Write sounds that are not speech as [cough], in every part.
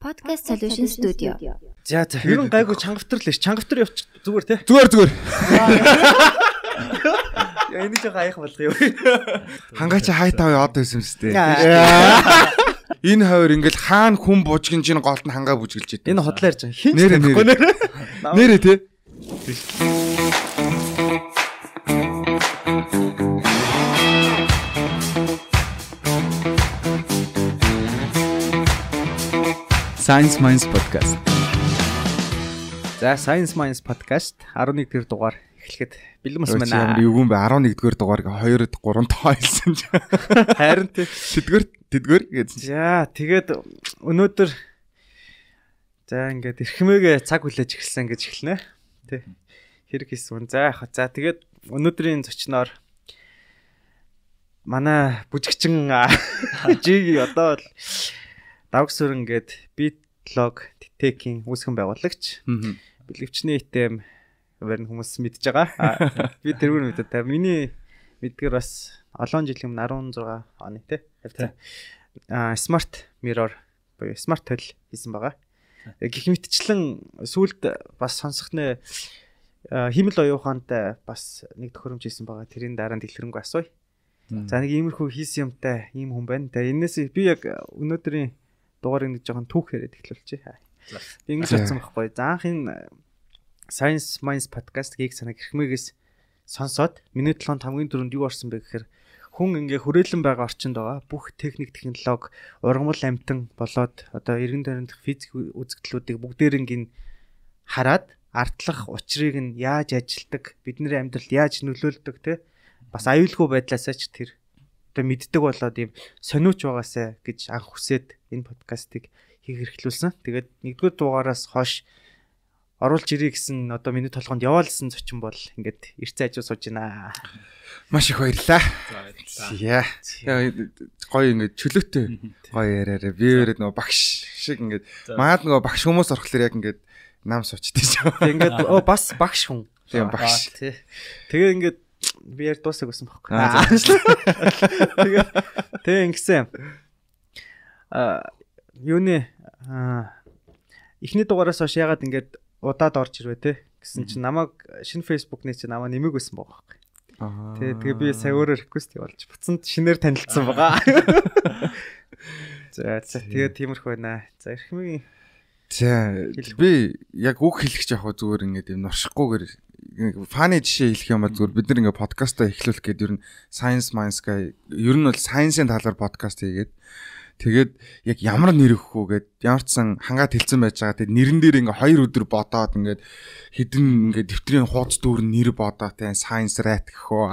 Podcast Solution Studio. За за ер нь гайгүй чангавтар л ш. Чангавтар явчих зүгээр те. Зүгээр зүгээр. [laughs] Яа энэ жоо аяах болгоё. [laughs] Хангаач хайтаа яваад байсан юм сте. Энэ хоёр ингээл хаана хүн бужгийн чинь голд нь хангаа бүжгэлж идэв. Энэ хотлоо ярьж байгаа. Хин Нэрэ, нэрэ. нэрэ. Те. Science Minds podcast. За Science Minds podcast 11 дэх дугаар эхлэхэд бэлэн бас Ямар байна. юу юм бэ? 11 дугаар дугаар 2 3 тоо хэлсэн чи. [laughs] Харин тий. Тэдгэр тэдгэр гэсэн. За тэгээд өнөөдөр за ингээд эрхмээгээ цаг хүлээж эхэлсэн гэж эхэлнэ. Тий. Хэрэг хийсэн. За? За тэгээд өнөөдрийн зочноор манай бүжигчин [laughs] жиг одоо л давгсүр ингээд beat log tech-ийн үүсгэн байгуулагч бэлгэвчний итэм барин хүмүүс мэдж байгаа. [laughs] Би тэрүүр мэдээ. Та миний мэдгээр бас олон жилийн өмнө 16 оны тий. А smart mirror буюу smart tool хийсэн байгаа. Гэх мэтчлэн сүулт бас сонсохны химэл оюухантай бас нэг төхөөрөмж хийсэн байгаа. Тэрийн дараа дэлгэрэнгүй асууя. За нэг иймэрхүү хийсэн юмтай ийм хүн байна. Тэгээ энэс би яг өнөөдрийн дугаарыг нэг жоохон түүх яриад эхлүүлчихье. Би ингэж бодсон байхгүй. За анх энэ Science Minds podcast гийг санаг хэрхмээс сонсоод миний толгойд хамгийн түрүүнд юу орсон бэ гэхээр хүн ингээ хүрээлэн байгаа орчинд байгаа бүх техник технологи ургамал амтан болоод одоо эргэн тойронд физик үзэгдлүүдийг бүгдээринг нь хараад артлах учрыг нь яаж ажилтдаг бидний амьдралд яаж нөлөөлдөг те бас аюулгүй байдлаасаа ч тэр одоо мэддэг болоод юм сониуч байгаасаа гэж анх хүсээд энэ подкастыг хийх эрхлүүлсэн. Тэгээд нэгдүгээр дугаараас хойш оруулж ирээ гэсэн одоо миний толгонд яваалсан зочин бол ингээд эрцээ ажил сууж байна. Маш их баярлаа. Яа. Гоё ингээд чөлөөтэй [laughs] гоё яриараа. Би өөрөө нөгөө багш шиг ингээд маад нөгөө багш хүмүүс орохлоор яг ингээд нам сучдээ шүү. Ингээд оо бас багш хүн. Тийм багш. Тий. Тэгээ ингээд би яар дуусах гэсэн байхгүй. Тэгээ тэгээ ингэсэн. А юуны эхний дугаараас хойш ягаад ингээд удаад орж ирвэ те гэсэн чинь намайг шинэ фэйсбүүкний чинь намайг нэмэг байсан байгаа байхгүй. Тэгээ тэгээ би сая өөрөө реквест явуулж буцанд шинээр танилцсан байгаа. [laughs] За за тэгээ тиймэрхүү байна. За эрхмийн За би яг үг хэлэх яг зүгээр ингээд юм норшихгүйгээр фаны жишээ хэлэх юм ба зүгээр бид нар ингээд подкастаа эхлүүлэх гээд ер нь science minds га ер нь бол science-ийн талаар подкаст хийгээд тэгээд яг ямар нэр өгөх үү гэд ямар ч сан хангаад хэлсэн байж байгаа. Тэгээд нэрэн дээр ингээ хоёр өдөр бодоод ингээд хідэн ингээ дэвтрийн хуудас дүүр нэр бодоо тэ science rat гэх үү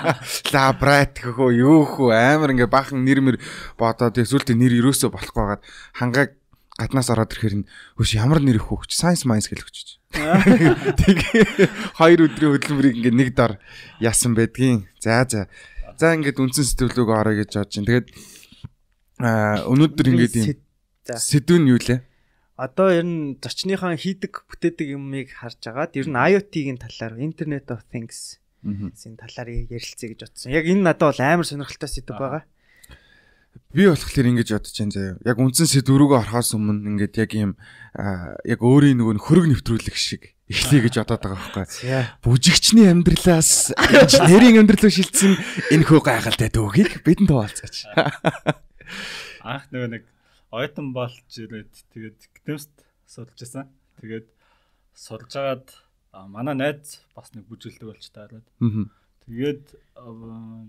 [laughs] lab rat гэх үү юу үү амар ингээ бахан нэр мэр бодоод тэгээд сүултээ нэр ерөөсөө болохгүй байгаад хангааг гаднаас ороод ирэхээр нь хөөш ямар нэр өгөх вэ science minds гэж өгч. [laughs] Тэгээ хоёр өдрийн хөдөлмөрийг ингээ нэг дор яасан байдгийн. За за. За ингээд үндсэн сэтгэлүүг орё гэж бодож байна. Тэгээд аа өнөөдөр ингээд юм За. сэдв нь юу лээ? Одоо ер нь зочныхаа хийдэг бүтээдэг юмыг харж агаад ер нь IoT-гийн талаар Internet of Things энэ талаар ярилцъя гэж бодсон. Яг энэ надад бол амар сонирхолтой сэдв байгаа. Би болохоор ингэж бодож байна заяа. Яг үндсэн сэдв рүүгээ орохоос өмнө ингээд яг юм аа, яг өөрийн нөгөө хөрөг нэвтрүүлэх шиг эхлэе гэж бодоод байгаа байхгүй. Бүжигчний амьдралаас инженерийн амьдрал руу шилжсэн энэ хөө гайхалтай дүүгийг бидэнд хуваалцаач. [laughs] Анх нөгөө нэг ойтон болж ирээд тэгээд гитэмст судалж байсан. Тэгээд судалж агаад манай найз бас нэг бүжгэлдэг болж таараад. Мгм. Тэгээд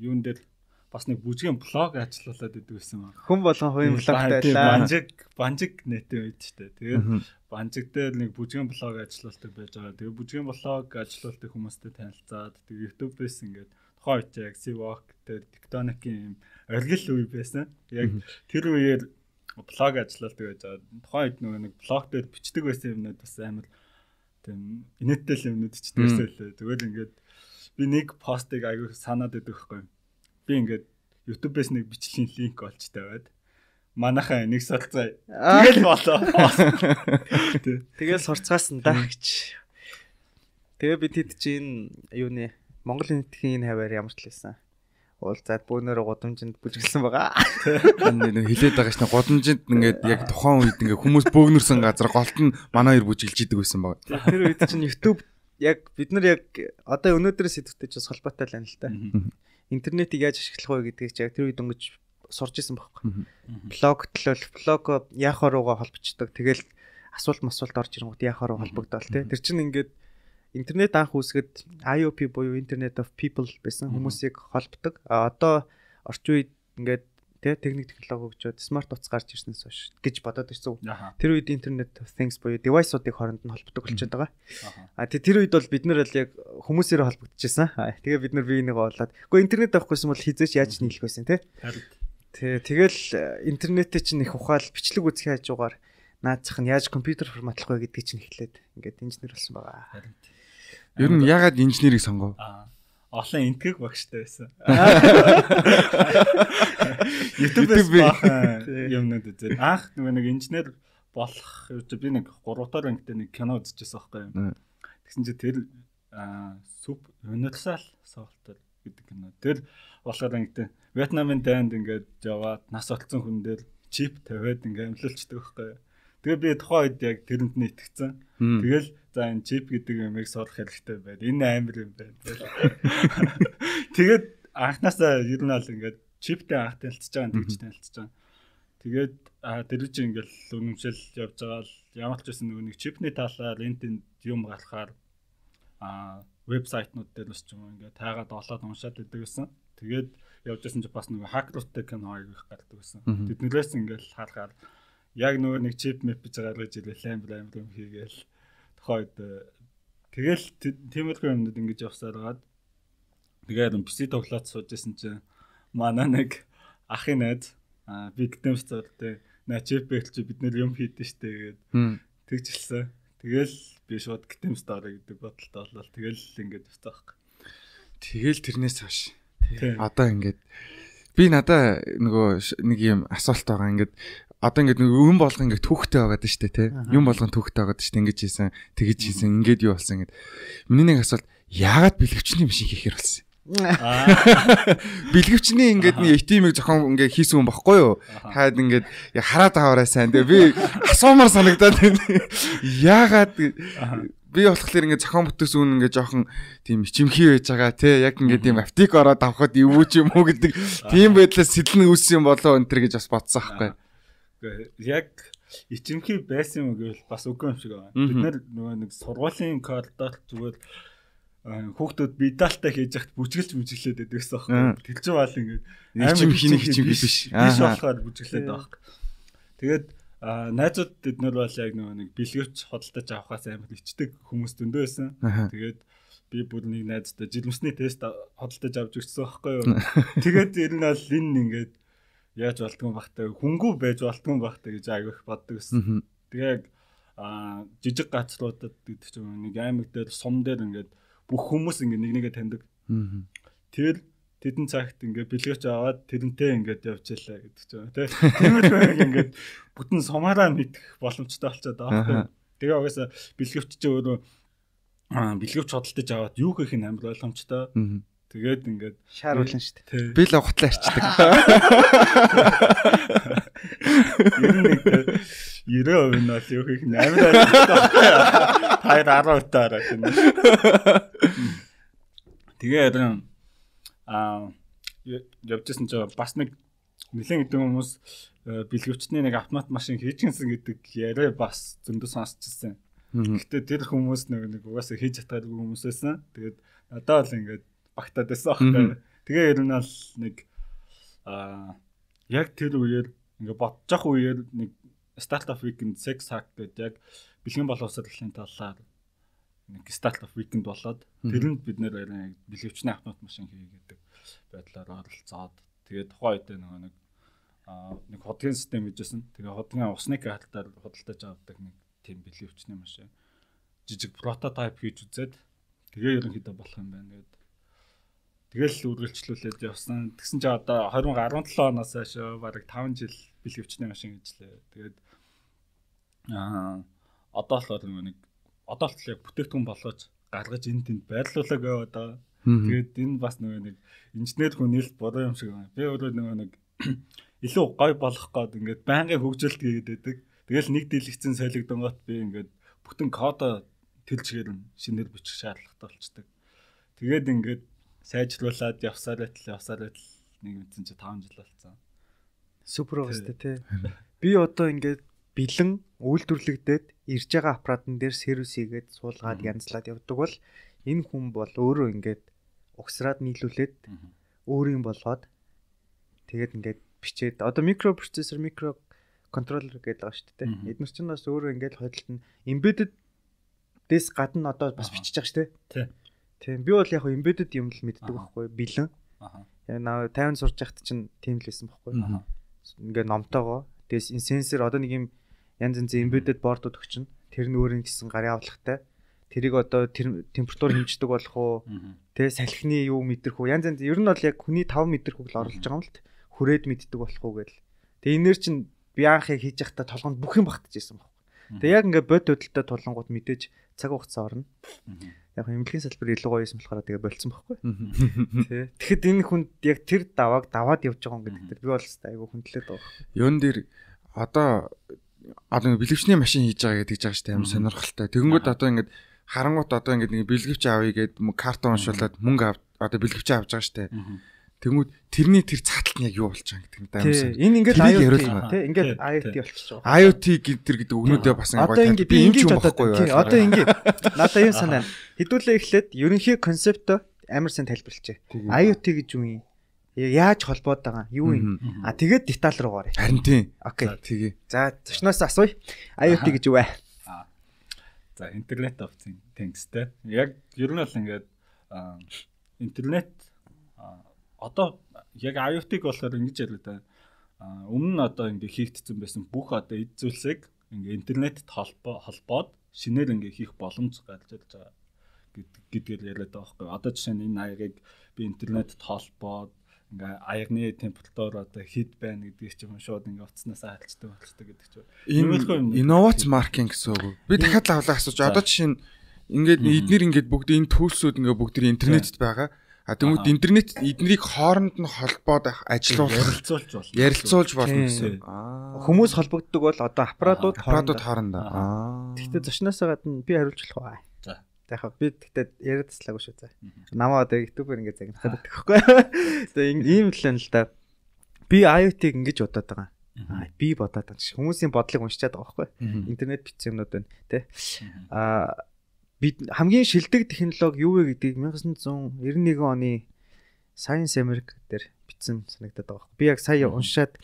юун дээр бас нэг бүжгийн блог ажиллуулад идэв гэсэн юм. Хүн болгон хувийн Тийм, байлаа. Банжиг банжиг нэтэ байд штэ. Тэгээд банжиг дээр нэг бүжгийн блог ажиллуулдаг байж байгаа. Тэгээд бүжгийн блог ажиллуулдаг хүмүүстэй танилцаад тэгээд YouTube-ээс ингээд тухайн үед яг Seawalk дээр Tectonic-ийн юм оргил үе байсан. Яг тэр үеэр блог ажиллуулдаг байж байгаа. Тухайн үед нөгөө нэг блог дээр бичдэг байсан юмнууд бас амар тийм инээдтэй л юмнууд ч дээрсээ лээ. Тэгвэл ингээд би нэг постыг аягүй санаад байдаг байхгүй. Би ингээд YouTube-ээс нэг бичлэгийн линк олж тавиад манайхаа нэг сурцаа Аа. тэгэл болоо. [laughs] Тэ. Тэгэл сурцгаасан да гэж. Тэгээ бид хэд чинь юуны Монгол нийтийн энэ хаваар ямар ч л байсан. уулзаад бөөнөр гудамжинд бүжиглсэн байгаа. Нэг хилээд байгаа шнэ гудамжинд ингээд яг тухайн үед ингээд хүмүүс бөөгнөрсөн газар голт нь манай хоёр бүжиглж идэг байсан баг. Тэр үед чинь YouTube яг бид нар яг одоо өнөөдрөөс сэдвтэй ч холбоотой л байна л та. Интернетийг яаж ашиглах вэ гэдгийг ч яг тэр үед өнгөж сурч исэн байхгүй. Блог төлөөл блог яахаар руугаа холбогддог. Тэгэл асуулт масуулт орж ирэнгүүт яахаар руу холбогдоол тий. Тэр чинь ингээд интернет анх үүсгэд IOP буюу Internet of People байсан хүмүүсийг холбдог. А одоо орчин үед ингээд тэ техник технологи хөгжөөд смарт утас гарч ирснээс хойш гэж бодоод ирсэн. Тэр үед Internet of Things буюу device-уудыг хооронд нь холбдог болчиход байгаа. А тэр үед бол бид нэр л яг хүмүүсээр холбогдчихсан. Тэгээ бид нар бие нэг болоод. Гэхдээ интернет авахгүйсэн бол хизээч яаж нийлэх байсан те. Тэ тэгэл интернетээ чинь их ухаал бичлэг үзэх хажуугаар наацх нь яаж компьютер форматлах вэ гэдгийг чинь эхлээд ингээд инженер болсон байгаа. Ер нь ягаад инженерийг сонгов? Олон энтгэг багштай байсан. [laughs] YouTube-ээс баах юмнууд үзээд анх нөгөө нэг инженер болох би нэг 3 дахь ангитай нэг кино үзчихсэн байхгүй юм. Тэгсэн чинь тэр сүп универсал софтвер гэдэг кино. Тэр болохоор ангитай Вьетнамын дайнд ингээд яваад нас олцсон хүн дээр чип тавиад ингээд амьлуулчихдаг байхгүй юу. Тэгээ би тухайн үед яг тэрэнд нь итгэцэн. Тэгэл за энэ чип гэдэг юмыг сурах хэрэгтэй байна. Энэ амар юм байна. Тэгээд анханасаа ер нь бол ингээд чиптэй анх танилцж байгаа тэгж танилцж байгаа. Тэгээд тэр чинь ингээд үнэмшил явж байгаа л ямар ч байсан нөгөө нэг чипний талаар энтэнд юм гарахаар а вебсайтнууд дээр бас ч юм ингээд таагаад олоод уншаад идэг гэсэн. Тэгээд явж байсан чи бас нөгөө хакеруудтай кино аяг их гардаг байсан. Тэднээс ингээд харахаар яг нөгөө нэг чип мэп гэж гаргаж ирэл амар амар юм хийгээл тохойд тэгэл тиймэрхүү юмнууд ингэж явсаар гаад тэгээд PC тоглоод сууж исэн чинь манай нэг ахын найз би гитэмс зурдээ на чип бэл чи бид нэр юм хийдэж штэ тэгээд тэгжилсэн тэгэл би шууд гитэмс даарэ гэдэг бодолтой болол тэгэл ингэж явцсан байхгүй тэгэл тэрнээс хойш. Одоо ингээд би надаа нөгөө нэг юм асуулт байгаа. Ингээд одоо ингээд нэг юм болгон ингээд түүхтэй байгаад штэ тий. Юм болгон түүхтэй байгаад штэ ингэж хийсэн, тэгэж хийсэн, ингээд юу болсон гэд. Миний нэг асуулт яагаад бэлгэвчний машин хийхээр болсон юм? [laughs] Бэлгэвчний ингээд нэг ATM-ийг зохион ингээд хийсэн хүн баггүй юу? Хаад ингээд хараад аваарай сайн. Тэгээ би асуумар санагдаад байна. Яагаад би болохоор ингээд зохион бүтээс үн ингээд жоохон тийм ичимхий байж байгаа те яг ингээд тийм аптик ороод авахд эвүү ч юм уу гэдэг тийм байдлаас сэлэн үүссэн болоо энэ төр гэж бас бодсон аахгүй яг ичимхий байсан юм гэвэл бас үгүй юм шиг байна. Бид нар нөгөө нэг сургуулийн коридор зүгээр хүүхдүүд бидалтай хийж яхад бүжгэлж бүжиглээд байдаг гэсэн аахгүй. Чинь бол ингээд ичимхий ичимхий биш. Биш болохоор бүжиглээд байгаа. Тэгээд найзууд бид нар бол яг нөгөө нэг бэлгэвч хөдөлтөж авахаас амар ичдэг хүмүүс дөндөө байсан. Тэгээд би бүр нэг найзтай жилмсний тест хөдөлтөж авч өгсөн байхгүй юу. [laughs] Тэгээд ер нь бол энэ ингээд яаж болтгон бахтай хөнгүү байж болтгон бахтай гэж аягүйх боддог гэсэн. Тэгээ яг жижиг газруудад гэдэг чинь нэг аймаг дээр сум дээр ингээд бүх хүмүүс ингээд нэг нэгэ таньдаг. Тэр тэдэн цагт ингээд бэлгэж аваад тэрнтэй ингээд явж ялаа гэдэг чинь тий. Тиймэрхүү ингээд бүтэн сумаараа мэдэх боломжтой болчиход байгаа. Тэгээ угаасаа бэлгэвч чи өөрөө бэлгэвч хөдөлтөж аваад юу хийх нь амар ойлгомжтой. Тэгээд ингээд шааруулна шүү дээ. Би л угатлаа арчдаг. [laughs] Ер нь нэг 90% нь бол юу хийх нь амар амар таар 10% таараа тийм. Тэгээд аа явжсэн чинь бас нэг нэлээд хэдэн хүмүүс э, бэлгэвчний нэг автомат машин хийчихсэн гэдэг яриа бас зөндөө сонсчихсан. Гэхдээ тэр хүмүүс нэг нэг угаасаа хийж чаддаг хүмүүс байсан. Тэгээд надад бол ингээд багтаад байсан аахгүй. Тэгээ ер нь бол нэг аа яг тэр үеэр ингээ бодчих үеэр нэг Startup Weekend Sex Hack гэдэг яг бэлгийн боловсролын талаар нэг Startup Weekend болоод тэрэнд бид нэр бэлгэвчний автомат машин хийгээд байдлаар оролцоод тэгээд тухайн үед нөгөө нэг аа нэг хотгийн систем хийжсэн. Тэгээ хотгийн усны картаар худалдаж авдаг нэг тийм бэлгэвчний машин жижиг прототип хийж үзээд тэгээ ерөнхийдөө болох юм байна гэдэг Тэгэл үргэлжлүүлээд явсан. Тэгсэн чинь одоо 2017 оноос хойш бараг 5 жил бэлгэвчний машин хийжлээ. Тэгээд аа одоо болохоор нэг одоо л яг бүтээгдэхүүн болгож гаргаж энэ тэнд байрлуулаг байгаа. Тэгээд энэ бас нөгөө нэг инженер хүн нэлт бодоо юм шиг байна. Би өөрөө нөгөө нэг [clears throat] илүү гой болох гээд ингээд байнгын хөгжилт хийгээд байдаг. Тэгэл нэг дэлгэцэн солигдонгот би ингээд бүтэн кодо тэлжгээр нь шинээр бичих шаардлагатай болчдөг. Тэгээд ингээд сайжруулад явсаар байтал явсаар байтал нэг мэдсэн чи 5 жил болсон. Супер баста тий. Би одоо ингээд бэлэн үйлдвэрлэгдээд ирж байгаа аппаратн дээр сервис хийгээд суулгаад янзлаад явдаг бол энэ хүн бол өөрөө ингээд угсраад нийлүүлээд өөрийн болгоод тэгээд ингээд бичээд одоо микропроцессор микро контроллер гэдэг байгаа шүү дээ. Эдгээр чинь бас өөрөө ингээд хойдолт нь embedded дэс гадна одоо бас бичиж байгаа шүү дээ. Тийм. Би бол яг хөө embedded юм л мэддэг байхгүй бэлэн. Аа. Яг наа 50 сурж яхад чинь тийм л байсан байхгүй. Аа. Ингээ номтойгоо. Тэгээс сенсор одоо нэг юм янз янз embedded бордууд өгчин. Тэр нь өөрийн гэсэн гарын авлагтай. Тэрийг одоо температур хэмждэг болох уу? Тэ салхины юу мэдрэх үү? Янз янз ер нь бол яг хүний 5 мэдрэх үг л оруулж байгаа юм л хүрээд мэддэг болох уу гэл. Тэгээ энээр чинь би анхыг хийж явахдаа толгонд бүх юм багтажсэн байхгүй. Тэгээ яг ингээ бод хөдөлтөд тулангууд мэдээж цаг хугацаа орно. Яг эмнэлгийн салбар илүү гоё юм болохоор тэгээ болцсон байхгүй. Тэ. Тэгэхэд энэ хүнд яг тэр давааг даваад явж байгаа юм гэдэг би бол айгүй хүндлээд байгаа. Юун дээр одоо одоо бэлгэвчний машин хийж байгаа гэдэг жааш амар сонирхолтой. Тэгэнгүүт одоо ингээд харангуут одоо ингээд нэг бэлгэвч авъя гэд карта уншуулад мөнгө одоо бэлгэвч авч байгаа штэ. Тэнгүүд тэрний тэр цааталт нь яг юу болж байгаа гэдэг нь даамсан. Энэ ингээд IoT тий ингээд IoT болчихж байгаа. IoT гэдэг гэдэг өгнүүдээ бас гоё тань. Би ингэж бодохгүй юу. Одоо ингээд надаа юм санаа. Хэдүүлээ эхлээд ерөнхий концепт амар сайн тайлбарлажээ. IoT гэж юу юм? Яаж холбоод байгаа юу юм? А тэгээд деталь руу гарыг. Харин тийм. Окей. Тэгээ. За зочноос асууя. IoT гэж юу вэ? За Internet of Things те. Яг ер нь бол ингээд интернет одоо яг IoT-г болохоор ингэж яриад байна. Өмнө нь одоо ингээ хийгдсэн байсан бүх одоо эд зүйлсийг ингээ интернетд холбоо холбоод шинээр ингээ хийх боломж гарч ирж байгаа гэдгээр яриад байгаа байхгүй. Одоо жишээ нь энэ аягыг би интернетд холбоод ингээ аягны температур одоо хэд байна гэдгийг ч юм шууд ингээ утаснасаа хайлцдаг болчтой гэдэг чинь. Энэ инновац маркетинг гэсэн үг. Би дахиад лавлаа асууж одоо жишээ нь ингээд эднэр ингээд бүгд энэ төлсүүд ингээ бүгд интернетд байгаа. А тэгмүүд интернет эднэрийг хооронд нь холбоод ажиллуулах ярилцуулж болно. Ярилцуулж болно гэсэн. Хүмүүс холбогддог бол одоо аппаратууд аппаратууд хоорондоо. Аа. Гэхдээ зочноосоо гадна би хариулж болох баа. За. Яг би тэгтээ яриад таслаагүй шүү за. Намаа одоо YouTube-ээр ингэ загнахад байдаг хгүй. [laughs] Тэгээ ийм л юм л да. Би IoT-г ингэж бодоод байгаа. Аа би бодоод байгаа. Хүмүүсийн бодлыг уншичаад байгаа хгүй. Интернет бичсэн юмнууд байна тий. Аа бид хамгийн шилдэг технологи юу вэ гэдгийг 1991 оны Science America дээр бичсэн санагдаад байгаа. Би яг сая уншаад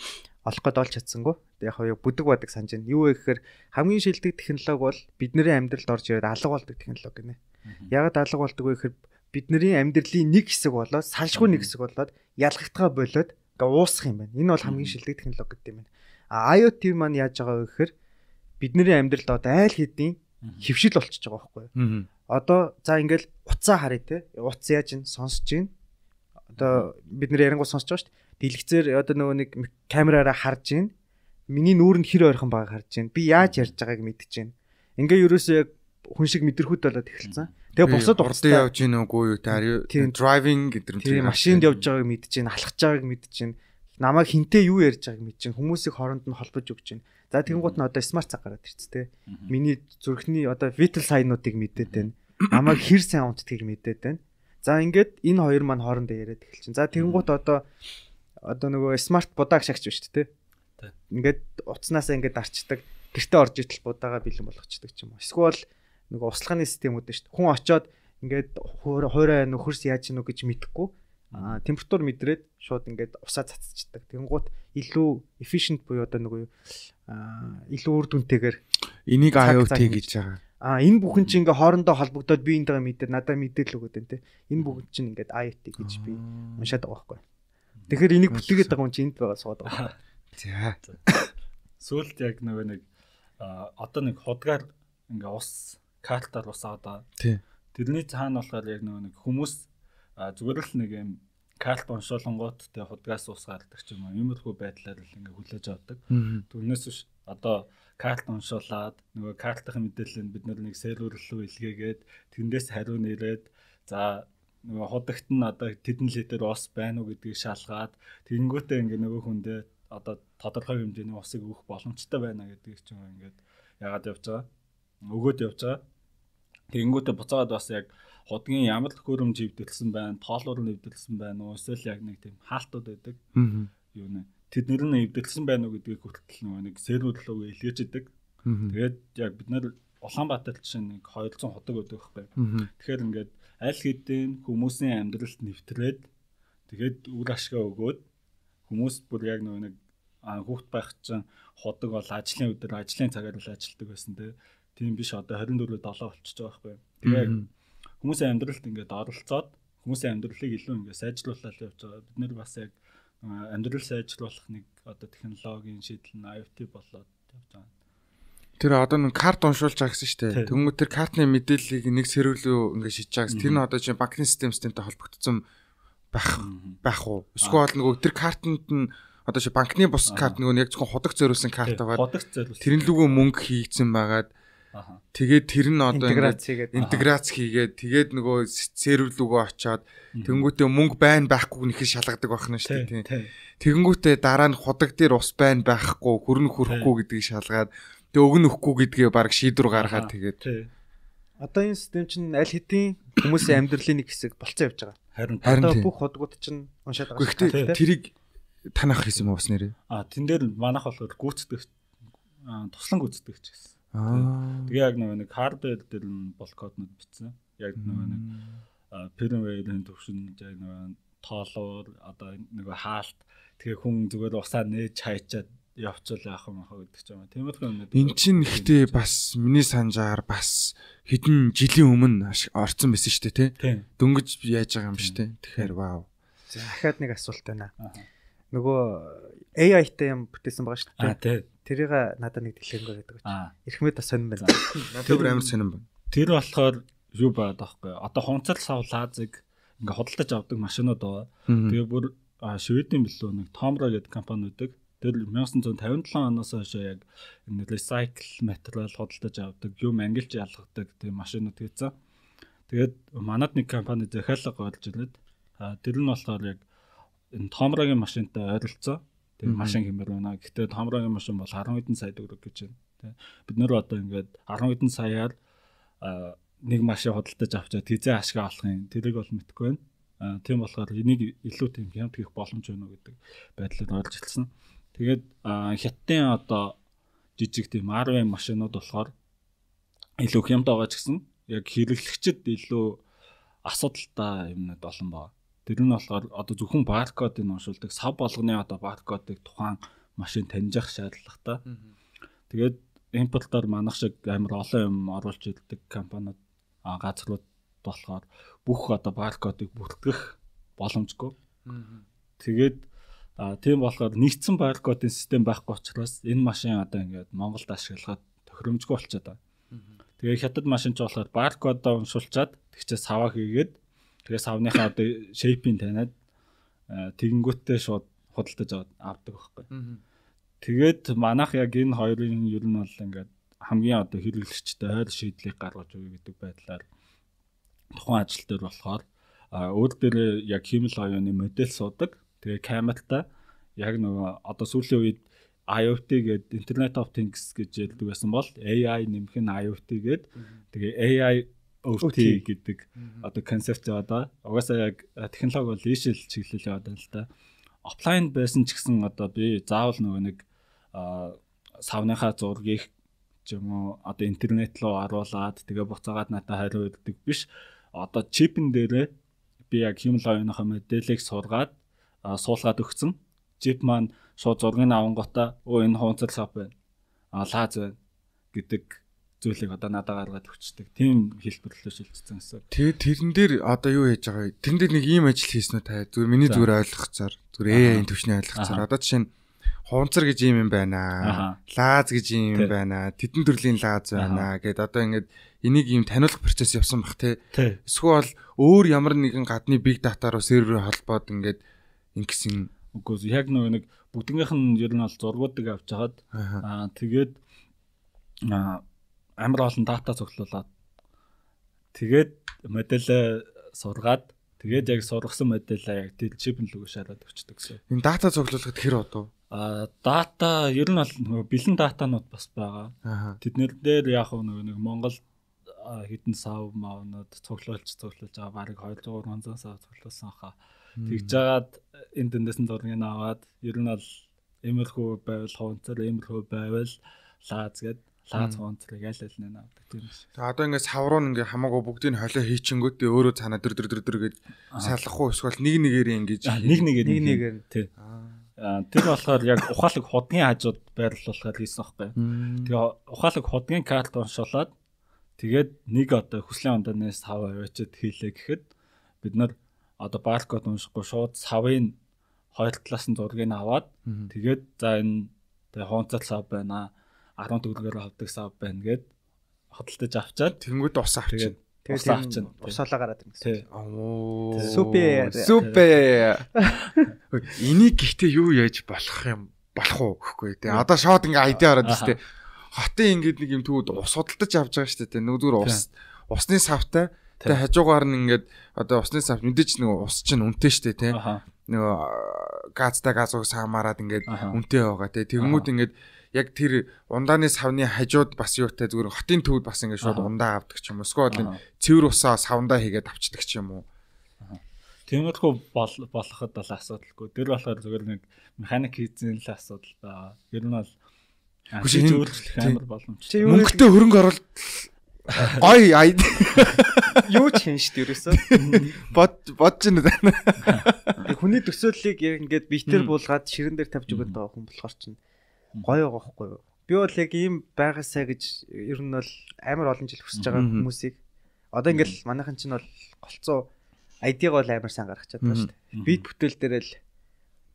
олох гээд олж чадсангүй. Яг яг бүдэг бадаг санаж байна. Юу вэ гэхээр хамгийн шилдэг технологи бол бидний амьдралд орж ирээд алга болдог технологи гинэ. Ягаад алга болдог вэ гэхээр бидний амьдралын нэг хэсэг болоод салшгүй нэг хэсэг болоод ялгагдгаа болоод уусах юм байна. Энэ бол хамгийн шилдэг технологи гэдэг юм байна. А IoT маань яаж байгаа вэ гэхээр бидний амьдралд одоо айл хэдийн хөвшил болчихж байгаа байхгүй юу. Одоо за ингээл утсаа харъя те. Утас яаж ин сонсож гин. Одоо бид нэр ярингуй сонсож байгаа шүү дээ. Дэлгэцээр одоо нөгөө нэг камераараа харж гин. Миний нүүр нь хэр ойрхон байгааг харж гин. Би яаж ярьж байгааг мэдэж гин. Ингээ ерөөсөө хүн шиг мэдрэхүйд болоод эхэлсэн. Тэгээ босоод уртаа явж гин үгүй юу та driving гэдэг нь тийм машинд явж байгааг мэдэж гин, алхаж байгааг мэдэж гин. Намайг хинтээ юу ярьж байгааг мэдэж гин. Хүмүүсийг хооронд нь холбож өгч гин. За тэгэнгუთ нь одоо смарт цаг гараад ирчихтэй. Миний зүрхний одоо vital sign-уудыг мэдээд байна. Намайг хэр сайн унтдгийг мэдээд байна. За ингээд энэ хоёр маань хоорондоо яриад эхэлчихэв. За тэгэнгуთ одоо одоо нөгөө смарт будааг шагч байна шүү дээ. Ингээд утаснаасаа ингээд арчдаг. Гэртээ орж итэл будаага бэлэн болгочдаг ч юм уу. Эсвэл нөгөө услахны системүүд шүү дээ. Хүн очоод ингээд хуурай нөхөрс яаж гинөө гэж мэдэхгүй температур мэдрээд шууд ингээд усаа цацчихдаг. Тэнгуут илүү efficient буюу одоо нөгөө аа илүү үр дүнтэйгээр энийг IoT гэж байгаа. Аа энэ бүхэн чинь ингээ хоорондоо холбогдоод би эндээ мэдээд надад мэдээлэл өгöd энэ те. Энэ бүхэн чинь ингээд IoT гэж би уншаад байгаа байхгүй. Тэгэхээр энийг бүтээгээд байгаа хүн чинь энд байгаа сууд байгаа. [laughs] За. Сүүлд яг нөгөө нэг одоо нэг худгаар ингээ ус картаар ус аваад. Тий. Тэрний цаана болохоор яг нөгөө нэг хүмүүс зүгээр л нэг юм карт уншуулангууд тэг худгаас ус гардаг ч юм уу. Иймэрхүү байдлаар л ингээ хүлээж авдаг. Түүнээс биш одоо карт уншуулад нөгөө картын мэдээллийг бид нэг сервер рүү илгээгээд тэндээс хариу нэрээд за нөгөө худагт нь одоо тэдэн литр ус байна уу гэдгийг шалгаад тэгэнгүүтээ ингээ нөгөө хүндээ одоо тодорхой хэмжээний усыг өгөх боломжтой байна гэдгийг чинь ингээд яагаад явж байгаа? Өгөөд явж байгаа. Тэгэнгүүтээ буцаагаад бас яг худгийн ямар л хөрөмж хөвдөлсөн байна тоолуур нь хөвдөлсөн байна уу? Эсвэл яг нэг тийм хаалтууд байдаг. Юу нэ? Тэднэр нь хөвдөлсөн байна уу гэдгийг хүртэл нөгөө нэг серверлөө илгээж идэг. Тэгээд яг бид нар Улаанбаатар чинь нэг 200 худаг өгдөг байхгүй. Тэгэхээр ингээд аль хэдийн хүмүүсийн амьдралд нэвтрээд тэгээд үр ашгаа өгөөд хүмүүс бүр яг нөгөө нэг хүүхд байх чинь худаг бол ажлын өдөр ажлын цагаар л ажилтдаг байсан тийм биш одоо 24-7 болчихж байгаа байхгүй. Тэгээд хүмүүсийн амьдралд ингээд оролцоод хүмүүсийн амьдралыг илүү ингээд сайжруулалт явж байгаа. Бид нэр бас яг амьдрал сайжруулах нэг одоо технологийн шийдэл нь IoT болоод явж байгаа. Тэр одоо нэг карт уншуулж байгаа гэсэн шүү дээ. Тэнгүү тэр картны мэдээллийг нэг сэрвэлүү ингээд шийдэж байгаа гэсэн. Тэр нь одоо чинь банкны систем системтэй холбогдсон байх байх уу? Эсвэл нөгөө тэр картанд нь одоо чи банкны бус карт нөгөө яг зөвхөн худаг зориулсан карт байгаа. Худаг зориулсан. Тэрэн лүгөө мөнгө хийгдсэн байгаад тэгээд тэр нь одоо интеграц хийгээд интеграц хийгээд тэгээд нөгөө сервер лүгөө очоод тэнгүүтээ мөнгө байна байхгүй нэхэл шалгадаг байна шүү дээ тийм. Тэгэнгүүтээ дараа нь худаг дээр ус байна байхгүй хөрн хөрөхгүй гэдгийг шалгаад Тэгээ өгн өхгүй гэдгээ баг шийдвэр гаргаад тэгээд одоо энэ систем чинь аль хэдийн хүмүүсийн амьдралын нэг хэсэг болцсон явж байгаа. Харин одоо бүх ходгууд чинь уншаад байгаа. Гэхдээ тэрийг танах хийсэн юм уу бас нэрээ? А тэн дээр манах болохоор гүйцэтгэх туслан гүйцэтгэх ч гэсэн. Тэгээ яг нөгөө нэг хардвер дээр нь бол коднууд бичсэн. Яг нөгөө нэг firmware-ийн төвшин яг нөгөө тоолоор одоо нөгөө хаалт тэгээ хүн зүгээр усаа нээж хайчаад явцвал яах юм хаа гэдэг ч юм. Тиймэрхүү юм. Эн чинь ихтэй бас миний санджаар бас хэдэн жилийн өмнө орцсон байсан шүү дээ тий. Дөнгөж яаж байгаа юм шүү дээ. Тэгэхээр вау. За дахиад нэг асуулт байна. Нөгөө AI-тай юм бүтээсэн байгаа шүү дээ. Аа тий. Тэрийг надад нэг дэлгэнгүй гэдэг чинь. Ирхмэд бас сонирн байна. Надад бүр амар сонирн байна. Тэр болохоор юу байгаад байхгүй. Одоо хунцал сав лазыг ингээ худалдаж авдаг машинууд байгаа. Тэгээ бүр Шведийн билүү нэг Tomra гэдэг компани үүдэг Тэр 1957 оноос хойш яг энэ recycle материал худалдаж авдаг, юм ангилж ялгадаг тийм машинууд хийсэн. Тэгээд манад нэг компани захиалга олж ирээд тэр нь болохоор яг энэ Томрогийн машинтай ойролцоо. Тэр машин хэмээр байна. Гэхдээ Томрогийн машин бол 10 хэдэн сая төгрөг гэж байна. Бид нөр одоо ингээд 10 хэдэн саяар нэг машин худалдаж авчаад тизээ ашиг авах юм. Тэрийг бол мэдэхгүй байна. Тийм болохоор энийг илүү тийм хямд хийх боломж байна уу гэдэг байдлаар ойлгож ирсэн. Тэгээд хятадын одоо жижиг тийм RV машинууд болохоор илүү хямд байгаа ч гэсэн яг хэрэглэгчд илүү асуудалтай юмнууд олон байна. Тэр нь болохоор одоо зөвхөн баркодыг уншуулдаг сав болгоны одоо баркодыг тухайн машин таньжих шаардлагатай. Тэгээд импортоор манах шиг амар олон юм оруулж ирдэг компаниуд газрууд болохоор бүх одоо баркодыг бүртгэх боломжгүй. Тэгээд тийм болохоор нэгдсэн баркодын систем байхгүй учраас энэ машин одоо ингээд Монголд ашиглахад тохиромжгүй болчиход байна. Тэгээ хятад машин ч болохоор баркодоо уншуулчаад тэгчээ саваа хийгээд тэгээ савныхаа одоо шейпийг таниад тэгэнгүүтээ шууд худалдаж авдаг байхгүй. Тэгээд манайх яг энэ хоёрын ер нь бол ингээд хамгийн одоо хэрэглэгчтэй ойр шийдлийг гаргаж өгье гэдэг байдлаар тухайн ажил дээр болохоор өөр дээр яг химэл оюуны модель суудаг. Тэгээ камертай яг нөгөө одоо сүүлийн үед IoT гэдэг Internet of Things гэж ярьдаг байсан бол AI нэмэх нь IoT гэдэг тэгээ AI OT гэдэг одоо концепт яваад байгаа. Угаасаа яг технологи бол ийшэл чиглэл яваад байна л да. Офлайн байсан ч гэсэн одоо би заавал нөгөө нэг савныхаа зургийг ч юм уу одоо интернет руу оруулаад тэгээ буцаагаад надад хариу өгдөг биш. Одоо чипэн дээрээ би яг human learning-ийнхаа мэдээллийг сургаад суулгаад өгсөн. Жип маань шууд зургийг авангуудаа өө энэ хуунцал шоп байна. А лаз байна гэдэг зүйлийг одоо надад гаргаад өгчдөг. Тийм хэлбэрлэлөө шилжсэн гэсэн. Тэгээд тэрэн дээр одоо юу яаж байгаа вэ? Тэрэн дээр нэг ийм ажил хийсэн үү та? Зүгээр миний зүгээр ойлгохцаар зүгээр AI-ийн төвшний ойлгохцаар одоо жишээ нь хуунцар гэж юм юм байна. Лаз гэж юм байна. Тедэн төрлийн лаз байна гэд одоо ингээд энийг ийм таниулах процесс явсан бах те. Эсвэл өөр ямар нэгэн гадны big data руу сервер холбоод ингээд ингэсэн үгүй яг нэг бүгднгийнх нь ер нь бол зургуудыг авч хагаад аа тэгээд амар олон дата цуглуулад тэгээд модельээ сургаад Тэгээд яг сургасан модельаа яг тэл чипэн лүгөө шараад өчтдөг гэсэн. Энэ дата цуглуулахад хэр одоо? А дата ер нь бол бэлэн датанууд бас байгаа. Аа. Тэднэр дээр яг нөгөө нэг Монгол хідэн сав маунууд цуглуулж цуглуулж байгаа бараг 200 300 сав цуглуулсан хаа. Тэгж жагаад энэ дэндээс нь зургийг аваад ер нь бол эмэрхүү байвал хуунцар эмэрхүү байвал лааз гэдэг лааз хуунцрыг аль аль нь авдаг тийм биш. За одоо ингээд савруу ингээ хамаагүй бүгдийг холио хийчингүүтээ өөрөө цаана дэр дэр дэр дэр гэж салах уу? Эсвэл нэг нэгээр ингэж нэг нэгээр нэг нэгээр. Тий. Аа тэр болохоор яг ухаалаг худгийн хажууд байрлуулахаар хийсэн байхгүй. Тэгээ ухаалаг худгийн карт уншуулад тэгээд нэг одоо хүслийн ондаанаас сав аваачаад хийлээ гэхэд бид нар одоо баркод уншихгүй шууд савын хоёр талаас нь зургийг аваад тэгээд за энэ тэгээ хуунцал сав байна 10 төгрөгөөр авдаг сав байна гэд хөдөлтөж авчаад тэнгууд ус авчаад тэгээд авчин усаалаа гараад ирнэ. тий. Оо. Супер. Супер. Энийг гэхдээ юу яаж болох юм болох уу гэхгүй тий. Одоо шууд ингээ айдиа ороод тест. Хотын ингээд нэг юм тгүүд ус судалдаж авч байгаа шүү дээ. Нүдүр ус усны савтай тэгээ хажуугаар нь ингээд одоо усны сав мэдээж нэг ус чинь үнэтэй шүү дээ тий. Нөгөө газтай газууг саамаараад ингээд үнэтэй байгаа тий. Тэгмүүд ингээд яг тэр ундааны савны хажууд бас юутай зүгээр хотын төвд бас ингээд шууд ундаа авдаг ч юм уу. Эсвэл энэ цэвэр усаа савндаа хийгээд авчдаг ч юм уу. Тиймэрхүү болоход бол асуудалгүй. Тэр болохоор зүгээр нэг механик хийцэн л асуудал байгаа. Ер нь бол зөвлөх амар боломжтой. Мөнгөтэй хөрөнгө оруулалт [laughs] гой ай юу ч хийн шүү дээ ерөөсөө. бод бодж байна. Тэг хүний төсөөллийг яг ингээд биетэр буулгаад ширэн дээр тавьж өгöd байгаа хүн болохоор чинь гоё байгаа хгүй юу. Би бол яг ийм байгаасаа гэж ер нь бол амар олон жил хүсэж байгаа хүмүүсийг одоо ингээл манайхан чинь бол голцоо айдиг бол амар сайн гаргачаад байна шүү дээ. Бит бүтээл дээр л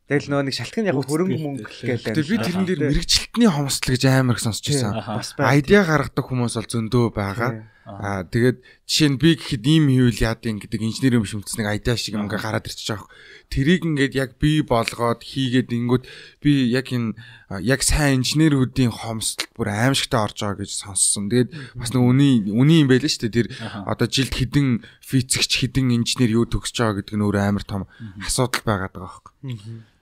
Тэгэл нөө нэг шалтгаан яг хөрөнгө мөнгө гэлээ. Тэгэл би тэрэн дээр мэрэгчлэлтний хомсдол гэж амар их сонсч байсан. Айдиа гаргадаг хүмүүс бол зөндөө байгаа. Аа тэгээд жишээ нь би гэхэд ийм хийвэл яадын гэдэг инженерийн шүмцнийг айдаа шиг ингээ гараад ирчих жоох. Тэрийг ингээд яг би болгоод хийгээд ингүүт би яг энэ яг сайн инженерүүдийн хомсдолд бүр аимшигтай орж байгаа гэж сонссон. Тэгээд бас нэг үний үний юм байл шүү дээ. Тэр одоо жилд хідэн физикч хідэн инженер юу төгсөж байгаа гэдэг нь өөр амар том асуудал байгаад байгаа байхгүй.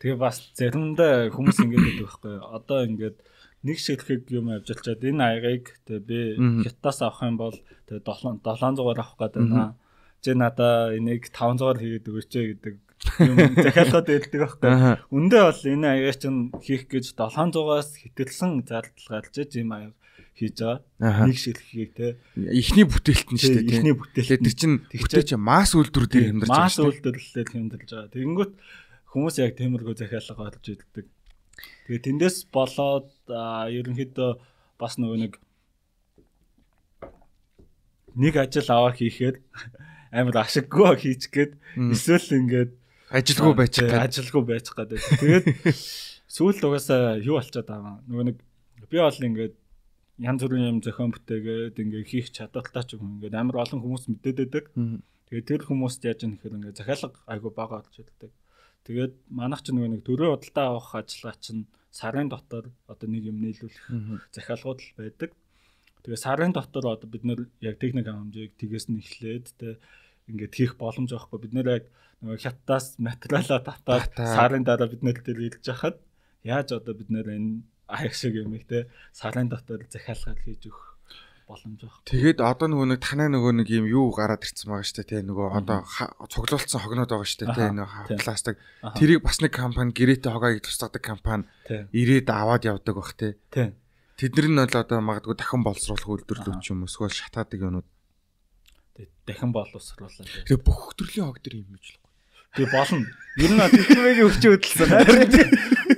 Тэгээ бас заримдаа хүмүүс ингэж байдаг байхгүй. Одоо ингээд нэг шилхэг юм авчилчаад энэ аягийг тэгээ би хятадаас авах юм бол тэгээ 700-аар авах гэдэг байна. Жи надаа энийг 500-аар хийгээд өгөөч гэдэг юм [laughs] захиалгад байдаг байхгүй. Үндэ бол энэ аягаа чинь хийх гэж 700-аас хэтэрсэн зардал гарч ийм аяг хийж байгаа. Нэг шилхгийг те. Эхний бүтээлт нь шүү дээ. Эхний бүтээлт. Тэр чинь бүтээч мас үйлдвэр дээр хямдарч байгаа. Мас үйлдвэрлэлээр хямдарч байгаа. Тэгэнгүүт хүмүүс яг тиймэрхүү захиалга олж иддэг. Тэгээ тэндээс болоод ерөнхийдөө бас нөгөө нэг нэг ажил аваа хийхээр [laughs] амар ашиггүй хийчих гээд эсвэл ингээд ажилгүй байчих гээд ажилгүй байчих гээд. Тэгээд [laughs] сүүлд угаасаа юу болчиход байгаа нөгөө нэг би бол ингээд янз бүрийн юм зохион бүтээгээд ингээд хийх чадвартай ч юм ингээд амар олон хүмүүс мэдээд байдаг. Тэгээд тэр хүмүүст яаж юм гэхээр ингээд захиалга айгу бага болж байдаг. Тэгээд манайх ч нөгөө нэг төрөө худалдаа авах ажиллагаа чинь сарын дотор одоо нэг юм нийлүүлэх захиалгууд л байдаг. Тэгээ сарын дотор одоо бид нэр яг техник хэмжээг тгээс нь эхлээд тэ ингээд хийх боломж авахгүй бид нэр яг нөгөө хятадаас материалаа татаад сарын дараа бид нэр дээр илж яхад яаж одоо бид нэр энэ аяг шиг юм их тэ сарын дотор захиалгаар хийж өгөх боломж байна. Тэгээд одоо нөгөө нэг танай нөгөө нэг юм юу гараад ирсэн байгаа дээ тий нөгөө одоо цуглуулсан хогноод байгаа дээ тий нөгөө пластик тэрийг бас нэг компани гэрээтэй хогоёг тусгадаг компани ирээд аваад явдаг бах тий. Тэднэр нь бол одоо магадгүй дахин боловсруулах үйлдвэрлэл ч юм уу эсвэл шатаадаг юмнууд дахин боловсруулаад. Тэгээ [laughs] бүх төрлийн хог төр юм биш л. Тэгээ болно. Ер нь тэтгэвэгийн өвчөө хөдөлсөн.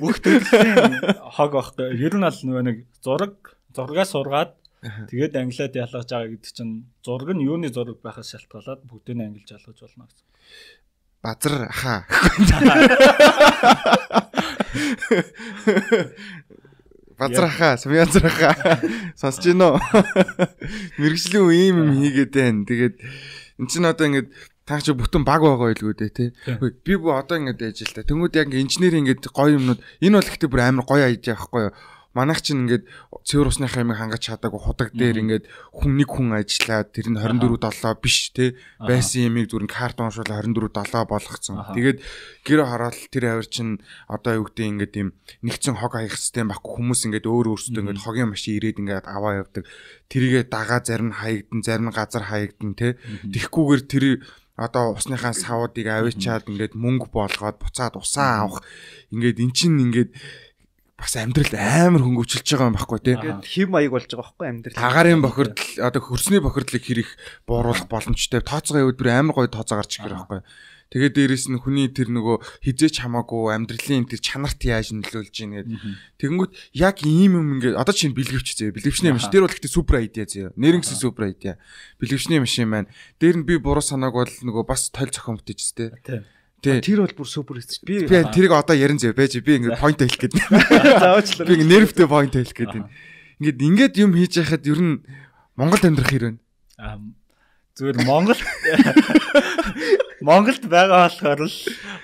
Бүх төрлийн хог багтай. Ер нь аль нөгөө нэг зураг зургаа сургаад Тэгээд англиад ялгаж байгаа гэдэг чинь зураг нь юуны зураг байхаас шалтгаалаад бүгдийг ангилж ялгаж болно гэсэн. Базар хаа. Базар хаа, Сумьязар хаа. Сонсож гин үү? Мэргэжлийн үе юм юм хийгээд байна. Тэгээд эн чинь одоо ингээд та чи бүтэн баг байгаа байлгүй дээ тий. Би бо одоо ингээд яаж л та. Тэнгүүд яг инженер ингээд гоё юмнууд энэ бол ихтэй бүр амар гоё айж байгаа байхгүй юу? Манайх чинь ингээд цэвэр усныхаа ямиг хангаж чадаагүй худаг дээр ингээд хүн нэг хүн ажиллаад тэр нь 24 7 биш те. Байсан ямиг зүрэн карт уншуул 24 7 болгоцсон. Тэгээд гэр хараад тэр авир чинь одоо юу гэдэг ингээд юм нэгцэн хог хаях систем байхгүй хүмүүс ингээд өөр өөрсдөө ингээд хогийн машин ирээд ингээд аваа явдаг. Тэрийгэ дагаа зарим нь хаягдан зарим нь газар хаягдан те. Тэгхгүйгээр тэр одоо усныхаа савуудыг авчиад ингээд мөнгө болгоод буцаад усаа авах. Ингээд эн чинь ингээд бас амьдрал амар хөнгөвчлж байгаа юм байхгүй тий. Тэгээд хим маяг болж байгаа байхгүй амьдрал. Тагарын бохирдол одоо хөрсний бохирдлыг хэрэг бууруулах боломжтой. Тооцоогоо явууд бүр амар гоё тооцоо гарч ирэх байхгүй. Тэгээд дээрэс нь хүний тэр нөгөө хизээч хамаагүй амьдралын тэр чанарт яаж нөлөөлж ийн гэд. Тэгэнгүүт яг ийм юм ингээд одоо чинь бэлгэвч зөө. Бэлгэвчний машин дээр бол ихтэй супер айдиа зөө. Нэрнгсэн супер айдиа. Бэлгэвчний машин маань дээр нь би буруу санааг бол нөгөө бас тойл зохион бүтээжс тээ. Тэр бол бүр супер хэвчээ. Би би тэрийг одоо ярин зөө байж би ингээд point хэлэх гээд. Заавчлаа. Би ингээд нервтэй point хэлэх гээд байна. Ингээд ингээд юм хийж яхад ер нь Монголд амьдрах хэрэг байна. Аа зүгээр Монгол Монголд байгаа болохоор л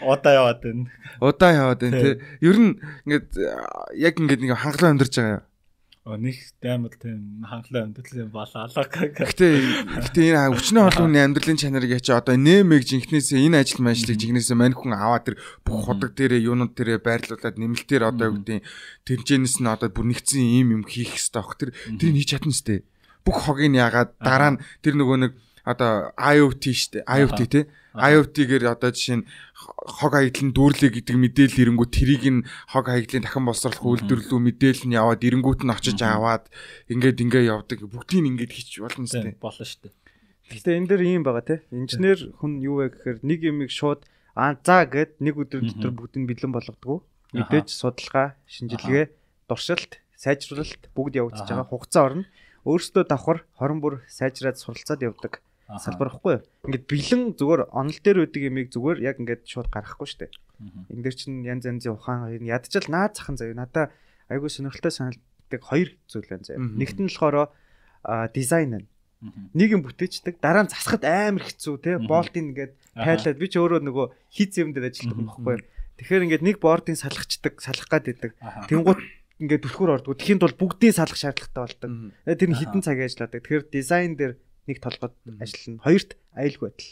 удаа яваад байна. Удаа яваад байна тий. Ер нь ингээд яг ингээд нэг хангалуун амьдарч байгаа юм нэг амар тийм амьдрал юм болоо. Гэтэ гэтэ энэ олон хүний амьдралын чанарыг ячаа одоо нэмэг жинхнээсээ энэ ажил мэжлэг жигнээсээ мань хүн аваад тэр бүх худаг дээрээ юунууд дээрээ байрлуулад нэмэлтээр одоо юу гэдэг тэмцэнэс нь одоо бүр нэгцэн ийм юм хийх хэрэгтэй баг. Тэр тэр хийж чадна сте. Бүх хогийг ягаад дараа нь тэр нөгөө нэг одоо IoT штэ. IoT тий? IoT-гээр одоо жишээ нь хог хаягдлын дүүрлээ гэдэг мэдээлэл ирэнгүү тэрийг нь хог хаягдлын дахин боловсруулах үйлдвэрлэлүү мэдээлэл нь яваад эренгүүт нь очиж аваад ингээд ингээ явдаг. Бүгдийг ингээд хийч болно сте болно штэ Гэхдээ энэ дэр ийм байгаа те. Инженер хүн юу вэ гэхээр нэг юмыг шууд аа за гэд нэг өдөр дотор бүгдийг бэлэн болгодог. Мэдээж судалгаа, шинжилгээ, дуршилт, сайжруулалт бүгд явагдаж байгаа. Хугацаа орно. Өөрөөсөө давхар хорон бүр сайжраад суралцаад явдаг салбархгүй. Ингээд бэлэн зүгээр онл дээр үүдэг ямиг зүгээр яг ингээд шууд гаргахгүй штэ. Энд дээр чинь янз янзын ухаан ядчил наад захын заяа. Надаа айгүй сонирхолтой санагддаг хоёр зүйл байна заяа. Нэгт нь болохоро дизайн нь. Нэг юм бүтээчдэг, дараа нь засахад амар хэцүү те. Болтын ингээд тайлаад би ч өөрөө нөгөө хий зэмдэр ажилладаг юм баггүй. Тэгэхээр ингээд нэг бордын салгачдаг, салах гад идэг. Тэнгуут ингээд түлхүүр ордог. Тэхийн тул бүгдийн салах шаардлагатай болдог. Тэр нь хідэн цаг ажилладаг. Тэгэхээр дизайн дээр нэг толгойд ажиллана. Хоёрт аюулгүй байдал.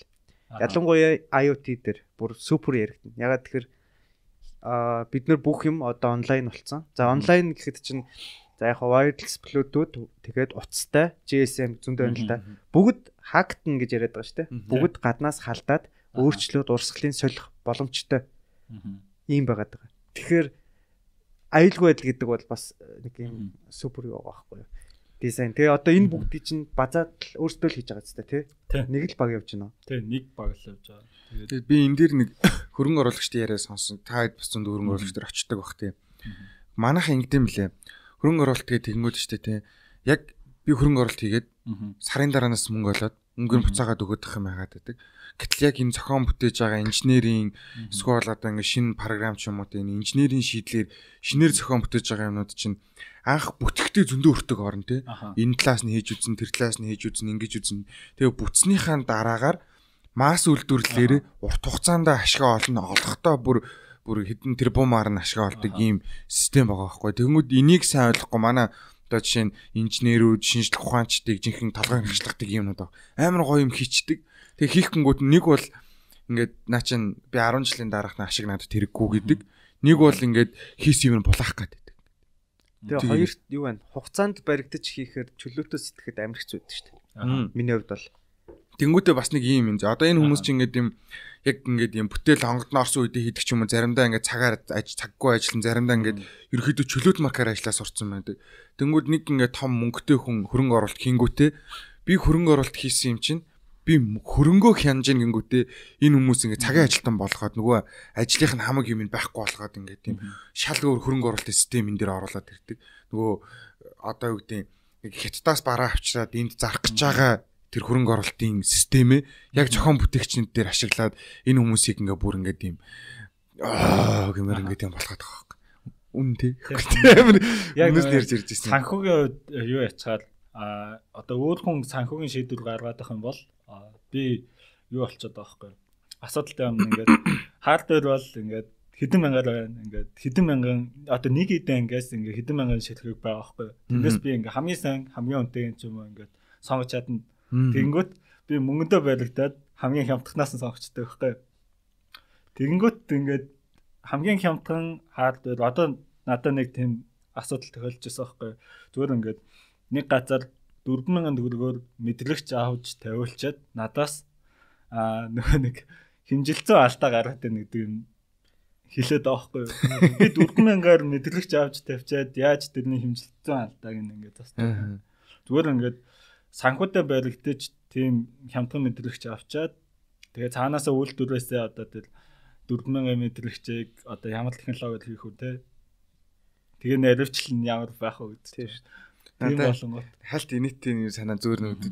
Ялангуяа IoT дээр бүр супер яригдана. Ягаад тэгэхээр а бид нар бүх юм одоо онлайн болсон. За онлайн гэхэд чинь за яг wireless bluetooth тэгээд утастай GSM зөндөө да. Бүгд хактн гэж яриад байгаа шүү дээ. Бүгд гаднаас халдаад өөрчлөлт урсгалын солих боломжтой. Ийм байгаад байгаа. Тэгэхээр аюулгүй байдал гэдэг бол бас нэг юм супер юу байгаа байхгүй юу? Дизайн. Тэгээ одоо энэ бүгдийг чинь базаад л өөртөө л хийж байгаа зү тэ. Нэг л баг явж байна. Тэ нэг баг л явж байгаа. Тэгээд би энэ дээр нэг [coughs] хөрөнгө оруулагчдын яриа сонсон. Та хэд бас зөнд хөрөнгө оруулагч төр очдог бах тий. Манайх ингэдэм лээ. Хөрөнгө оруулалт тэгээ тэгмүүд штэ тий. Яг би хөрөнгө оруулалт хийгээд сарын дараанаас мөнгө олоод өнгөөр буцаагаад өгödөх юм яагаад гэдэг. Гэтэл яг энэ зохион бүтээж байгаа инженерийн эсвэл одоо ингэ шинэ програм ч юм уу энэ инженерийн шийдлэр шинээр зохион бүтээж байгаа юмнууд чинь анх бүтгэхдээ зөндөө өртөг орно те. Энэ талаас нь хийж үзэн, тэр талаас нь хийж үзэн, ингэж үзэн. Тэгээ бүтснийхаа дараагаар масс үйлдвэрлэлээр урт хугацаанд ашиг олно олохдоо бүр бүр хэдэн тэрбумаар нь ашиг олдог ийм систем байгаа байхгүй. Тэгмүүд энийг сайн ойлгохгүй манай одоо жишээ нь инженерүүд, шинжлэх ухаанчдыг жинхэнэ толгойн хашлагдаг юмнууд амар гоё юм хийчдэг. Тэгээ хийхгүйгүүд нэг бол ингээд наа чин би 10 жилийн дараах нь ашиг надад тэрэггүй гэдэг. Нэг бол ингээд хийсэн юм булаах гэдэг. Тэгээ хоёрт юу вэ? Хугацаанд баригдаж хийхээр чөлөөтөө сэтгэхэд амар хэцүү байдаг шүү дээ. Миний хувьд бол Тэнгүүтээ бас нэг юм юм. Одоо энэ хүмүүс чинь ингээд юм яг ингээд юм бүтээл хонгодно орсон үедээ хийдэг ч юм уу заримдаа ингээд цагаар аж цаггүй ажиллан заримдаа ингээд ерөөхдөө чөлөөт маркаар ажиллаа сурцсан байдаг. Тэнгүүд нэг ингээд том мөнгөтэй хүн хөрөнгө оруулалт хийнгүүтээ би хөрөнгө оруулалт хийсэн юм чинь би хөрөнгөө хянаж гингүүтээ энэ хүмүүс ингээ цагийн ажилтан болгоод нөгөө ажлынх нь хамаг юм байхгүй болгоод ингээ тийм шал өөр хөрөнгө оруулалтын систем энэ дээр оруулаад ирдэг. Нөгөө одоо юу гэдэг хятадаас бараа авчираад энд зарах гэж байгаа тэр хөрөнгө оруулалтын системээ яг зохион бүтээгчнүүд дээр ашиглаад энэ хүмүүсийг ингээ бүр ингээ тийм аа гэмээр ингээ тийм болгоод байгаа байхгүй. Үн тий. Яг нүс нэрж ирж ирсэн. Санхүүгийн хувьд юу яцгаад а одоо өөр хүн санхүүгийн шийдвэр гаргаад байх юм бол би юу болчиход байгаа байхгүй юу? Асуудалтай юм ингээд [coughs] хардвер бол ингээд хэдэн мянгаар байна ингээд хэдэн мянган одоо нэг идэ ингээс ингээд хэдэн мянган шилхэг байгаа байхгүй. Тэндээс би ингээд хамгийн сайн хамгийн үнэтэй юм ч юм уу ингээд сонгож чадна. Тэгэнгүүт би мөнгөндөө баригдаад хамгийн хямдхнаас нь сонгочтой байхгүй. Тэгэнгүүт ингээд хамгийн хямдхан хардвер одоо надад нэг тийм асуудал тохиолж байсан байхгүй. Зүгээр ингээд нэг газар 4000 төгрөгөөр мэдлэгч авч тавиулчаад надаас аа нөгөө нэг химжилцэн алдаа гаргаад байна гэдэг нь хэлээд байхгүй. Би 4000-аар мэдлэгч авч тавьчаад яаж тэрний химжилцэн алдааг ингээд [laughs] застаа. Зүгээр ингээд санхутай баригдаж тийм хямдхан мэдлэгч авчаад тэгээ цаанаасаа үйлдвэрээсээ одоо тэр 4000 мэдлэгчийг одоо ямар технологиор хийх үү те. Тэгээ наривчлал нь ямар байх вэ гэдэг. Тийм шүү. Тийм болонгот хальт инэтийн санаа зөөр нүд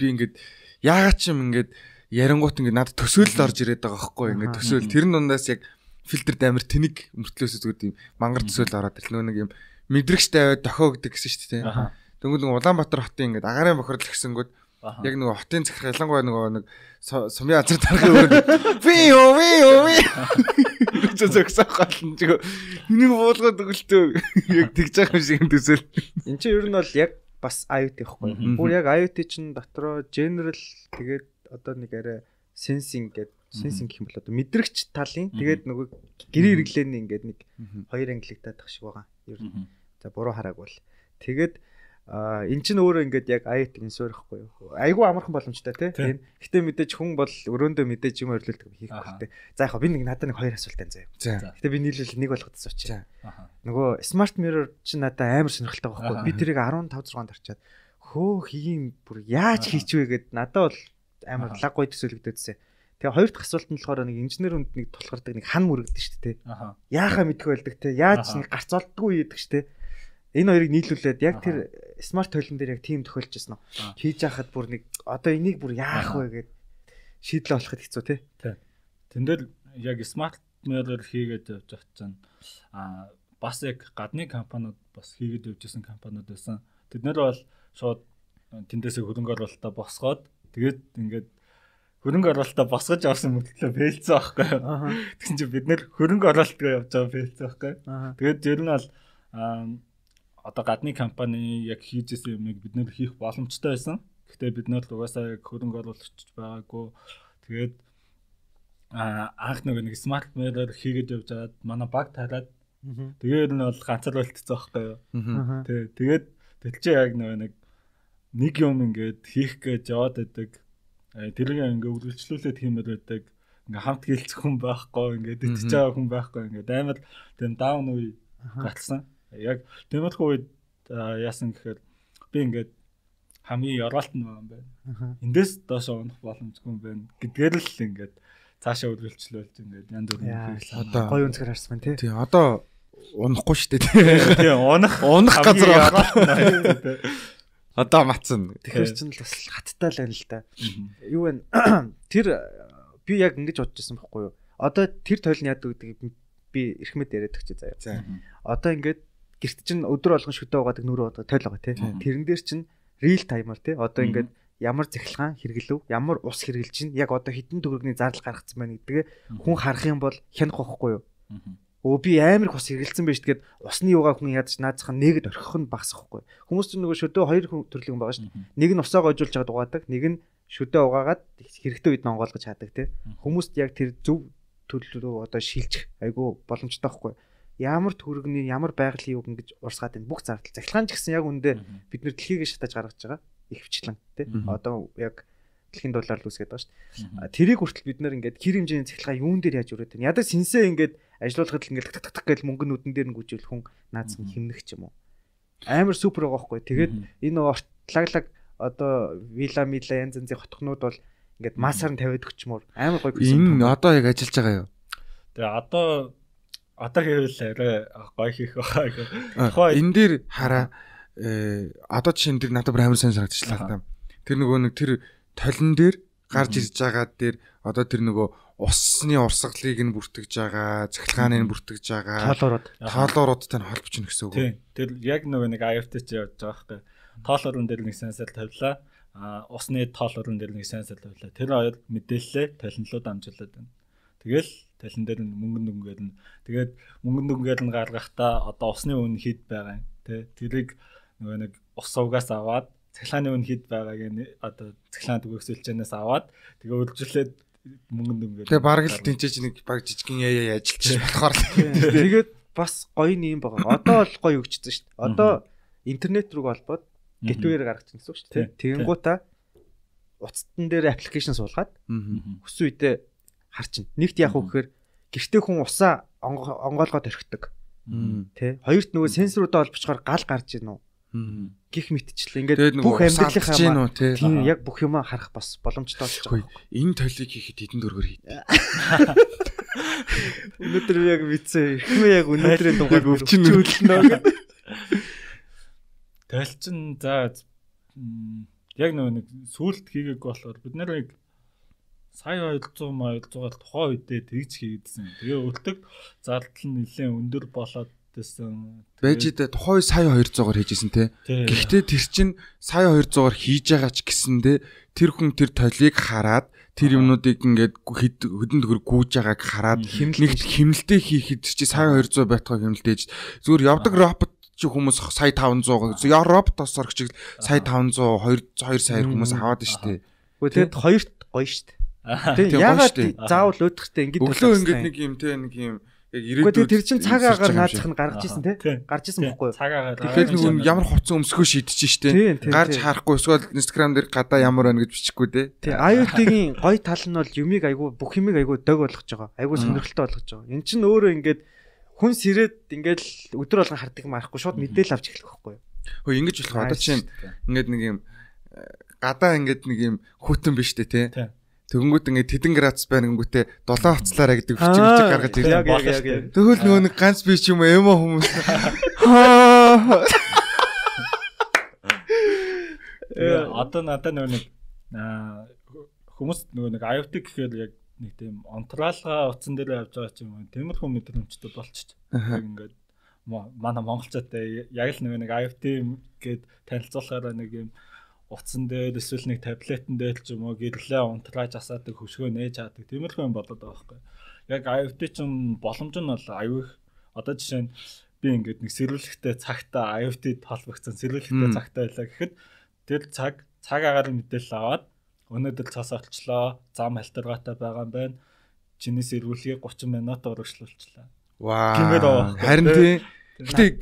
би ингээд яагаад ч юм ингээд ярингуут ингээд надад төсөөлөл орж ирээд байгаа байхгүй. Ингээд төсөөл. Тэрэн дундаас яг фильтрд амар тэнэг мөртлөөсөө зүгээр тийм мангар төсөөлөл ороод ирлээ нэг юм мэдрэгч тавиад дохиогддог гэсэн шүү дээ. Дөнгөж Улаанбаатар хотын ингээд агарын бохирдол гэсэнгүүд яг нэг хотын захирах ялангуяа нэг нэг сумын азар тарахын өөр би юу би юу би зөксөх гол нь чиг энийг буулгаад өглөө яг тэгж байгаа юм шиг төсөөл эн чинь ер нь бол яг бас IoT ихгүй. Бүр яг IoT чинь дотроо general тэгээд одоо нэг арай sensing гэдэг sensing гэх юм бол одоо мэдрэгч талын тэгээд нөгөө гэрээ хэрэглээний ингээд нэг хоёр ангилагдаад тах шиг байгаа. Ер нь. За буруу харааг бол. Тэгээд А эн чинь өөрөө ингээд яг IoT-ийн суурьхгүй юу. Айгүй амархан боломжтой тийм. Гэтэ мэдээж хүн бол өрөөндөө мэдээж юм орилуулдаг хийх хэрэгтэй. За яг би нэг надад нэг хоёр асуулт байна заяа. Гэтэ би нийлүүл нэг болгоц сууч. Нөгөө smart mirror чинь надад амар сонирхолтой байхгүй. Би тэрийг 15 6-нд арчаад хөө хийм бүр яаж хийчихвэ гэд надад бол амар лаг гой төсөөлөгдөөдсөн. Тэгээ хоёр дахь асуулт нь болохоор нэг инженер хүнд нэг тулгардаг нэг хан мөрөгдөн шүү дээ. Яахаа мэдгүй байлдаг те. Яаж нэг гарц олддгүй ийдэг шүү дээ энэ хоёрыг нийлүүлээд яг тэр смарт тойлон дээр яг тийм тохиолж ирсэн нь. Хийж яхад бүр нэг одоо энийг бүр яах вэ гэд шийдлээ олоход хэцүү тий. Тэн дээр яг смарт mirror хийгээд явж байгаа чинь а бас яг гадны компаниуд бас хийгээд явж исэн компаниуд байсан. Тэд нэр бол шууд тэндээсээ хөрөнгө оруулалтаа босгоод тэгээд ингээд хөрөнгө оруулалтаа босгож авсан мөртлөө фейлцсэн байхгүй. Тэгсэн чинь бид нэр хөрөнгө оруулалтаа явж байгаа фейлцсэн байхгүй. Тэгээд ер нь бол одоо гадны компани яг хийжсэн юмыг бид нэр хийх боломжтой байсан. Гэхдээ бид нэр угаасаа яг хөрөнгө оруулагч байгаагүй. Тэгээд анх нэг нэг смарт mirror хийгээд явж байгаад манай баг тараад тэгээд нь бол ганцаарвалцсан байхгүй юу. Тэг тэгээд тэлчээ яг нэг нэг юм ингээд хийх гэж яваад байдаг. Тэрийг ингээд үргэлжлүүлээд хиймээр байдаг. Ингээ хамт гэлцэх хүн байхгүй, ингээд идчихэж байгаа хүн байхгүй, ингээд амар тийм даун үе гатсан. Яг тиймэрхүү үед яасан гэхээр би ингээд хамгийн яргаалт нь байгаа юм байна. Эндээс доош унах боломжгүй юм байна. Гэдгээр л ингээд цаашаа үргэлжлүүлж ингээд янз бүрийн одоо гоё өнцгөр харсан байна тий. Одоо унахгүй шүү дээ тий. [laughs] Унах [laughs] унах газар байна. Одоо матсан. Тэгэхээр чинь л бас хаттай л байна л да. Юу вэ? [clears throat] Тэр би яг ингэж бодож байсан байхгүй юу? Одоо тэр тойл нь яадаг гэдгийг би эрхмэд яриад өгч заяа. Одоо ингээд гэрт чинь өдөр болгон шүдэ угаадаг нүрэ угаадаг тойл байгаа тий. Тэрэн дээр чинь real timer тий. Одоо ингээд ямар захилгаан хэрэглэв, ямар ус хэрэгжилж чинь яг одоо хитэн төгрөгний зардал гаргацсан байна гэдгээ хүн харах юм бол хянах байхгүй юу? Өө би амар их ус хэрэгэлсэн байж тэгээд усны юугаа хүн ядаж наацхан нэгэд орхих нь багсахгүй. Хүмүүс чинь нөгөө шөдөө хоёр төрлийн хүн байгаа шүү дээ. Нэг нь усаа гойжуулж чад угаадаг, нэг нь шөдөө угаагаад хэрэгтэй үед нь онгоолгож хаадаг тий. Хүмүүст яг тэр зөв төлөв одоо шилжих айгу боломжтой байхгүй ямар төрөгний ямар байгалийн үг ингэж урсгаад байна? Бүх зардал захилгаан ч гэсэн яг үндэ бид нэр дэлхийг шатаж гаргаж байгаа ихвчлэн тий одоо яг дэлхийн доллар л үсгээд байгаа шүү дээ. Тэрийг хүртэл бид нэр ингээд хэр хэмжээний захилгаа юун дээр яаж өрөөд байна? Ядаж синсээ ингээд ажиллуулахад л ингээд так так гэж мөнгө нүдэн дээр нь гүйжүүл хүн нааз нь химнэх ч юм уу. Амар супер байгаа байхгүй. Тэгээд энэ ортлаглаг одоо вила мила янз янзын хотхнууд бол ингээд масаар нь тавиад өгчмөр амар гоё энэ одоо яг ажиллаж байгаа юу? Тэгээ одоо одоо хийвэл арай гоё хийх байгаа гэх. Энэ дээр хараа э одоо чинь тэр надад амар сайн санагдчихлаа та. Тэр нөгөө нэг тэр толон дээр гарч ирж байгаа дээр одоо тэр нөгөө усны урсгалыг нь бүртгэж байгаа, цахилгааны нь бүртгэж байгаа. Тоолоорууд. Тоолооруудтай нь холбож гэнэ гэсэн үг. Тийм. Тэр яг нөгөө нэг IoT чи явж байгаа байхгүй. Тоолоорын дээр нэг сенсор тавилаа. А усны тоолоорын дээр нэг сенсор тавилаа. Тэр хоёр мэдээлэлээ толонлоо дамжуулаад байна. Тэгэл талин дээр нь мөнгөн дүнгээр нь. Тэгээд мөнгөн дүнгээр нь гаргахтаа одоо усны үн хэд байгаа тий тэрийг нөгөө нэг ус сувгаас аваад цахилгааны үн хэд байгааг нь одоо цахилгаан дүгсэлчэнээс аваад тэгээ үржилээд мөнгөн дүнгээр Тэгээ бараг л тэнцэж нэг баг жижигхэн яа яа ажилтж болохоор. Тэгээд бас гоё юм байгаа. Одоо бол гоё өгчсөн шүү дээ. Одоо интернет рүү холбоод гетвээр гаргаж ирсэн шүү дээ. Тэгэнгуутаа уцтан дээр аппликейшн суулгаад хүссэн үедээ харчин. Нэгт яах вэ гэхээр гэртээ хүн усаа онгоолгоод орхидог. Тэ. Хоёрт нөгөө сенсоруудаа олбочгоор гал гарч ийн үү? гих мэтчлээ. Ингээд бүх амьдралынхаа тийм яг бүх юмаа харах бас боломжтой болж байгаа. Энэ толийг хийхэд хэдэн дөргөр хий. [laughs] Өнөөдөр яг мэдсэн. Эхмээ яг өнөөдрийн дугаар өвчнөлнө гэдэг. Талчин за яг нөгөө нэг сүулт хийгээг болохоор бид нэр яг сая 200 200-аар тухайн үедээ тэгж хийгээдсэн. Тэгээ өлтөг зардал нь нэлээд өндөр болоод байсан. Бэжид тухайн сая 200-аар хийжсэн те. Гэхдээ тэр чин сая 200-аар хийж байгаа ч гэсэндээ тэр хүн тэр толийг хараад тэр юмнуудыг ингээд хөдөн төгөр гүйж байгааг хараад нэгт химнэлтэд хийхэд чи сая 200 байтгаа химнэлтэж зүгээр явдаг робот чи хүмүүс сая 500 робот орчих сая 500 2 2 сая хүмүүс аваад штэ. Гэхдээ тэгэд хоёрт гоё штэ. Тийм ягаад заавал өөдөртөө ингэж өглөө ингэж нэг юм те нэг юм яг ирээдүйд тэр чин цаг агаар наадах нь гарч исэн те. Гарч исэн бохгүй цаг агаар тэгэхээр нэг ямар хувцас өмсгөө шийдэж штэ гарч харахгүй эсвэл инстаграм дээр гадаа ямар байна гэж бичихгүй те. Тий IoT-гийн гоё тал нь бол юмыг айгүй бүх юмыг айгүй дог болгож байгаа. Айгүй сонирхолтой болгож байгаа. Эн чин өөрөө ингээд хүн сэрээд ингээд өдөр болгон хардаг юм арахгүй. Шууд мэдээлэл авч эхлэх байхгүй юу? Хөө ингэж болох одоо чинь ингээд нэг юм э, гадаа ингээд нэг юм хүүтэн биш те тий Тэгэнгүүт ингээд тэдэн градус байна гингүүтээ 7 хуцлаараа гэдэг хүч хүч гаргаж ирсэн дээ. Тэгвэл нөгөө нэг ганц би ч юм уу эмо хүмүүс. [laughs] Э одоо надад нөгөө нэг хүмүүс нөгөө нэг IoT гэхээр яг нэг тийм онтраалга утсан дээр явж байгаа ч юм уу тиймэрхүү мэдрэмжтэй болчих. Ингээд манай монголчуудаа яг л нөгөө нэг IoT гээд танилцуулахаараа нэг юм утсан дээр эсвэл нэг таблетэн дээр ч юм уу гэрлээ унтрааж асаадаг хөшгөө нээж хаадаг тиймэрхүү юм болоод байгаа байхгүй. Яг IoT ч боломж нь бол аюух одоо жишээ нь би ингээд нэг сэрүүлэгтэй цагтаа IoT холбогдсон сэрүүлэгтэй цагтаа байлаа гэхэд тэр цаг цаг агаар мэдээлэл аваад өнөөдөр цас олчлоо зам халтаргаатай байгаа юм байна. Чиний сэрүүлгийг 30 минут урагшлуулчлаа. Вау. Харин тийм Гэтэ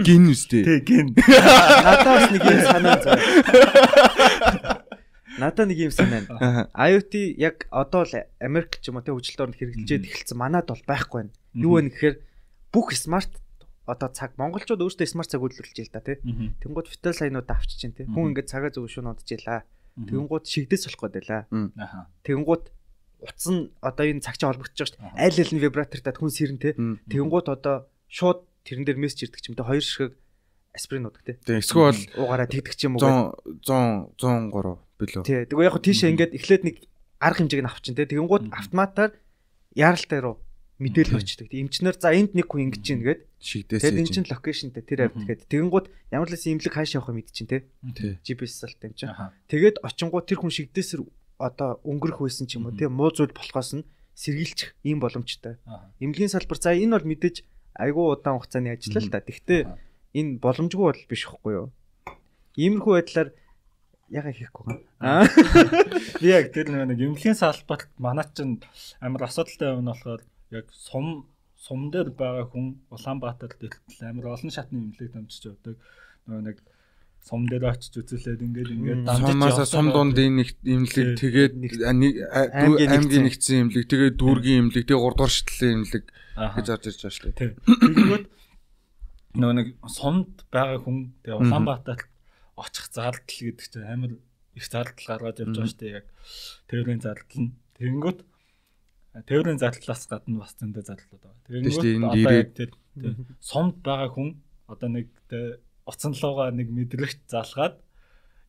гин үстэй. Тий, гин. Надаас нэг юм санаа зөө. Надаа нэг юм санаа. IoT яг одоо л Америк ч юм уу те хөгжилт орнд хэрэгжилжээд эхэлсэн. Манад бол байхгүй байна. Юу вэ гэхээр бүх смарт одоо цаг монголчууд өөрсдөө смарт цаг үйлдвэрлэж ил та тий. Тэнгууд фитал сайнууд авчиж чинь тий. Хүн ингээд цагаа зөв шүүн унтжээлаа. Тэнгууд шигдээс болох гээд байлаа. Тэнгууд утас нь одоо энэ цагчаа холбогдож байгаа шүү дээ. Аль аль нь вибратортай хүн сэрэн тий. Тэнгууд одоо шууд тэрэн дээр мессеж ирдэг ч юм те хоёр шиг аспирин удаг те. Тэг эсвэл уугаараа тэгдэг ч юм уу. 100 100 103 билүү. Тий. Тэгвэл яг хөө тийшээ ингээд эхлээд нэг арга хэмжээг нь авчин те. Тэгэнгүүт автоматар яралтай руу мэдээлэл өчтдөг. Эмчнэр за энд нэг хүн ингэж чинь гээд шигдээс. Тэгэд эн чинь локейшнтэй тэр авт гээд тэгэнгүүт ямар л имлэг хаашаа явах юм идэв чинь те. GPS салт юм чинь. Тэгээд очингууд тэр хүн шигдээсэр одоо өнгөрөх байсан ч юм уу те муу зүйл болохоос нь сэргийлчих ийм боломжтой. Имлэгийн салбар за энэ бол мэдээж айгүй удаан хугацааны ажил л да. Тэгтээ энэ боломжгүй бол биш хэвгүй юу? Иймэрхүү байдлаар яга хийхгүй байгаа. [laughs] Би яг тэр нэг эмнэлгийн салбарт манай чинь амар асуудалтай юм болохоор яг сум сум дээр байгаа хүн Улаанбаатар дэлтэл амар олон шатны эмнэлэг дамжиж явдаг. Нөгөө нэг сум дээр очиж үзүүлээд ингээд ингээд дамжиж сум дундын нэг эмнэлэг тэгээд аймгийн нэгдсэн. эмнэлэг тэгээд дүүргийн эмнэлэг тэгээд 3 дугаар шатлалын эмнэлэг гэж орж ирж байгаа шүү дээ. Тэгэнгүүт нөгөө нэг сумд байгаа хүн тэгээд Улаанбаатарт очих зардал гэдэг чинь амар их зардал гаргаж явж байгаа шүү дээ яг. Тээврийн зардал нь. Тэгэнгүүт тээврийн зардлаас гадна бас зөндөө зардлууд байгаа. Тэгэнгүүт одоо яг тэр сумд байгаа хүн одоо нэг уцанлуугаа нэг мэдрэгт залгаад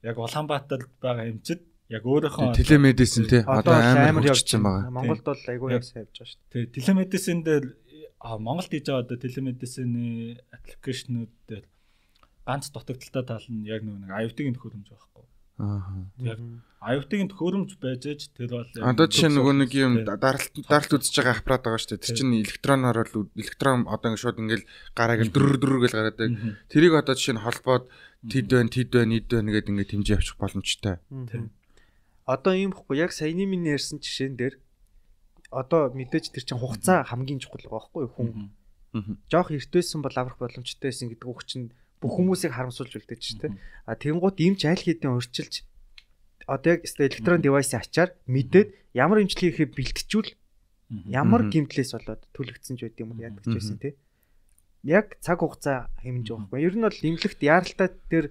яг Улаанбаатарт байгаа эмчэд яг өөрийнхөө телемедицин тий одоо амар явж байгаа. Монголд бол айгүй явж байгаа шүү дээ. Тий телемедицин дээр Монголд хийж байгаа одоо телемедицины аппликейшнүүд дээр ганц дутагдaltaй тал нь яг нэг IoT-ийн төхөөрөмж байхгүй. Аа. Яг IoT-ийн төхөөрөмж байж аж тэр бол Одоо жишээ нөгөө нэг юм даралт даралт үзэж байгаа аппарат байгаа шүү дээ. Тэр чинь электроноор бол электрон одоо ингэ шууд ингээл гарааг дөрөр дөрөр гэж гараад байг. Тэрийг одоо жишээ нь холбоод тэд байна, тэд байна, эд байна гэдэг ингээд хэмжээ авчих боломжтой. Тийм. Одоо ийм бохгүй яг саяны миний ярьсан жишээн дээр одоо мэдээж тэр чинь хугацаа хамгийн чухал байгаа байхгүй юу хүн. Жохо эртвэсэн бол аврах боломжтой байсан гэдэг үг чинь бүх хүмүүсийг харамсуулж үлдээж ч тийм. А тэнгуут ийм ч аль хэдийн урьдчилж одоо яг электрон девайсыг ачаар мэдээд ямар имчилгээ хийхээ бэлтжүүл ямар гимтлээс болоод төлөгдсөн ч байд юм уу яддаг ч байсан тийм. Яг цаг хугацаа хэмжиж байгаа байхгүй. Ер нь бол имлэгт яаралтай дээр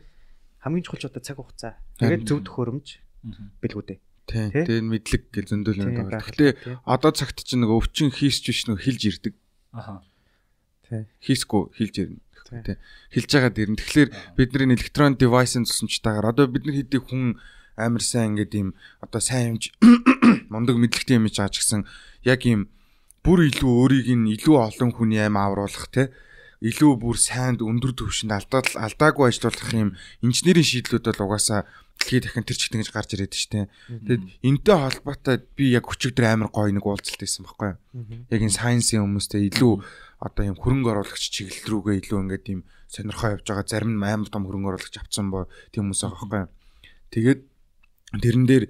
хамгийн чухал ч одоо цаг хугацаа. Тэгээд зөв төхөөрөмж бэлгүү дээ. Тийм. Тэгээд мэдлэг гэж зөндөл юм байна. Гэтэ одоо цагт чинь нэг өвчин хийсч биш нэг хилж ирдэг. Аха. Тийм. Хийсгүй хилж ирнэ. Тийм. Хилж байгаа дэрн. Тэгэхээр бидний электрон девайсын тусламжтайгаар одоо бид нар хэдий хүн амар сайн ингээд ийм одоо сайн юмж [coughs] мундаг мэдлэгтэй юм ч гэсэн яг ийм бүр илүү өөрийг нь илүү олон хүний аим авруулах те илүү бүр сайнд өндөр түвшинд алдаа алдаагүй ажиллах юм инженерийн шийдлүүд бол угаасаа дэлхийд дахин тэр чигт ингэж гарч ирээд штэ. Тэгэд энтэй холбоотой би яг өчигдөр амар гоё нэг уулзалт хийсэн байхгүй юу? Яг энэ сайенсийн хүмүүстэй илүү одоо юм хөрөнгө оруулагч чиглэл рүүгээ илүү ингээд юм сонирхоо явж байгаа зарим нь амар том хөрөнгө оруулагч авцсан боо тийм хүмүүс байгаа байхгүй? Тэгээд тэрэн дээр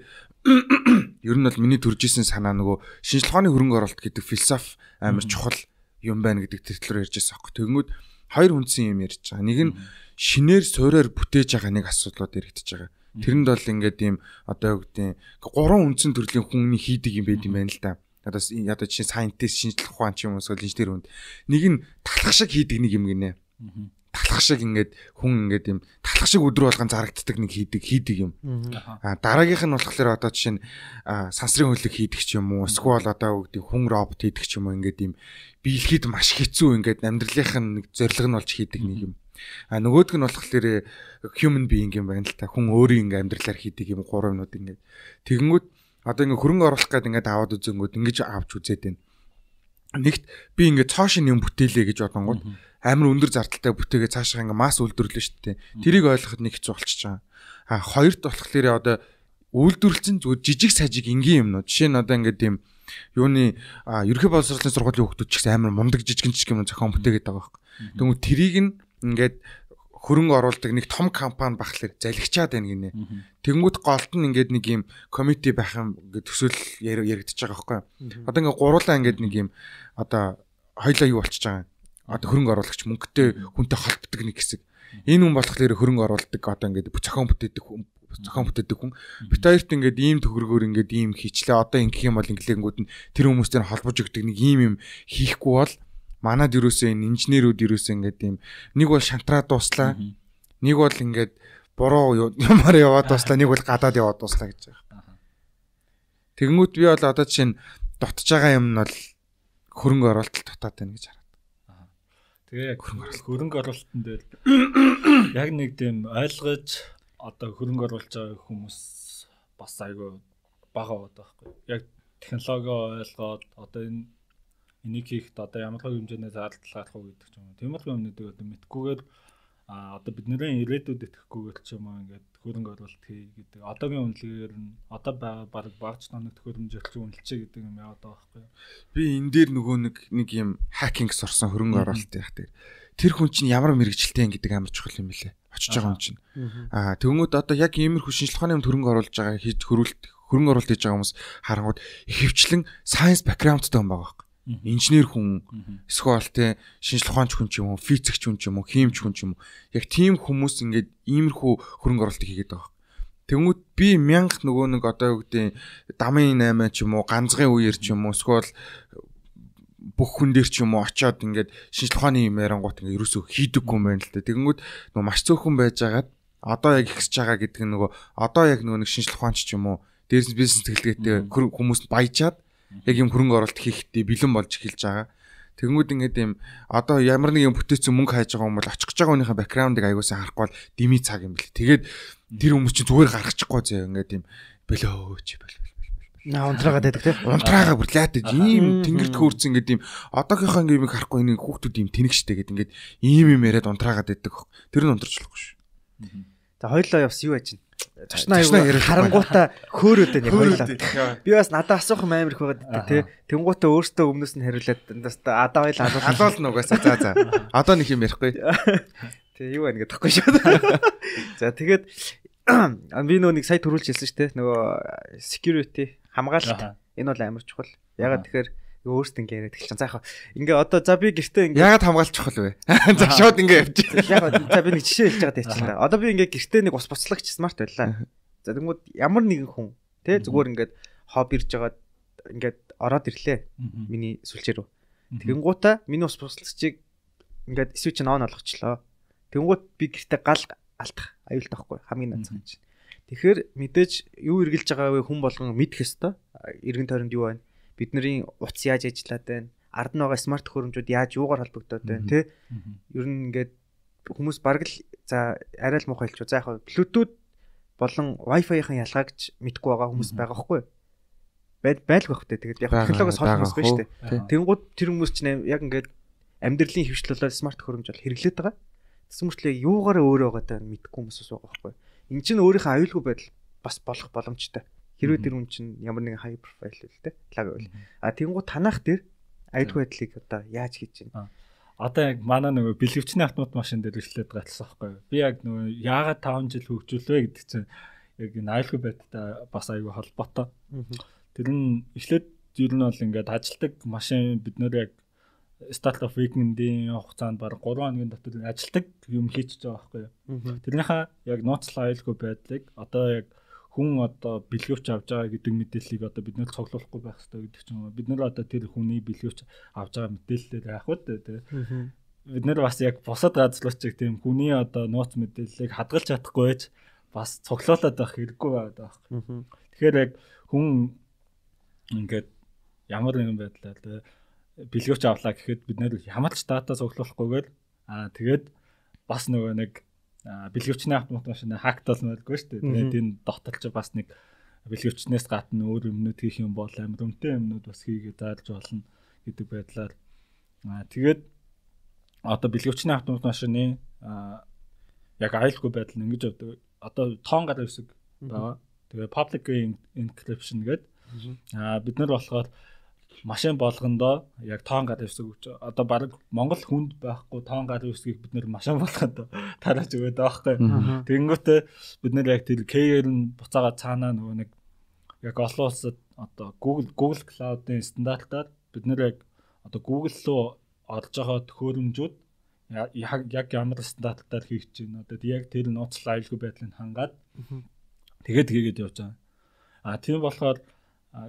[clears throat] ер нь бол миний төржсэн санаа нөгөө шинжлэх ухааны хөрөнгө оруулалт гэдэг философи амар чухал юм байна гэдэг тэртлэр ярьж байсан аахгүй. Тэгэнгүүт хоёр хүнсэн юм ярьж байгаа. Нэг нь шинээр суураар бүтээж байгаа нэг асуудлууд яригдчихэж байгаа. Тэрэнд бол ингээд ийм одоо юу гэдэг гурван үндсэн төрлийн хүний хийдэг юм байд юм байна л да. Одоо одоо чинь scientist шинжлэх ухаан ч юм уу эсвэл инженер хүнд нэг нь талах шиг хийдэг нэг юм гинэ. Талах шиг ингээд хүн ингээд юм талах шиг өдрө болгон зарагддаг нэг хийдэг хийдэг юм. А дараагийнх нь болохоор одоо жишээ нь сансрын хөлөг хийдэг ч юм уу эсвэл одоо гэдэг хүн робот хийдэг ч юм уу ингээд юм биелэхэд маш хэцүү ингээд амьдралынх нь нэг зориг нь болж хийдэг нэг юм. А нөгөөдг нь болохоор human being юм байна л та. Хүн өөрийн ингээ амьдралаар хийдэг юм гурван минут ингээ. Тэгэнгүүт одоо ингээ хөрөнгө оруулах гээд ингээ аваад үзэнгүүт ингэж авч үзээд байна. Нэгт би ингээ цоошин юм бүтээлээ гэж бодонгууд амар өндөр зардалтай бүтээгээ цаашаа ингээ масс үйлдвэрлэн шүү дээ. Тэрийг ойлгоход нэг хэцүү болчихж байгаа. А хоёрт болохоор одоо үйлдвэрлэлцэн зүгээр жижиг сажиг энгийн юмнууд. Жишээ нь одоо ингээ тийм юуны ерхий боловсролын сургуулийн хүүхдүүд ч гэсэн амар мундаг жижигэн жижиг юм зохион бүтээгээд байгаа байхгүй. Тэгвэл тэрийг нь ингээд хөрөнгө оруулдаг нэг том компани бахлаар залгичаад байна гинэ. Тэнгүүд голд нь ингээд нэг юм комити байх юм гэж төсөөл яригдчихэж байгаа байхгүй. Одоо ингээд гуруулаа ингээд нэг юм одоо хоёлаа юу болчихж байгаа. Одоо хөрөнгө оруулагч мөнгөтэй хүнтэй холбдог нэг хэсэг. Энэ хүн болохоор хөрөнгө оруулдаг одоо ингээд зохион бүтээдэг зохион бүтээдэг хүн. Бит хоёрт ингээд ийм төгрөгөөр ингээд ийм хийчлээ. Одоо ингэх юм бол инглингүүд нь тэр хүмүүстэй холбож өгдөг нэг ийм юм хийхгүй бол манад юусоо энэ инженерүүд юусоо ингээд юм нэг бол шантраа дууслаа. Нэг бол ингээд буруу юмар яваад дууслаа, нэг бол гадаад яваад дууслаа гэж байгаа. Тэгэнгүүт би бол одоо чинь дотж байгаа юм нь бол хөрөнгө оруулалт дутаад байна гэж хараад. Тэгээ яг хөрөнгө оруулалтын дээр яг нэг тийм ойлгож одоо хөрөнгө оруулж байгаа хүмүүс бас айгүй бага байдаг байхгүй. Яг технологи ойлгоод одоо энэ энийг хийхэд одоо ямар хөө хэмжээний зардал гарах уу гэдэг ч юм уу. Тиймэрхүү юмнуудыг одоо мэдгүйгээр а одоо бидний ирээдүйд итгэхгүйгээр ч юм уу ингээд хөрөнгө оруулалт хий гэдэг. Одоогийн үнэлгээр нь одоо байгаа баг багц тоног төхөөрөмж өрчлөн үнэлчээ гэдэг юм яваад байгаа байхгүй юу. Би энэ дээр нөгөө нэг нэг юм хакинг сурсан хөрөнгө оруулалт яах дээр тэр хүн чинь ямар мэрэгчлээ юм гэдэг амар чухал юм билэ. Очиж байгаа хүн чинь. Аа тэгмүүд одоо яг иймэрхүү шинжилгээ ухааны хөрөнгө оруулж байгаа хийж хөрүүлт хөрөнгө оруулалт хийж байгаа хүмүүс харангууд ихэвчлэн science backgroundтай хүн байгаа байхгүй инженер хүн эсвэл те шинжлэх ухаанч хүн ч юм уу физикч хүн ч юм уу химч хүн ч юм уу яг тийм хүмүүс ингээд иймэрхүү хөрөнгө оруулалт хийгээд байгаа. Тэнгүүд би мянга нөгөө нэг одоо юу гэдэг дамын 8 ч юм уу ганцгын үеэр ч юм уу эсвэл бүх хүн дээр ч юм уу очиод ингээд шинжлэх ухааны юм ярангуут ингээд ерөөсөө хийдэггүй юм байна л да. Тэгэнгүүт нөгөө маш цөөхөн байжгаад одоо яг ихсэж байгаа гэдэг нь нөгөө одоо яг нөгөө нэг шинжлэх ухаанч ч юм уу дээрс бизнес технологитэй хүмүүс баяжаад яг юм хөрөнгө оруулалт хийхдээ бэлэн болж эхэлж байгаа. Тэнгүүд ингээд юм одоо ямар нэг юм бүтээсэн мөнгө хайж байгаа юм бол очих гэж байгаа хүнийхээ бэкграундыг аягуулсан харахгүй бол дими цаг юм бэл. Тэгээд тэр хүмүүс чинь зүгээр гаргачихгүй зөө ингээд юм бөл бөл бөл. Наа унтраагаад байдаг тийм. Унтраагаа бүр лаатаж ийм тэнгэрт хөөрцөн ингээд юм одоогийнхоо ингээд юм харахгүй нэг хүүхдүүд ийм тэнэгчтэй гэдэг ингээд ийм юм яриад унтраагаад байдаг. Тэр нь унтарч болохгүй шүү. За хоёлоо явс юу яаж чинь? Зочноо аягүй харангуудаа хөөрөөд байна хоёлаа. Би бас надад асуух юм амар их байгаад тий. Тэнгуутаа өөртөө өмнөөс нь хариулаад дандаа адаа хоёлаа алуул. Алуул нугасаа за за. Одоо нэг юм ярихгүй. [laughs] Тий юу байна гэдэгхгүй шүү. [laughs] За тэгээд [clears throat] би нөө нэг сая төрүүлж хэлсэн шүү дээ. Нөгөө security хамгаалалт энэ бол амар чухал. Ягаад тэгэхээр өөрсдөө ингэ яриад эхэлчихсэн. За яг ингээ одоо за би гэртээ ингээ ягаад хамгаалж чухал вэ? [laughs] За шууд ингээ явж. Яг за би нэг жишээ хэлж байгаа тийм. Одоо би ингээ гэртээ нэг ус буцлагч смарт байлаа. За тэгмүүд ямар нэгэн хүн те зүгээр ингээд хоб ирж байгаа ингээд ороод ирлээ. Миний сүлжээ рүү. Тэгэнгуутаа миний ус буцлагчийг ингээд свич н он олгочлоо. Тэгэнгуут би гэртээ гал алдах аюултай байхгүй хамгийн нацхан чинь. Тэгэхээр мэдээж юу эргэлж байгаа вэ хүн болгон мэдэх ёстой. Иргэн тойронд юу байна? Бидний утас яаж ажиллаад байна ард нь байгаа смарт хөрөмжүүд яаж юугаар холбогдоод байна тий ер нь ингээд хүмүүс бараг л за арай л муухай хэлчих. За яг Bluetooth болон Wi-Fi-ийн ялгаа гэж мэдгүй байгаа хүмүүс байгаа хгүй байл байлг байх тэ тэгээд яг технологиос хол хүмүүс байна шүү дээ. Тэнгууд тэр хүмүүс чинь яг ингээд амьдралын хөвчлөлөөр смарт хөрөмж бол хэрэглээд байгаа. Тэс мөртлөө юугаараа өөрөө байгаадаа мэдгүй хүмүүс бас байгаа байхгүй. Энд чинь өөрийнхөө аюулгүй байдал бас болох боломжтой. Хэрвээ тэр хүн чинь ямар нэгэн high profile л те лаг байл. А тэнгуү танах дээр аюулгүй байдлыг одоо яаж хийж байна? Одоо яг манай нөгөө бэлгэвчний автомат машин дээр ишлээд байгаа талсан байхгүй юу? Би яг нөгөө яагаад 5 жил хөгжүүлвэ гэдэг чинь яг энэ аюулгүй байдалтай бас аюулгүй холбоотой. Тэр нь эхлээд ер нь бол ингээд ажилдаг машин бид нөр яг start of weekend-ийн хугацаанд баг 3 хоногийн дотор ажилдаг юм хийчихэж байгаа байхгүй юу? Тэрнийхээ яг нууцлах аюулгүй байдлыг одоо яг хүн одоо бэлгүүч авж байгаа гэдэг мэдээллийг одоо бид нэр цуглуулахгүй байх хэрэгтэй гэдэг ч юм уу. Бид нэр одоо тэр хүний бэлгүүч авж байгаа мэдээллээр яах вэ те. Бид нэр бас яг бусад газлуучиг тийм хүний одоо нууц мэдээллийг хадгалж чадахгүй байж бас цуглуулад байх хэрэггүй байдаг байхгүй. Тэгэхээр яг хүн ингээд ямар нэгэн байдлаар те бэлгүүч авлаа гэхэд бид нэр ямар ч дата цуглуулахгүйгээр аа тэгээд бас нөгөө нэг бэлгэвчний автомат машин хакт болмооргүй шүү дээ. Тэгээд энэ дотолч бас нэг бэлгэвчнээс гадна өөр юмнууд хийх юм бол амар өмтэй юмнууд бас хийгээд заалж болно гэдэг байдлаар тэгээд одоо бэлгэвчний автомат машины яг аюулгүй байдал нь ингэж явдаг. Одоо тоон гараа үсэг байгаа. Тэгээд public encryption гэдэг. Аа бид нар болохоор машин болгондоо яг тоон гар ивсэг өгч одоо баг Монгол хүнд байхгүй тоон гар ивсгийг бид нэр машин болгондоо [laughs] тарааж өгöd байгаа байхгүй. Тэнгүүтээ бид нэр яг тэр KR нь буцаага цаанаа нөгөө нэг яг олон улсад одоо Google Google Cloud-ын стандартаар бид нэр яг одоо Google руу орж байгаа төхөөрөмжүүд яг ямар стандартаар хийж байна. Одоо яг тэр нууцлал аюулгүй байдлыг хангаад тэгээд тэгээд явж байгаа. А тийм болохоор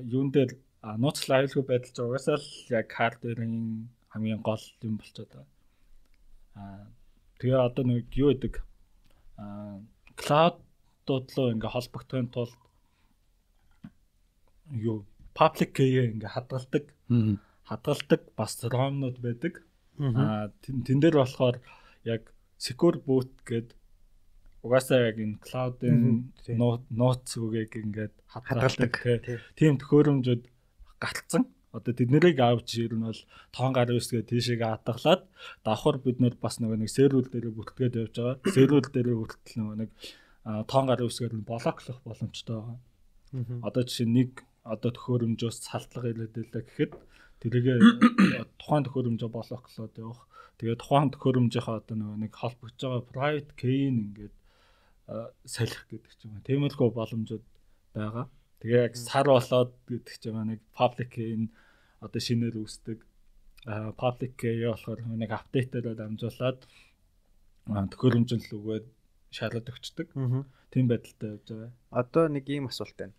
юун дээр А нууцлал аюулгүй байдал ч угаасаа л яг хардверийн хамгийн гол юм болчиход байгаа. А тэгээ одоо нэг юу гэдэг? А клаудууд руу ингээ холбогдохын тулд юу? Public key ингээ хадгалдаг. Хадгалдаг бас ROM-нууд байдаг. А тэн дээр болохоор яг secure boot гэдэг угаасаа яг энэ cloud-ын нууц үгийг ингээд хадгалдаг. Тийм төхөөрөмжүүд галтсан. Одоо тэднэрийг авч ирнэ бол тоон гар үсгээ тийшээгээ хадгалаад давхар бид нэр бас нөгөө нэг сервер дээр бүртгээд явж байгаа. Сервер дээр хүртэл нөгөө нэг тоон гар үсгээр нь блоклох боломжтой байгаа. Одоо жишээ нэг одоо төхөөрөмжөөс салтлага илээдэлээ гэхэд тэргээ тухайн төхөөрөмжөө блоклоод явах. Тэгээ тухайн төхөөрөмжийнхаа одоо нөгөө нэг холбогдож байгаа private key-н ингээд салхих гэдэг ч юм уу. Тиймэрхүү боломжууд байгаа. Тэгээ яг сар болоод гэдэг чинь нэг public энэ одоо шинээр үүсдэг public key болохоор нэг апдейтээр дамжуулаад төхөөрөмжл үгээд шалгад өгчдөг. Тийм байдалтай явж байгаа. Одоо нэг ийм асуулт байна.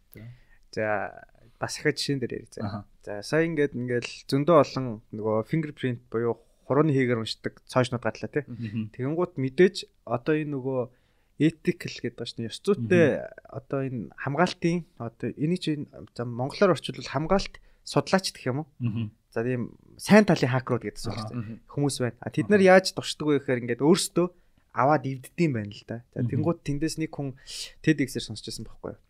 За бас ихэ жишээн дээр ярьж. За сая ингээд ингээл зөндөө олон нөгөө fingerprint буюу хурууны хийгээр уншдаг цаашнууд гатлаа тий. Тэгэнгუთ мэдээж одоо энэ нөгөө ethical гэдэг шнэ ёс зүйтэй одоо энэ хамгаалтын одоо энийг чинь монголоор орчуулбал хамгаалт судлаач гэх юм уу? За тийм сайн талын хакерууд гэдэг зүйл хүмүүс байна. Тэд нар яаж туршдаг вэ гэхээр ингээд өөрсдөө аваад ивддэм байна л да. За тэнгууд тэндээс нэг хүн TEDx-ээр сонсчихсан байхгүй юу?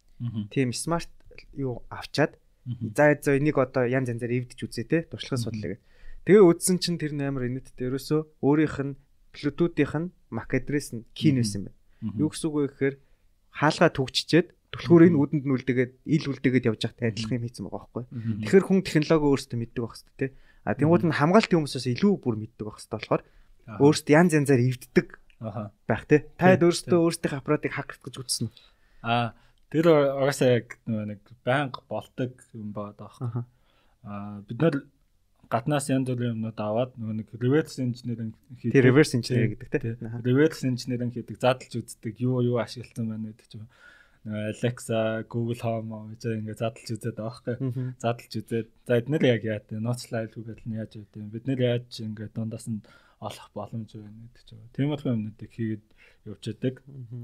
Тийм смарт юу авчаад за за энийг одоо янз янзаар ивдэж үзээ те туршлагын судлаа гэдэг. Тэгээ үзсэн чинь тэр нээр инэттэй ерөөсөө өөрийнх нь Bluetooth-ийнх нь MAC address нь key нэсэн байна. Юу гэсэн үг вэ гэхээр хаалгаа төгччээд түлхүүрийн үүдэнд нь үлдээгээд ил үлдээгээд явж байхтай адилхан юм хийсэн байгаа байхгүй. Тэгэхээр хүн технологи өөрөөсөө мэддэг байх хэрэгтэй тий. А тэнгууд нь хамгаалтын хүмүүсээс илүү бүр мэддэг байх хэрэгтэй болохоор өөрөөсөө янз янзаар эвддэг байх тий. Та өөрөөсөө өөрсдийн аппаратыг хак гэж үзсэн үү? Аа тэр угаасаа яг нэг байнга болдог юм байна даах. Аа бид нар гаднаас янз бүрийн юмнууд аваад нөгөө нэг reverse engineering хийдэг. Тэр reverse engineering гэдэг тийм. Reverse engineering хийдэг, задлж үздэг, юу юу ашигласан байна гэдэг чинь Alexa, Google Home гэж ингээд задлж үзээд байгаа байхгүй. Задлж үзээд за эднэр яг яа гэдэг ноцлайл үгээл нь яаж үүдээ. Бид нэр яаж ингээд дундаас нь олох боломж байна гэдэг чинь. Тиймэрхүү юмнуудыг хийгээд явж байдаг.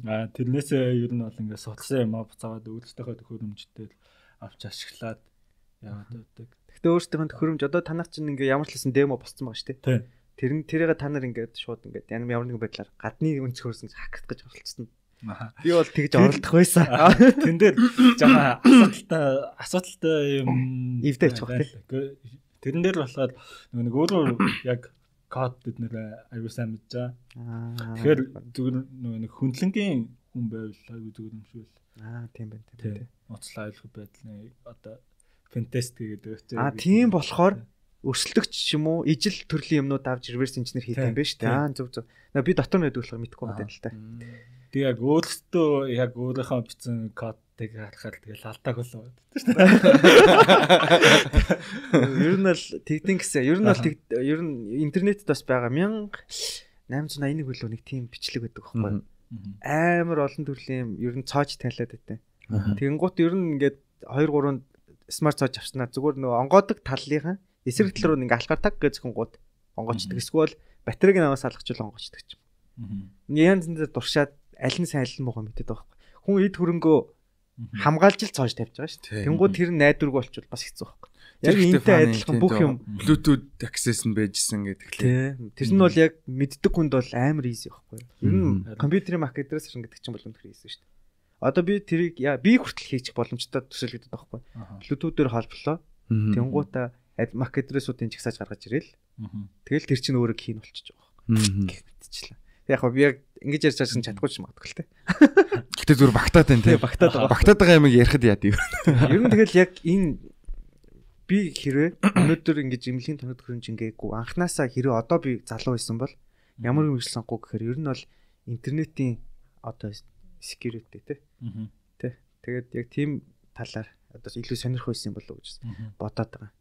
Аа тэрнээсээ ер нь бол ингээд судалсан юм аа буцаагаад өөрсдийнхөө төхөөрөмжтэй авч ашиглаад яваад байдаг. Гэхдээ өөрсдийнх нь төхөөрөмж одоо танах чинь ингээ ямар ч хэлсэн демо босцсон байгаа шүү дээ. Тэр нь тэрийг та нар ингээд шууд ингээд ямар нэгэн байдлаар гадны хөрсөн хакт гэж оролцсон. Би бол тэгж оролдох байсан. [laughs] Тэн дээр жаа асуудалтай асуудалтай юм ивдэж байгаа тийм. Тэрэн дээр болохоор нэг өөрөө яг код бид нэр аюу сайн мэдж байгаа. Тэгэхээр зүгээр нэг хүндлэнгийн хүн байвал аюу зүгээр юм шиг л. Аа тийм байна тийм. Уцлаа аюулгүй байдлын одоо Fantastic гэдэг үү. А тийм болохоор өрсөлдөгч юм уу? Ижил төрлийн юмнууд авч reverse engineer хийх юм байна шүү дээ. Аа зөв зөв. Би дотор нь хэдүүлэхээр мэдэхгүй байна л та. Тэг яг өөртөө яг өөрийнхөө бичсэн кодыг харахаар тэгээ лалтаг болоо гэдэг шүү дээ. Ер нь л тэгдэн гэсэн. Ер нь бол ер нь интернетэд бас байгаа 1881 хүлөө нэг тийм бичлэг байдаг байхгүй юу? Амар олон төрлийн ер нь цаож танилаад байт. Тэгэнгუთ ер нь ингээд 2 3 смарт цоож авснаа зүгээр нөгөө онгоодог талынхан эсрэг тал руу ингээ алхаар таг гэж гингууд онгоочдөг. Эсвэл батарейг намаас алгачвал онгоочдөг ч юм. Янз янзаар дуршаад аль нь сайн аль нь муухай мэдээд байгаа байхгүй. Хүн эд хөрөнгөө хамгаалж л цоож тавьж байгаа шүү дээ. Тэнгууд тэр найдваргүй болчихвол бас хэцүү байхгүй. Яг энэтэй адилхан бүх юм Bluetooth access нь байжсэн гэдэг лээ. Тэр нь бол яг мэддэг хүнд бол амар easy байхгүй. Ер нь компьютерийн маркетерээс ирэн гэдэг чинь бол үнэхээр easy шүү дээ. Одоо би тэрийг би хүртэл хийчих боломжтой төсөөлөгдөд байгаа байхгүй. Bluetooth-ээр холболоо. Тэнгуудаа маркетерээсүүдийн чагсааж гаргаж ирэл. Тэгэл тэр чинь өөрөө хийн болчихж байгаа байхгүй. Гэх мэтчлээ. Яг би яг ингэж ярьж байсан чадахгүй ч магадгүй л те. Гэтэ зүгээр багтаад байна те. Багтаад байгаа. Багтаад байгаа юм ярихад яа дий. Ер нь тэгэл яг энэ би хэрвээ өнөөдөр ингэж имлэгийн тоног хөрөмж ингээгүй анханасаа хэрвээ одоо би залуу байсан бол ямар юм ирсэнгүй гэхээр ер нь бол интернетийн одоо security те. Тэ. Тэгээд яг тийм талаар одоо илүү сонирх байсан болов уу гэж бодоод байгаа.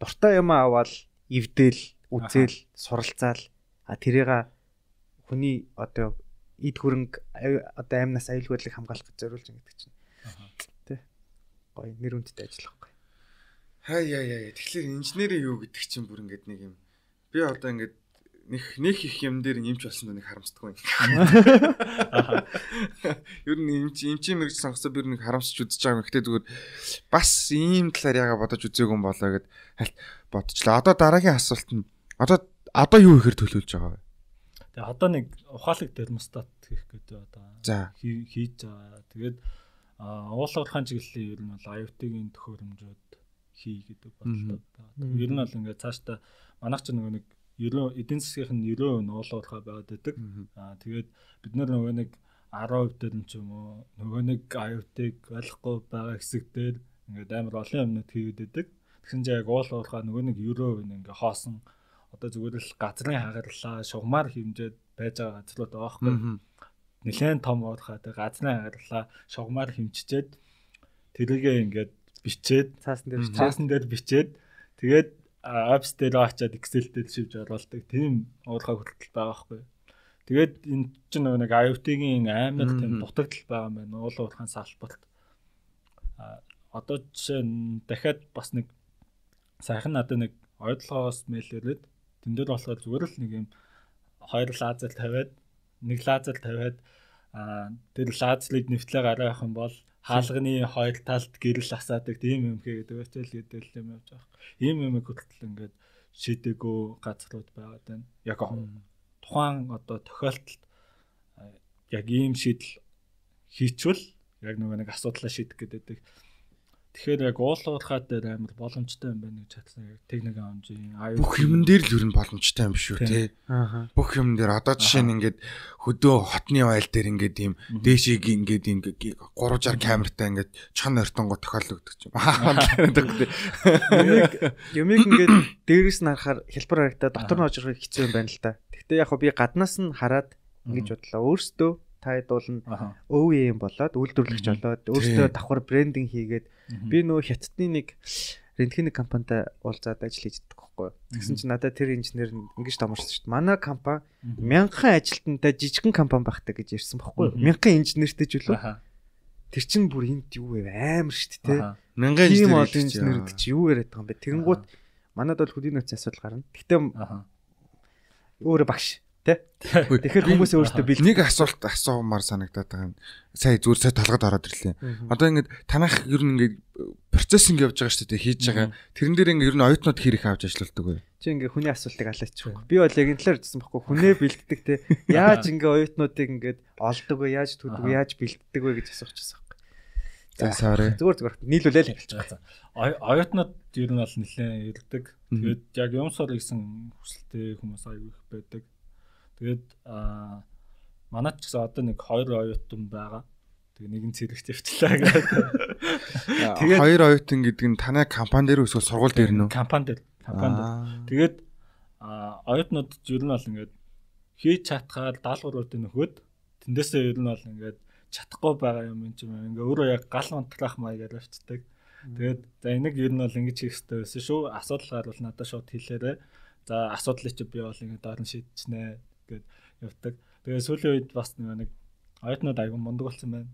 Дуртай юм аваад эвдэл, үзэл, суралцаал а тэрийг хүний одоо эд хөрөнгө одоо аймнаас аюулгүй байдлыг хамгаалах гэж зориулж байгаа гэдэг чинь. Тэ. Гоё нэр хүндтэй ажиллах гоё. Хай яа яа. Тэгэхээр инженерийн юу гэдэг чинь бүр ингэдэг нэг юм. Би одоо ингэдэг нэг нэг их юм дээр нэмж болсон нэг харамсдаггүй. Ер нь юм чи мэрэгч сонгосоо би нэг харамсч үзэж байгаа юм. Гэтэ зүгээр бас ийм талаар яга бодож үзээгүй юм болоо гэд хальт бодчихлоо. Одоо дараагийн асуулт нь одоо одоо юу ихээр төлөвлөж байгаа вэ? Тэгээ одоо нэг ухаалаг термостат хийх гэдэг одоо хийж байгаа. Тэгээд уулгахын чиглэлийн ер нь бол IoT-ийн төхөөрөмжүүд хий гэдэг бодлоо. Ер нь бол ингээд цаашдаа манайх ч нэг 90 эдийн засгийнх нь 90% нь уулгахаа байгаад байдаг. Аа тэгээд бид нар нөгөө нэг 10% дээр нь ч юм уу нөгөө нэг IoT-г ойлгохгүй байгаа хэсэг дээр ингээд амар олон юмнууд хийгээд байдаг. Тэгсэн чинь яг уулгахаа нөгөө нэг 90% нь ингээд хоосон одоо зүгээр л газрын хагарлаа шугамар хэмжээд байж байгаа газрууд байгаа байхгүй. Нилээн том уурхаа тэг газрын хагарлаа шугамар хэмжижээд тэрийгээ ингээд бичээд цаасан дээр цаасан дээр бичээд тэгээд апс дээр очиад Excel дээр шивж оруулдаг. Тийм уурхаа хүртэл байгаа байхгүй. Тэгээд энэ чинь нэг IoT-гийн амар тийм дутагдал байгаа юм байна. Уул уурхаан салбарт. А одоо жишээ нь дахиад бас нэг сайхан надад нэг ойдлогоос мэйл ирээд Тэн дээр болохоор зүгээр л нэг юм хоёр лазер тавиад нэг лазер тавиад тэр лазерыг нэвтлээ гараа явах юм бол хаалганы хоёр талд гэрэл асаадаг тийм юм хийгээд өчөл гэдэг юм явж байгаа. Ийм юм хүртэл ингээд шийдэггүй газрууд байгаад байна. Яг тухайн одоо тохиолдолд яг ийм шийдэл хийчвэл яг нөгөө нэг асуудлаа шийдэх гэдэг. Тэгэхээр яг уулуурхаа дээр амар боломжтой юм байна гэж чадсан. Яг техник амжийн аюу бүх юм дээр л ер нь боломжтой юм шүү тий. Аа. Бүх юм дээр одоо жишээ нь ингээд хөдөө хотны айл дээр ингээд ийм дээшийг ингээд ийм 360 камертай ингээд чон ортонго тохиолддог юм. Юмыг юмыг ингээд дээрээс нь харахаар хэлбэр харагдаа дотор нь очрох хэцүү юм байна л да. Гэхдээ яг би гаднаас нь хараад ингэж бодлоо. Өөрөөсөө та дуулна OEM болоод үйлдвэрлэгч болоод өөртөө давхар брендинг хийгээд би нөө хятадны нэг рентгений компанитай уулзаад ажил хийж байгаа байхгүй. Тэгсэн чинь надад тэр инженер ингэж томорсон шүү дээ. Манай компани мянган ажилтнтай жижигхэн компани багтаа гэж ярьсан байхгүй. Мянган инженертэй ч үлээ. Тэр чинь бүр энд юу вэ? Амар шүү дээ. Мянган инженер гэж юу яриад байгаа юм бэ? Тэгэнгუთ манад бол хөдийн нөөцийн асуудал гарна. Гэтэ өөрөө багш Тэ? Тэгэхээр хүмүүс өөрсдөө бил нэг асуулт асуумаар санагдаад байгаа юм. Сая зүгээр сая талгад ороод ирлээ. Одоо ингээд танах ер нь ингэ явж байгаа шүү дээ хийж байгаа. Тэрэн дээр ингээд ер нь оюутнууд хэрэг авч ажилладаг вэ? Чи ингээ хүний асуултыг алаачих. Би бол яг энэ талаар хэлсэн байхгүй. Хүнээ бэлддэг те. [laughs] Яаж ингээ оюутнуудыг ингээд олдог вэ? Яаж түүдэг вэ? Яаж бэлддэг вэ гэж асуучихсан. За sorry. Зүгээр зүгээр нийлүүлээл хэлчих байгаа. Оюутнууд ер нь бол нэлээд ирдэг. Тэгээд яг юмсаар гэсэн хүсэлтэй хүмүүс аягүй их байдаг Тэгээд аа манайд ч гэсэн одоо нэг хоёр оюутан байгаа. Тэгээ нэг нь цэрэгт явчлаа гэдэг. Тэгээд хоёр оюутан гэдэг нь танай компани дээр эсвэл сургууль дээр нүү? Компани дээр. Компани дээр. Тэгээд аа оюутнууд ер нь бол ингээд хийж чадхаар даалгавруудыг нөхөд тэндээсээ ер нь бол ингээд чадахгүй байгаа юм чинь ингээ өөрөө яг гал унтраах маягаар авчдаг. Тэгээд за энийг ер нь бол ингэж хийх хэрэгтэй байсан шүү. Асуудал гарвал надад шууд хэлээрэй. За асуудлыг чи би бол ингээ доор нь шийдчихнэ гээд явдаг. Тэгээ сүүлийн үед бас нэг оюутнууд аягүй мундаг болсон байна.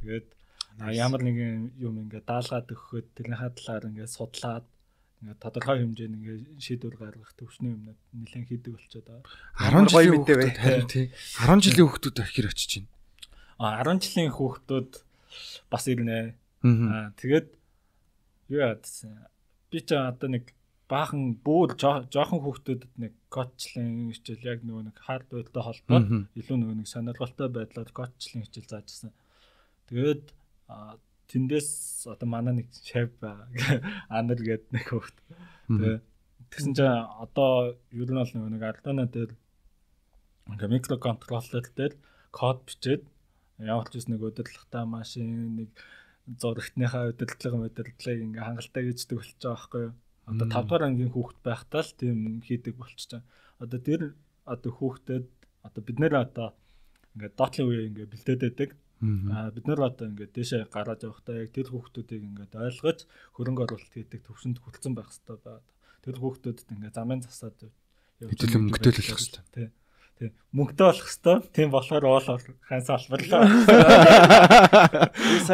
Тэгээд ямар нэгэн юм ингээд даалгаад өгөхөд тэрнийхээ талаар ингээд судлаад ингээд тодорхой хэмжээнд ингээд шийдвэр гаргах төвшний юмнууд нэлээд хийдэг болчиход байгаа. 10 жилийн хүүхдүүд харин тий 10 жилийн хүүхдүүд ахир очиж байна. А 10 жилийн хүүхдүүд бас ирнэ. Аа тэгээд юу яадсан. Би ч одоо нэг баахан бүр жоохон хүүхдүүдэд нэг кочлын хичээл яг нөгөө нэг хардвэртэй холбоод илүү нөгөө нэг сонирхолтой байдлаар кочлын хичээл заажсан. Тэгээд тэндээс одоо манай нэг шав [laughs] анар гээд нэг хүүхд. Тэгээд тэгсэн чинь одоо ер нь бол нөгөө нэг Arduino дээр ингээ микроконтроллер дээр код бичээд ямар ч нэг удирдлагатай машин нэг зурагтныхаа удирдлага удирдлагыг ингээ хангалттай гэждэг болчих жоох байхгүй юу Одоо 5 дугаар ангийн хүүхэд байхдаа л тийм хийдэг болчихсон. Одоо тэр одоо хүүхдэд одоо бид нэр одоо ингээд доотлын үеэ ингээд бэлдээд байдаг. Аа бид нар одоо ингээд дээшээ гараад явахдаа яг тэр хүүхдүүдийг ингээд ойлгож хөрөнгө оруулалт хийдэг төвшөнд хүрэлцэн байх хэрэгтэй байна. Тэр хүүхдүүдэд ингээд замын засаад хэдэл мөнгөтэй л болох хэрэгтэй. Тий. Тий. Мөнгөтэй болох хэвээр. Тийм болохоор уул хаан салбарлаа. [laughs]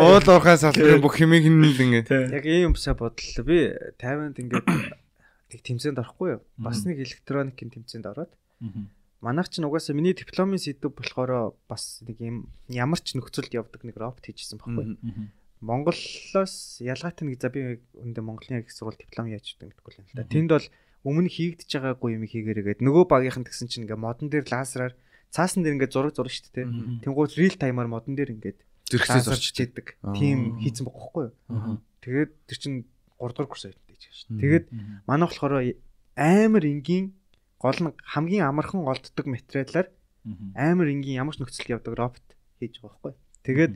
Уул уурхай салбарын бүх хэмийг нь л ингэ. Яг ийм юмсаа бодлоо. Би 50-нд ингээд тэг тэмцээнд орохгүй юу? Бас нэг электроникийн тэмцээнд ороод. Манайх ч угаасаа миний дипломын сэдв болохоор бас нэг юм ямар ч нөхцөлд явдаг нэг робот хийжсэн байхгүй. Монголоос ялгаатай нэг за би өндө Монголын их сургууль диплом яаж гэдэг мэдэхгүй л юм л да. Тэнд бол өмнө хийгдэж байгаагүй юм хийгээрээгээд нөгөө багийнхан тэгсэн чинь ингээ модон дээр лазераар цаасан дээр ингээ зураг зураг шүү дээ. Тэнгуут real time-аар модон дээр ингээд зэрэгсээ зорчиж яадаг. Тим хийцэн байхгүй юу? Тэгээд тэр чинь 3 дугаар курс аяд гэж дээ. Тэгээд манай болохоор амар энгийн гол нь хамгийн амархан олддог материалаар амар энгийн ямар ч нөхцөлд явдаг робот хийж байгаа байхгүй. Тэгээд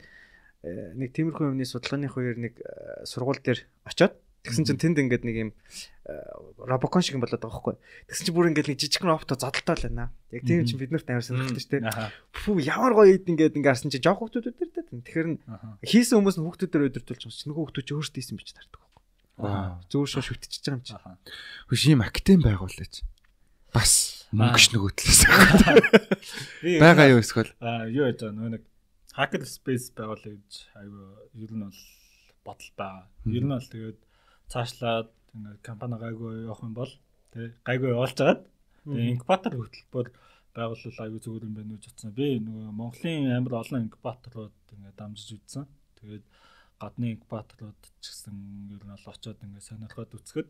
э, нэг тиймэрхүү юмны судалгааны хоёр нэг э, сургууль дээр очиод Тэгсэн чинь тэнд ингээд нэг юм э, робокон шиг юм болоод байгаа байхгүй. Тэгсэн чинь бүр ингээд нэг жижиг робото зодолтой л байна. Яг тийм чинь бид нарт амар сонирхолтой шүү дээ. Фүү ямар гоё ид ингээд ингээд харсан чинь жоох хүүхдүүд өдөр дээ. Тэгэхээр хийсэн хүмүүс нь хүүхдүүдээр өдөртүүлж байгаа чинь нөгөө хүүхдүүд ч өөрсдөө хийсэн байж таардаг байхгүй. Зөөр шоо шүтчихэж байгаа юм чи. Хөөш ийм актем байгуулаач. Бас мөнгөш нөгөө талаас. Бага юу эсвэл аа юу яаж байгаа нөгөө нэг hacker space байгуулъя гэж айгүй ер нь бол бодол байгаа. Ер нь бол тэгээд цаашлаад ингээд компани гайгүй явах юм бол тий гайгүй явуулж агаад тэгээ инкубатор хөтөлбөр байгуулвал аюу зүгээр юм байна гэж бодсон. Би нөгөө Монголын амар олон инкубаторууд ингээд дамжиж үзсэн. Тэгээд гадны инкубаторууд ч гэсэн ер нь бол очиод ингээд сонирхоод үзэхэд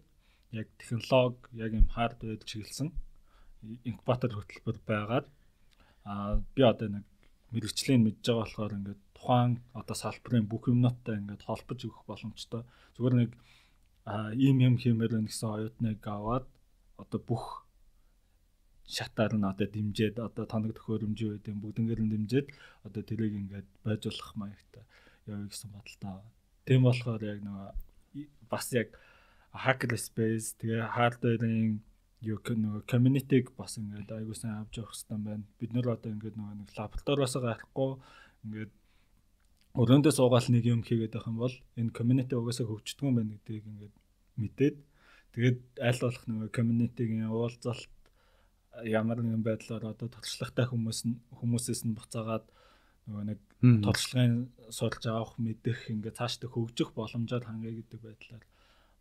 яг технологи, яг юм хардвер чиглэсэн инкубатор хөтөлбөр байгаад аа би одоо нэг мэрэгчлийн мэдж байгаа болохоор ингээд тухайн одоо салбарын бүх юмнуудтай ингээд холбож өгөх боломжтой. Зүгээр нэг ийм юм хиймээр байна гэсэн оюутныг аваад одоо бүх шатаар нь одоо дэмжиэд одоо тоног төхөөрөмжийн үед бүгднгээр нь дэмжиэд одоо тэрийг ингээд байжуулах маягтай явъя гэсэн бодолтой. Тийм болохоор яг нөгөө бас яг hacker space тэгээ hardware-ийн юу нөгөө community-г бас ингээд айгуу сайн авч явах хэрэгтэй байна. Бид нэр одоо ингээд нөгөө нэг лабораториос гарахгүй ингээд өрөөндөө суугаал нэг юм хийгээд байх юм бол энэ community угаасаа хөгждөг юм байна гэдгийг ингээд мэдээд тэгээд аль болох нөгөө community-гийн уулзалт ямар нэгэн байдлаар одоо туршлагатай хүмүүс нь хүмүүсээс нь буцаагаад нөгөө нэг туршлагын сурч авах мэдэх ингээд цаашдаа хөгжих боломжоор хангая гэдэг байдлаар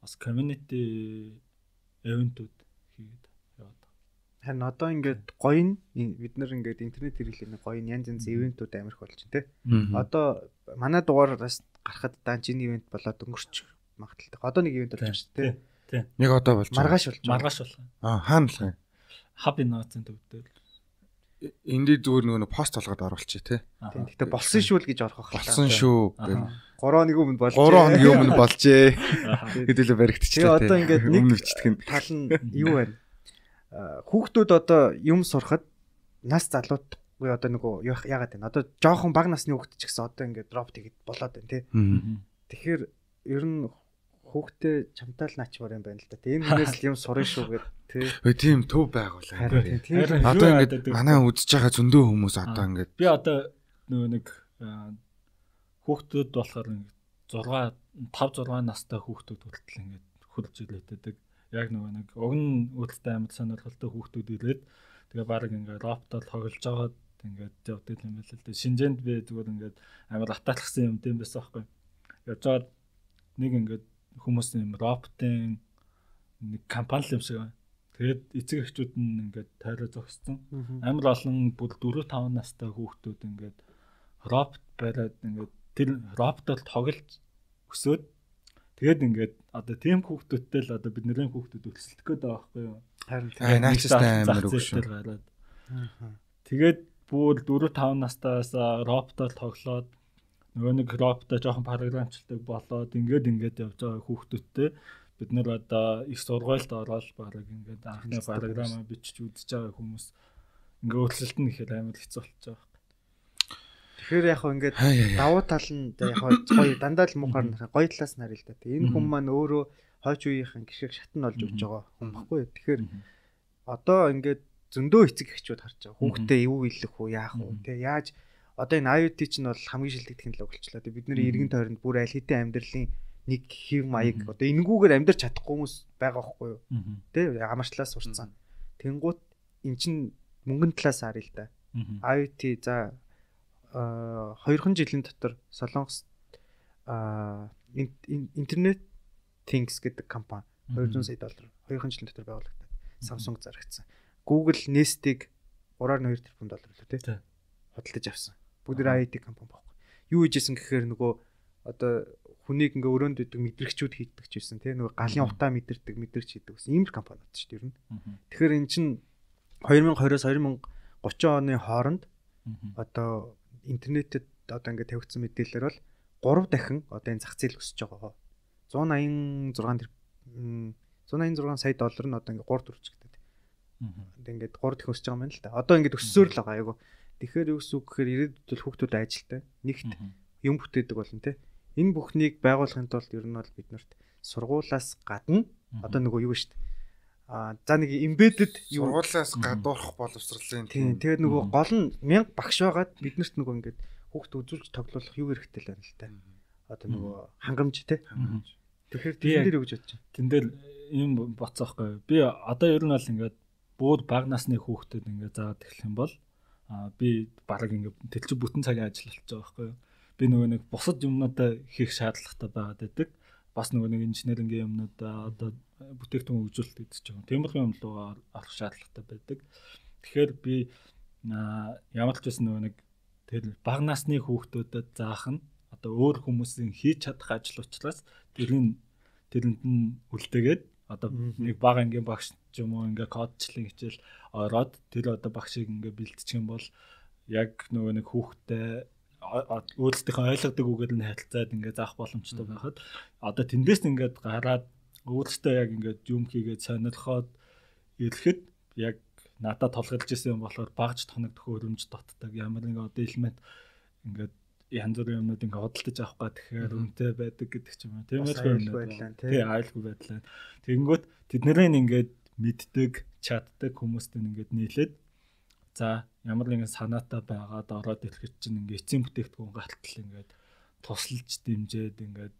бас community event-үүд хийгээд. Харин одоо ингээд гоё нь бид нар ингээд интернет хэрэглээний гоё нь янз янз ивентүүд амирх болж байна те. Одоо манай дугаараас гарахад данжин ивент болоод өнгөрч магадaltaй. Одоо нэг ивент болж байна те. Яг одоо болж байна. Маргааш болж байна. Маргааш болох. Аа хаана болох юм? хаб инновацийн төвдөл эндий зүгээр нөгөө пост толгойд оруулчих тий. Тийм. Гэтэ болсон шүү л гэж орох байх. Болсон шүү гэх. 3 хоногийн өмнө болжээ. 3 хоногийн өмнө болжээ. Хэдүүлээ баригдчихлаа тий. Одоо ингээд нэг тал нь юу байна? Хүүхдүүд одоо юм сурахад нас залуудгүй одоо нөгөө яагаад вэ? Одоо жоохон бага насны хүүхд ч гэсэн одоо ингээд дроп тэгэд болоод байна тий. Тэгэхээр ер нь хүүхдээ чамтай л наачмаар юм байна л да. Энэ хүнээс л юм сурна шүү гэд тий. Өө тийм төв байгуулаа. Одоо ингээд манай үзэж байгаа зөндөө хүмүүс одоо ингээд би одоо нөгөө нэг хүүхдүүд болохоор 6 5 6 настай хүүхдүүд хүртэл ингээд хурж илээдэг. Яг нөгөө нэг уг нь үүдэлтэй амьд сонирхолтой хүүхдүүд ирээд тэгээ баг ингээд роботоор тоглож байгаад ингээд явдаг юм байл л дээ. Шинжээнд би зүгээр ингээд амар атаалгсан юм дэм байсан байхгүй. Явж байгаад нэг ингээд хүмүүс юм роботын нэг компани юм шиг байна. Тэгээд эцэг эхчүүд нь ингээд тойроо зогссон. Амар олон бүр 4 5 настай хүүхдүүд ингээд робот бариад ингээд тэр роботоор тоглож өсөөд тэгээд ингээд одоо тийм хүүхдүүдтэй л одоо бидний хүүхдүүд өсөлтөх гээд байгаа байхгүй юу? Харин тэгээд наачтай амар өгшөө. Тэгээд бүр 4 5 настайгаас роботоор тоглоод нөгөө нэг роботоо жоохон програмчлдаг болоод ингээд ингээд явж байгаа хүүхдүүдтэй бид нар одоо их сургуульд ороод бараг ингээд анхны програмаа бичиж үзэж байгаа хүмүүс ингээд өөрчлөлт нь ихээр амар хэцүү болчих жоох. Тэгэхээр яг хөө ингээд давуу тал нь яг гоё дандаа л муухаар нарах гоё талаас нь харъя л да. Энэ хүн маань өөрөө хойч үеийнхэн гişиг шатн олж өгч байгаа хүн баггүй. Тэгэхээр одоо ингээд зөндөө эцэг эхчүүд харж байгаа. Хүүхдээ юу илэх үү, яах вэ? Тэ яаж одоо энэ IoT чинь бол хамгийн шилдэг технологи болчихлоо. Бид нэр иргэн тойронд бүр аль хэдийн амьдралын нэг хэв маяг одоо энэгүүгээр амьдрч чадахгүй хүмүүс байгаа байхгүй юу? Тэ амарчлаас сурцсан. Тэнгуут эн чин мөнгөн талаас харъя л да. IoT за 2хан жилийн дотор Солонгос интернет Things гэдэг компани 200 сая доллар 2хан жилийн дотор байгуулагдаад Samsung зарагдсан. Google Nest-ийг 3.2 тэрбум доллар лөө тий. Хөдөлж авсан. Бүгд IT компани байхгүй. Юу хийжсэн гэхээр нөгөө одоо хүнийг ингээ өрөөнд идэг мэдрэгчүүд хийдэг ч байсан тийм нөгөө галын утаа мэдэрдэг мэдрэгч хийдэг гэсэн ийм компаниуд шүү дээ ер нь. Тэгэхээр эн чинь 2020-оос 2030 оны хооронд одоо интернетэд одоо ингээ тавигдсан мэдээлэлээр бол 3 дахин одоо энэ зах зээл өсөж байгаа. 186 186 сая доллар нь одоо ингээ 3 төрчгдөд. Одоо ингээ 3 дахин өсөж байгаа юм л да. Одоо ингээ өссөөр л байгаа айгу. Тэгэхээр юу гэсэн үг гэхээр ирээдүйд бол хүүхдүүд ажилтай нэгт юм бүтээдэг болно те. Энэ бүхнийг байгуулахын тулд ер нь бол биднэрт сургуулаас гадна одоо нөгөө юу шүү дээ. А за нэг embedded сургуулаас гадуурх боловсролын тийм тэгээд нөгөө гол нь 1000 багш байгаад биднэрт нөгөө ингээд хүүхд үзүүлж тоглуулах юу хэрэгтэй л байна л та. Одоо нөгөө хангамж те. Тэгэхээр тэн дээр гэж бодож байна? Тэн дээр юм боцоохгүй. Би одоо ер нь бол ингээд бууд баг насны хүүхдэд ингээд заагаад эхлэх юм бол а би бараг ингээ тэлч бүтэн цагийн ажил болчих жоох байхгүй юу. Би нөгөө нэг бусад юмнуудаа хийх шаардлагатай байгаад байдаг. Бас нөгөө нэг инженерингийн юмнуудаа одоо бүтээгдэхүүн хөгжүүлэлт гэдэг ч юм. Тиймэрхүү юм руу орох шаардлагатай байдаг. Тэгэхээр би ямар ч байсан нөгөө нэг тэр баг насны хүүхдүүдэд заах нь одоо өөр хүмүүсийн хийж чадах ажил учраас тэрийг тэрэнд нь үлдээгээд одоо нэг баг ангийн багш ч юм уу ингээ кодчлын хичээл ороод тэр одоо багшийг ингээ бэлтчих юм бол яг нөгөө нэг хүүхдтэй өөрсдийнхөө ойлгодог үгээр нь харилцаад ингээд заах боломжтой байхад одоо тэндээс ингээд гараад өөртөө яг ингээд юм хийгээд сонирхоод ирэхэд яг надад толгойлж исэн юм болохоор багж тоногдох өрөмж дотдаг ямар нэг одоо элемент ингээд янз бүрийн юмнууд ингээ хөдөлтөж авах гад тэгэхээр үнэтэй байдаг гэдэг ч юм уу. Тийм айлгүй байдлаа тий айлгүй байдлаа. Тэгэнгүүт тэднэрийн ингээд мэддэг, чаддаг хүмүүстэй ингээд нийлээд за ямар нэгэн санаатай байгаад ороод ирэхэд чинь ингээ эцсийн бүтээгдэхүүн галтал ингээд тусалж дэмжиэд ингээд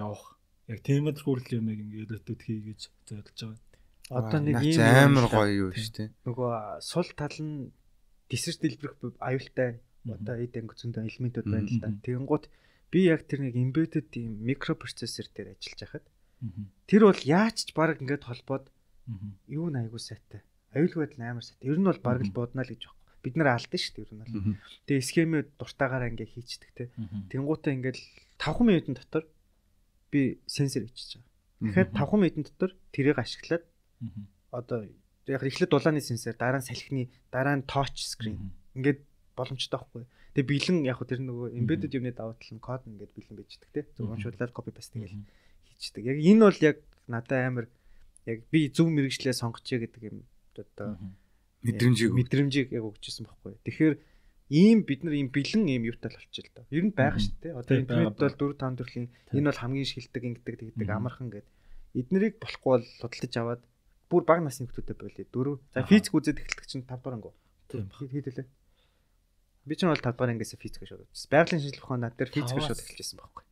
явах. Яг тийм л хүрэл юм ингээ ирээдүйд хий гэж зорилж байгаа. Одоо нэг ийм амар гоё юу шүү дээ. Нөгөө сул тал нь дисэрч дэлбэрэх аюултай одоо эд анги зөндөө элементүүд байна л да. Тэгэнгუთ би яг тэр нэг embedded тийм микропроцессор дээр ажиллаж байхад тэр бол яаж ч баг ингээд холбоод юу найгуу сайтай. Аюулгүй байдал амар сайтай. Ер нь бол баг л буудна л гэж байна. Бид нэр алдсан шүү дээ ер нь бол. Тэгээ схемээ дуртаагаараа ингээд хийчихдэг те. Тэнгуутаа ингээд 5 минутын дотор би сенсор хийчихэж байгаа. Тэгэхээр 5 минутын дотор тэрийг ашиглаад одоо яг эхлээд дулааны сенсор, дараа нь салхины, дараа нь touch screen. Ингээд боломжтой байхгүй. Тэгээ бэлэн яг тэр нөгөө embedded юуны давуу тал нь код ингээд бэлэн байждаг те. Зөв уншуулаад copy paste тэгэл хийчихдэг. Яг энэ бол яг надад амар яг би зөв мэрэгчлээ сонгочихъя гэдэг юм одоо мэдрэмжийг мэдрэмжийг яг өгчээсэн байхгүй. Тэгэхээр ийм бид нар ийм бэлэн ийм юутай л болчихлоо да. Ер нь байгаа шүү дээ. Одоо интернет бол 4 5 төрлийн энэ бол хамгийн шилдэг ингэдэг тэгдэг амархан гэдэг. Эднэрийг болохгүй бол худалдаж аваад бүр баг насны хүмүүстэй болъё. Дөрөв. За физик үзээд эхэлдэг чинь 5 дугаар ангуу. Тийм. Хийдэлээ. Би ч нь бол 5 дугаар ангиас физик шууд үзсэн. Байгалийн шинжилгээ ухаанаар дээр физик шууд эхэлжсэн байхгүй.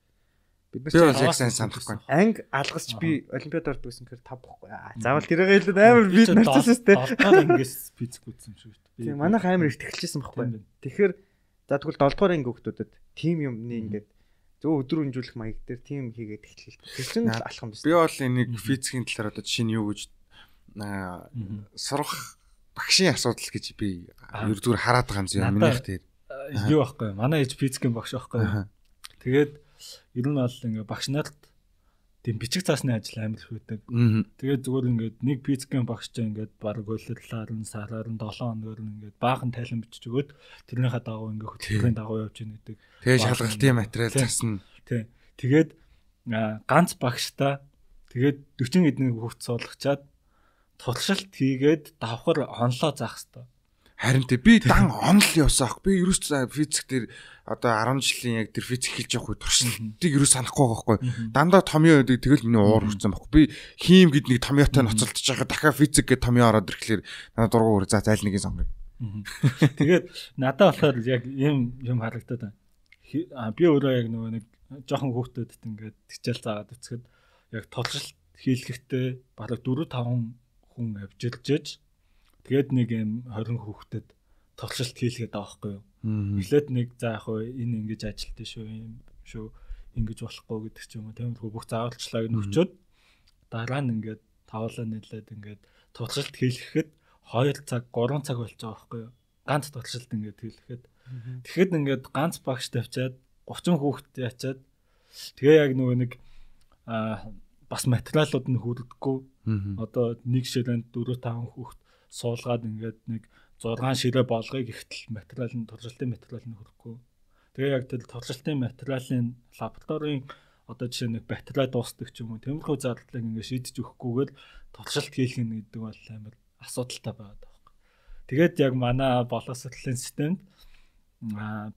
Бид нар ч сайн санахгүй. Анги алгасч би олимпиад ордог гэсэн хэрэг 5 байхгүй. Заавал тэрийг хэлээд амар би нарцсан тест. 7 дугаар ангиас физик үзсэн шүү дээ. Тийм манайх амар их эхэлжсэн байхгүй. Тэгэхээр за тэгвэл 7 дугаар анги хүмүүстэд тим юмны ингээд зөв өдөр өнжүүлэх маяг дээр тим хийгээд эхэллээ. Тэр чинь алхам биш. Би бол энийг физикийн талаар одоо жишээ нь юу гэж сурах багшийн асуудал гэж би ер зүгээр хараад байгаа юм зөв минийх дээр. Юу байхгүй манай ээж физикийн багш байхгүй. Тэгээд ер нь бол ингээ багш нарт тийм бичиг цаасны ажил амар их үүдэг. Тэгээд зүгээр ингээд нэг физикийн багш чинь ингээд баг өөлөллөөр нь сараар нь 7 хоногор нь ингээд баахан тайлан бичиж өгөөд тэрнийхээ дагуу ингээ хөтөлбөрийн дагуу явж ийн гэдэг. Тэгээд шалгалтын материал засна. Тий. Тэгээд ганц багштай тэгээд 40 эдний хөвц суулгачаад туршилт хийгээд давхар онлоо заах хэрэгтэй. Харин тий би дан онл явсаах. Би ерөөс физик дээр одоо 10 жилийн яг тэр физик хэлж явах үе туршилтыг ерөөс санахгүй байхгүй. Дандаа томьёо гэдэг тэгэл миний уур хүрсэн байхгүй. Би хим гэд нэг томьёотой ноцолдож байгаа дахиад физик гэд томьёо ороод ирэхлээр надад дургу үр за зайл нэгийг сонгоё. Тэгээд надад болохоор яг юм юм харагдаад байна. Би өөрөө яг нөгөө нэг жоохон хүүхдүүдэд ингээд тичээл заагаад үцхэд яг толшилт хийлгэхдээ бараг 4 5 хүн авчилжээж тэгээд нэг юм 20 хүүхдэд тоглолт хийлгээд байгаа байхгүй юу. Эхлээд нэг за яг хөө энэ ингэж ажилтсан шүү юм шүү ингэж болохгүй гэдэг ч юм уу тиймэрхүү бүх зааварчлагыг нөхчөөд дараа нь ингээд тавлаа нийлээд ингээд тоглолт хийлгэхэд 2 цаг 3 цаг болж байгаа байхгүй юу. Ганц тоглолт ингээд хийлгэхэд тэгэхэд ингээд ганц багш тавьчаад 30 хүүхэд ячаад тэгээ яг нөгөө нэг а бас материалууд нь хүрдэггүй. Одоо нэг ширэнд 4 5 хүүхд суулгаад ингээд нэг 6 ширээ болгоё гэхтэл материал нь туршилтын материал нь хүрхгүй. Тэгээ яг тэр туршилтын материалын лабораторийн одоо жишээ нэг батарей дуустдаг ч юм уу тиймэрхүү зардлыг ингээд шийдэж өгөхгүйгээр туршилт хийх нь гэдэг бол амар асуудалтай байгаад байгаа юм. Тэгээд яг манай боловсролын системд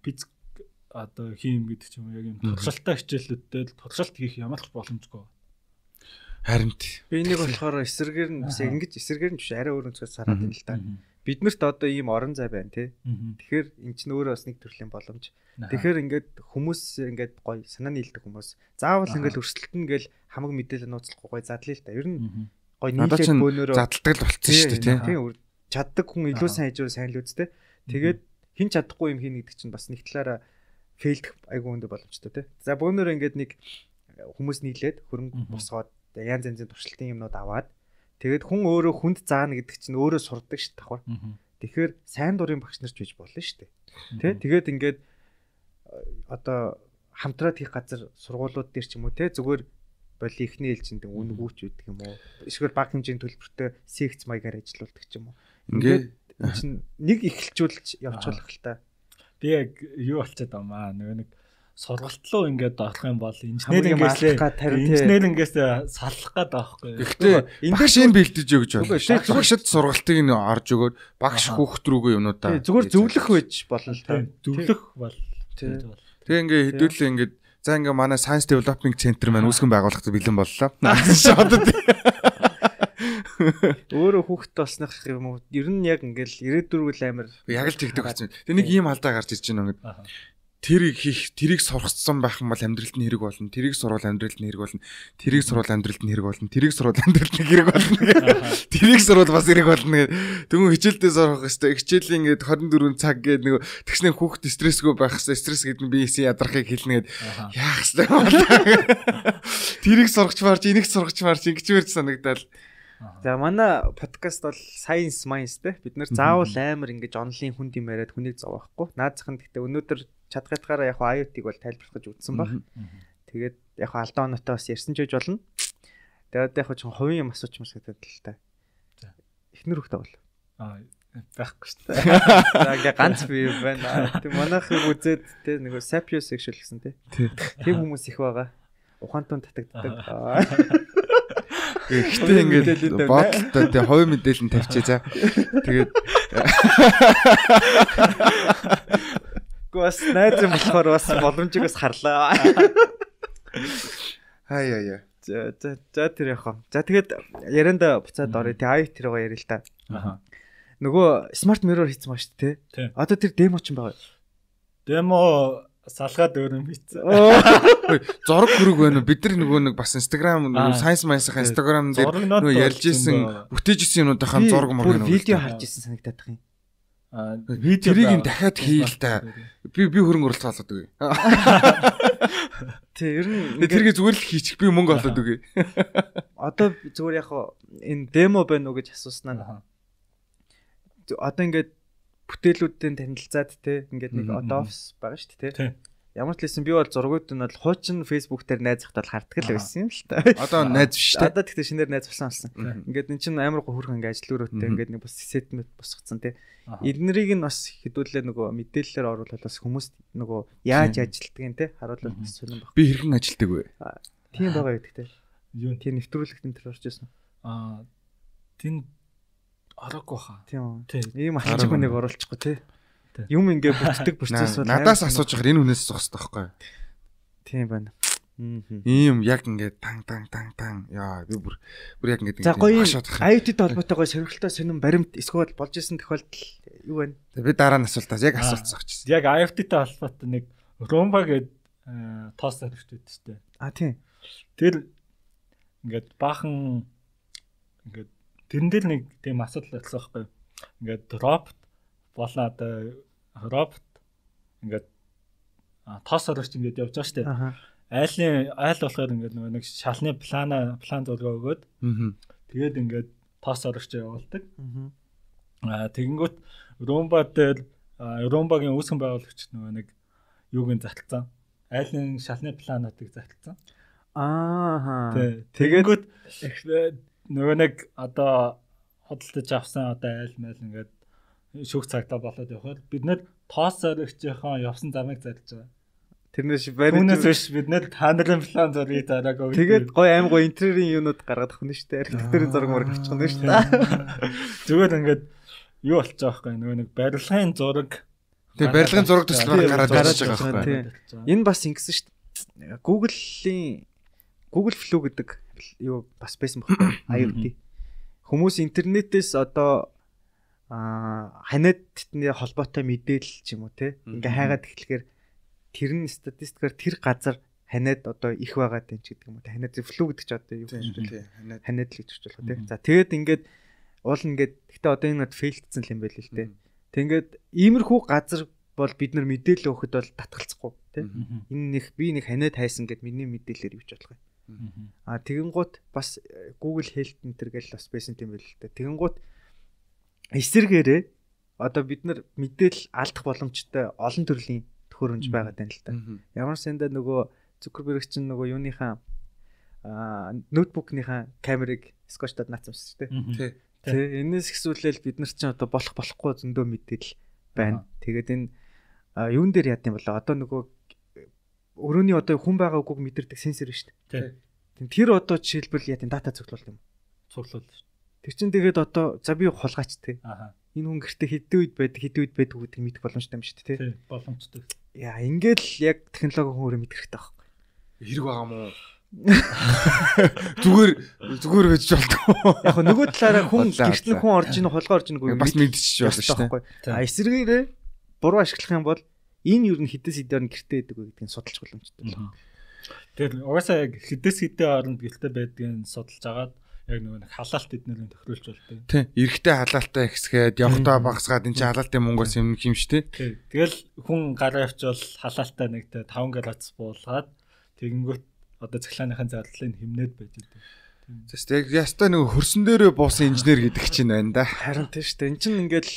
физик одоо хийм гэдэг ч юм уу яг юм туршилтаа хичээлүүдтэй туршилт хийх ямар ч боломжгүй Харин би энийг болохоор эсэргээр нь бас ингэж эсэргээр нь биш арай өөр өнцгөөс хараад байна л да. Биднэрт одоо ийм орон зай байна тий. Тэгэхээр эн чинь өөрөө бас нэг төрлийн боломж. Тэгэхээр ингээд хүмүүс ингээд гоё санаа нийлдэг хүмүүс. Заавал ингээд өрсөлдөн гэл хамаг мэдээлэл нууцлахгүй гоё задлаа л да. Ер нь гоё нийлээд бөөнөрөө задалдаг л болцсон шүү дээ тий. Чаддаг хүн илүү сайн хажуу сайн л үзтэй. Тэгээд хин чадахгүй юм хийнэ гэдэг чинь бас нэг талаараа фейлдэх айгүй өндөр боломжтой тий. За бөөнөрөө ингээд нэг хүмүүс нийлээд хөрөнгө босгоод янз янзын туршилтын юмнууд аваад тэгээд хүн өөрөө хүнд заана гэдэг чинь өөрөө сурдаг шүү давхар. Тэгэхээр сайн дурын багш нарч биж болно шүү дээ. Тэ тэгээд ингээд одоо хамтраад хийх газар сургуулиуд дээр ч юм уу те зүгээр боли ихний ээлжинд үнгүүч үүдэг юм уу? Эсвэл баг хэмжээний төлбөртэй секц маягаар ажиллаулдаг ч юм уу? Ингээд чинь нэг эхэлжүүлж явуулах л та. Би яг юу болчиход байна нөгөө нэг сургалт руу ингээд орох юм бол инженерингээс инженерингээс салах гээд байхгүй. Гэхдээ багш энэ бэлдэж өгч байна. Багшд сургалтыг нь орж өгөөд багш хүүхд рүүгээ юмнуудаа зүгээр зөвлөх байж болно л та. Зөвлөх бол. Тэгээ ингээ хэдүүлээ ингээд за ингээ манай Science Development Center маань үүсгэн байгуулах бэлэн боллоо. [laughs] Шодод. Өөрөө хүүхэд болсных юм уу? Ер нь яг ингээл ирээдүргэл амир яг л тэгдэг болсон. Тэг нэг ийм алдаа гарч ирж байна ингээд тэрийг хийх, тэрийг сургацсан байх юм бол амьдралд нь хэрэг болно. Тэрийг сурвал амьдралд нь хэрэг болно. Тэрийг сурвал амьдралд нь хэрэг болно. Тэрийг сурвал амьдралд нь хэрэг болно. [laughs] Тэрийг сурвал бас хэрэг болно гэдэг. Тэгвэл хичээлдээ сурах хэвээр хичээлийн ингээд 24 цаг гэдэг нэг тэгснэ хүүхд стрессгүй байх хэвээр стресс гэдэг нь биесийн ядрахыг хэлнэ гэд яах хэвээр. [laughs] Тэрийг сургачмаарч, энийг сургачмаарч ингэж мэрч санагдал. За манай подкаст бол science minds те бид нэр заавал амар ингэж онлын хүнд юм яриад хүнийг зовоохгүй. Наацхан гэхдээ өнөөдөр чадхайтгаараа яг IoT-г бол тайлбарлах гэж үзсэн баг. Тэгээд яг алдаа оноотой бас ярьсан ч гэж болно. Тэгээд яг ч хувийн юм асуучмас гэдэг л та. Эхнэр хөхтэй бол. Аа байхгүй шүү дээ. За ингээ ганц бий байна. Тэг манайхыг үзээд те нэг sapio sexual гэсэн те. Тэг хүмүүс их байгаа. Ухаантун татагддаг. Гэхдээ ингээд бодлоо тий хувь мэдээлэл нь тавьчаа за. Тэгээд Гэхдээ бас найз юм болохоор бас боломжийг бас харлаа. Хай яа яа. За за за тэр яах вэ? За тэгээд ярианда буцаад орё. Тэ ай тэр байгаа ярил л та. Аха. Нөгөө смарт mirror хийсэн ба шүү дээ. Одоо тэр демо ч юм байгаа. Демо салгаад өөр юм хийсэн. Зорог хөрөг байна уу? Бид нар нөгөө нэг бас Instagram Science Minds-ийн Instagram дээр нөгөө ярьж исэн бүтээж исэн юмнуудынхаа зураг мөр байна. Видео харж исэн санагдаад байгаа юм. Видеог дахиад хийл та. Би би хөрөнгө оруулалт олоод үгүй. Тэг ер нь тэргээ зүгээр л хийчих би мөнгө олоод үгүй. [laughs] Одоо зүгээр яг энэ демо байна уу гэж асууснаа. Одоо ингээд бүтээлүүдийн танилцаад те ингээд нэг одоо офс байгаа шүү дээ те. Ямар ч лсэн би бол зургууд нь бол хуучин Facebook дээр найзахад бол харддаг л байсан юм л та. Одоо найз биш та. Одоо тэгтээ шинээр найз болсон болсон. Ингээд эн чинь амар гоо хөрхөн ингээд ажил өрөөтэй ингээд нэг бас сетмэт босгоцсон тий. Эднэрийг нь бас хэдүүлээ нөгөө мэдээлэлээр оруулаад бас хүмүүс нөгөө яаж ажилтдаг те харуулбал бас сонирн баг. Би хэрхэн ажилтдаг вэ? Тийм байгаа гэдэг те. Юу тийм нэвтрүүлэгтэн тэр орж ирсэн. Аа тэн ороогүй хаа. Тийм. Ийм ачааг нэг оруулчихгүй те. Юм ингээ бүтдэг [laughs] процесс бол надаас асууж байгаа энэ хүнээс зогсох байхгүй. Тийм байна. Ийм яг ингээд танг танг танг танг яа би бүр бүр яг ингээд За гоё IoT-тэй холбоотойгоо сонирхолтой сонирн баримт эсвэл болж исэн тохиолдол юу вэ? Би дараа нь асуултаас яг асуулт зогчсон. Яг IoT-тэй холбоотой нэг Rumba гэдэг тоос шүү дээ. А тийм. Тэр ингээд баахан ингээд тэрэн дээр нэг тийм асуудал болсон байхгүй. Ингээд робот болоо одоо робот ингээд тоос орогч ингээд явж байгаа дээ. Айлын айл болохоор ингээд нөгөө нэг шалны плана план зургаа өгөөд тэгээд ингээд тоос орогч явуулдаг. Аа тэгэнгүүт Rumba дээр Rumba-гийн үүсгэн байгуулагч нөгөө нэг юуг нь залтсан. Айлын шалны плануудыг залтсан. Аа. Тэгээд нөгөө нэг одоо хөдөлтөж авсан одоо айл майл ингээд шүүх цагтаа болоод явхад бид нэр тоос зоригчийнхаа явсан замыг зарлж байгаа. Тэрнээс баримтаас биш бид нэр та нарын план зургийг дараагаа. Тэгээд гой аим гой интерьерийн юунууд гаргаад авах нь шүү дээ. Архитектурын зураг мөр авчих нь шүү [laughs] дээ. Зүгээр ингээд юу болчих жоохгүй нөгөө нэг барилгын зураг Тэгээ барилгын зураг төслөөр гараад гараад байгаа байхгүй. Энэ бас ингэсэн шүү дээ. Google-ийн Google Flow гэдэг юу бас байсан байхгүй. [coughs] IoT. Хүмүүс интернетээс одоо аа ханиадны холбоотой мэдээлэл ч юм уу те ингээ хайгаад эхлэхээр тэр нь статистикаар тэр газар ханиад одоо их байна ч гэдэг юм уу ханиад флүү гэдэг чи одоо юу гэж хэлээ ханиад ханиад л гэж хэлж болох те. За тэгээд ингээд уул ингээд гэтээ одоо энэ фейлдсэн юм байл л те. Тэгээд иймэрхүү газар бол бид нар мэдээлэл өгөхөд бол татгалцахгүй те. Энэ нэг би нэг ханиад хайсан гэд миний мэдээлэлээр юуч болох юм Аа тэгэн гут бас э, Google Health энэ гэл бас байсан юм байл л да. Тэгэн гут эсэргээрээ одоо бид нар мэдээлэл алдах боломжтой олон төрлийн төхөөрөмж байгаа тань л да. Ямар санда нөгөө Zuckerberg чинь нөгөө юуныхаа аа ноутбукныхаа камерыг скотчдод наацсан шүү дээ. Тэ. Энэс хэсүүлэл бид нар чинь одоо болох болохгүй зөндөө мэдээлэл байна. Тэгээд энэ юун дээр яд юм бол одоо нөгөө өрөөний одоо хүн байгаагүй мэдэрдэг сенсор шүү дээ. Тэр одоо жишээлбэл яа тийм дата цуглуулт юм. Цуглуул. Тэр чин тэгээд одоо за би хулгаач те. Аха. Энэ хүн гэртээ хэдэн үед байдаг хэдэн үед байдаг гэдгийг мэдэх боломжтой юм шүү дээ. Тий, боломжтой. Яа ингээд л яг технологи хүн өөрөө мэдэх хэрэгтэй байхгүй. Хэрэг байгаа мó. Зүгээр зүгээр байж болтгоо. Яг нөгөө талаараа хүн нь хүн орж ийн хулгай орж ийнгүй Бас мэдчихэж байна шүү дээ. Тий. А эсрэгээрээ буруу ашиглах юм бол энэ юу н хитээс хідээр нь гэртээ байдаг вэ гэдгийг судалж боломжтой. Тэгэхээр угаасаа яг хэдээс хэдэн хооронд гэрте байдгийг судалж агаад яг нөгөө нэг халаалт эднэрийн тохируулж болтой. Тий. Эрэхтэй халаалтаа ихсгээд явхдаа багсгаад энэ чинь халаалтын мөнгоос юм юм шүү дээ. Тэгэл хүн гараа явчвал халаалтаа нэг тэ 5 градус буулгаад тэгэнгүүт одоо цахилгааныхын зардлыг хэмнээд байж байгаа. Тэс яг ястай нэг хөрсөн дээрээ буусан инженер гэдэг чинь байна да. Харин тийм шүү дээ. Энд чинь ингээл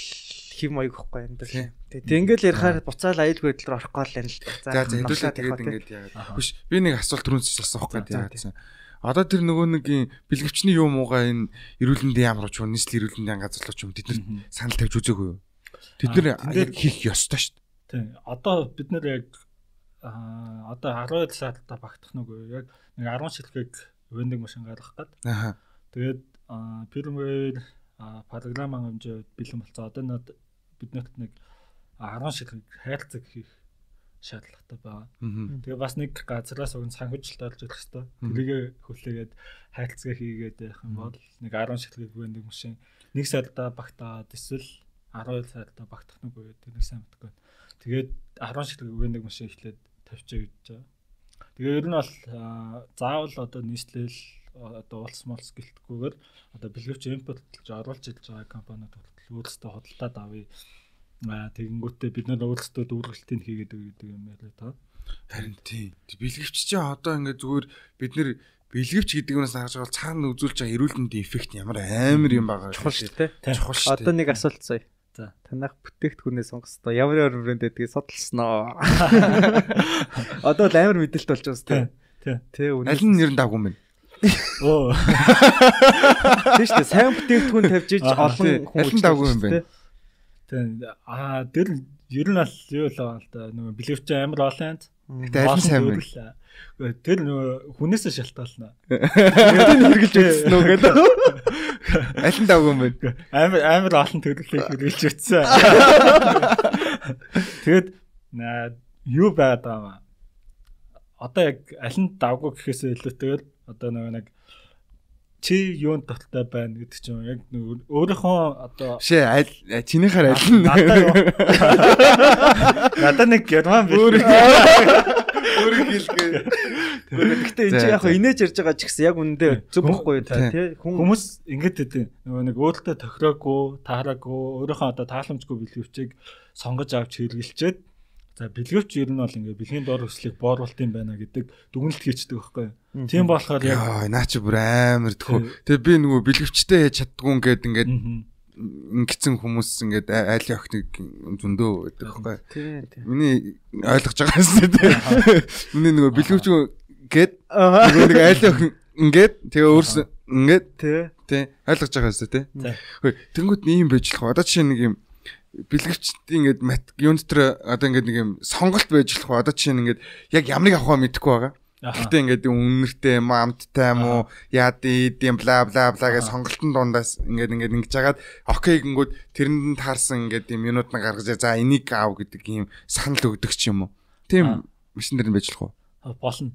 хев маяг ихгүй юм даа. Тий. Тэгээ ингээл ярихаар буцаал аюулгүй байдал руу орох гол юм л. За за хэдүүлээ тэгээд ингээд яагаад. Хүш би нэг асуулт түрүүнс асуух за, яагаад. Одоо тэр нөгөө нэг юм бэлгэвчний юу муугаа энэ эрүүлэндээ ямар ч юм нийслэл эрүүлэндээ газарлууч юм тэд нар санал тавьж үзээгүй юу? Тэд нар Аа, нар- хийх ёстой шүү дээ. Тий. Одоо бид нэр яг аа одоо 12 сартаа багтах нүгөө яг нэг 10 шилхэг вендинг машин гаргах гээд Аха. тэгээд аа, firmware аа, програм хэмжээ бэлэн болцоо одоо над биднэрт нэг 10 шилхэг хайрцаг хийх шаардлагатай байгаа. Тэгээ бас нэг газраас уг нь санхүүжилт олж ирэх. Мгм. Тэрийгэ хүлээгээд хайрцаг хийгээд байх юм бол нэг 10 шилхэг вендинг машин нэг сарда багтаад эсвэл 12 сарда багтах нүг үү тэр нэг сайн мэдгүй. Тэгээд 10 шилхэг вендинг машин ихлээд тавьчаа гэж байгаа. Тэгээ ер нь бол аа, заавал одоо нийслэл одоо улс молс гэлтгүүгээр одоо бэлгэвч импортлж оруулж идэж байгаа компаниуд хүртэл өөрсдөө худалдаад авъя. Аа тэгэнгүүтээ бид нар өөрсдөө дүүргэлтийг хийгээд өгье гэдэг юм яриа та. Харин тийм. Бэлгэвч чинь одоо ингээд зүгээр бид нэр бэлгэвч гэдэг юмнаас харж байгаа цаана үзүүлж байгаа эрүүлэндийн эффект ямар амар юм байгаа. чухал шүү дээ. Чухал шүү дээ. Одоо нэг асуулт сая. За. Танах бүтээгдэхүүнээ сонгох хэрэгтэй. Ямар ямар брэнд гэдгийг судалснаа. [laughs] Одоо л амар мэдээлэлт болж Тий. сте. Тий. Тэ үнэ. Аль нь нэр нь даггүй мэн. Оо. Тийм шүү дээ. Сайн бүтээгдэхүүн тавьж иж олон хүн Аль даггүй юм бэ? Тэг. Аа тэр ер нь бол юу л байгаа л да. Нөгөө бэлэвч амар олон. Гэтэ аль сайн бэ? Тэр нөгөө хүнээсээ шалтгаална. Тэр нь хэрглэж үзсэн үү гэдэг. Аль нь даггүй мэн. Амар амар олон төрлөгийг хэрэгжилж үтсэн. Тэгэд юу байгаад байгаа юм. Одоо яг аль нь давгүй гэхээсээ илүүтэйгээр одоо нөгөө нэг чи юунд тогттой байна гэдэг чинь яг нөгөө өөрийнхөө одоо Шээ аль чинийхэр аль нь надад нэг герман Өөр бэлээ. өөрийг хэлгээ. Гэхдээ энэ чи яг инээж ярьж байгаа ч гэсэн яг үнэндээ зөв бохгүй Тий. тий. Хүмүүс ингэж хэдэ нөгөө нэг өөртөө тохироогүй, таараагүй, өөрийнхөө одоо тааламжгүй бэлгэвчийг сонгож авч хэрэглчээд за бэлгэвч ер нь бол ингээ бэлгийн дор хөслийг бооруулт юм байна гэдэг дүгнэлт хийчдэг байхгүй. Тийм болохоор яг Яа, наа чи бүр амар тхөө. Тэгээ би нөгөө бэлгэвчтэй яаж чаддгүй ингээд ингээд ингэсэн хүмүүс ингээд а- аль охиныг зөндөө гэдэг байхгүй. Миний ойлгож байгаа юм тийм. Миний нөгөө бэлгэвч гээд нэг аль охин ингээд тэгээ өөрс ингээд Тий. ойлгож байгаа юм тийм. Хөөе тэнгууд ийм байж болох. Одоо жишээ нэг юм бэлгэвчдийн ингээд мат юун дотор одоо ингээд нэг юм сонголт байж болох. Одоо жишээ нь ингээд яг ямрыг авахаа мэдэхгүй байгаа. Гэтэ ингээд үнэртэй юм амттай юм уу яад ийм бла бла бла гэж сонголтын дундаас ингээд ингээд ингэж жагаад окей гингүүд тэрэнд нь таарсан ингээд юм минут нь гаргаж за энийг аав гэдэг ийм санал өгдөг ч юм уу. Тийм машин дээр нь байж болох уу? болно.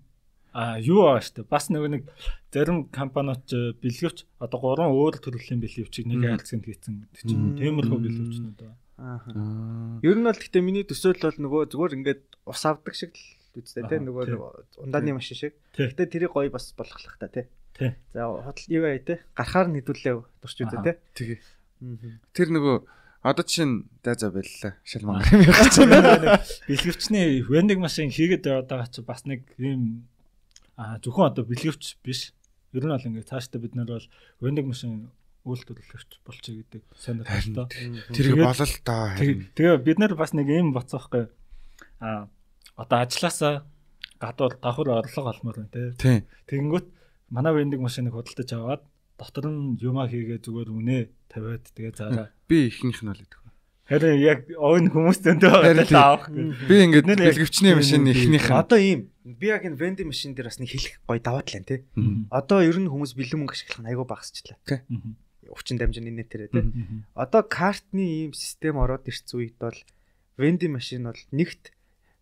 А юу аа штэ бас нөгөө нэг зарим компаниуд бэлгэвч одоо гурван өөр төрлийн бэлгэвчийг нэг айлцганд хийцэн гэдэг чинь тиймэрхүү бэлгэвчнүүд байна. Аа. Ер нь бол гэхдээ миний төсөөл бол нөгөө зүгээр ингээд ус авдаг шиг л үстэй тий Аа, нөгөө ундааны машин шиг. Гэтэ тэрийг гоё бас болгох та тий. Тий. За худал юу яа тий. Гарахаар нь хэдүүлээ турч үзээ тий. Тэгээ. Аа. Тэр нөгөө одоо жишээ нь за байлаа. Шалман юм яах чинь. бэлгэвчний вендинг машин хийгээд байгаа чи бас нэг ийм а зөвхөн одоо бэлгэвч биш. Ер нь бол ингээд цаашдаа бид нар бол вендинг машин үйлдвэрлэгч болчих гэдэг. Тэрийг Тэгээд- болол таа. харин. Тэгээ бид нар бас нэг ийм боцоохгүй а одоо ажилласаа гадуур давхар орлого олмоор байна те. Тийм. Тэгэнгүүт манай вендинг машиныг худалдаж аваад дотор нь юмаа хийгээ зүгээр үнэ тавиад тэгээ заараа. Би ихнийх нь бол гэдэг. Харин яг өвн хүмүүс зөндөө байгаа авах. Би ингээд бэлгэвчний машины эхнийх нь одоо ийм би яг энэ vending machine дээр бас нэг хэлэх гоё даваа тал байна те. Одоо ер нь хүмүүс бэлэн мөнгө ашиглах нь айгүй багасчлаа. Тий. Өвчин дамжины нэтэрэ те. Одоо картны ийм систем ороод ирсэн үед бол vending machine бол нэгт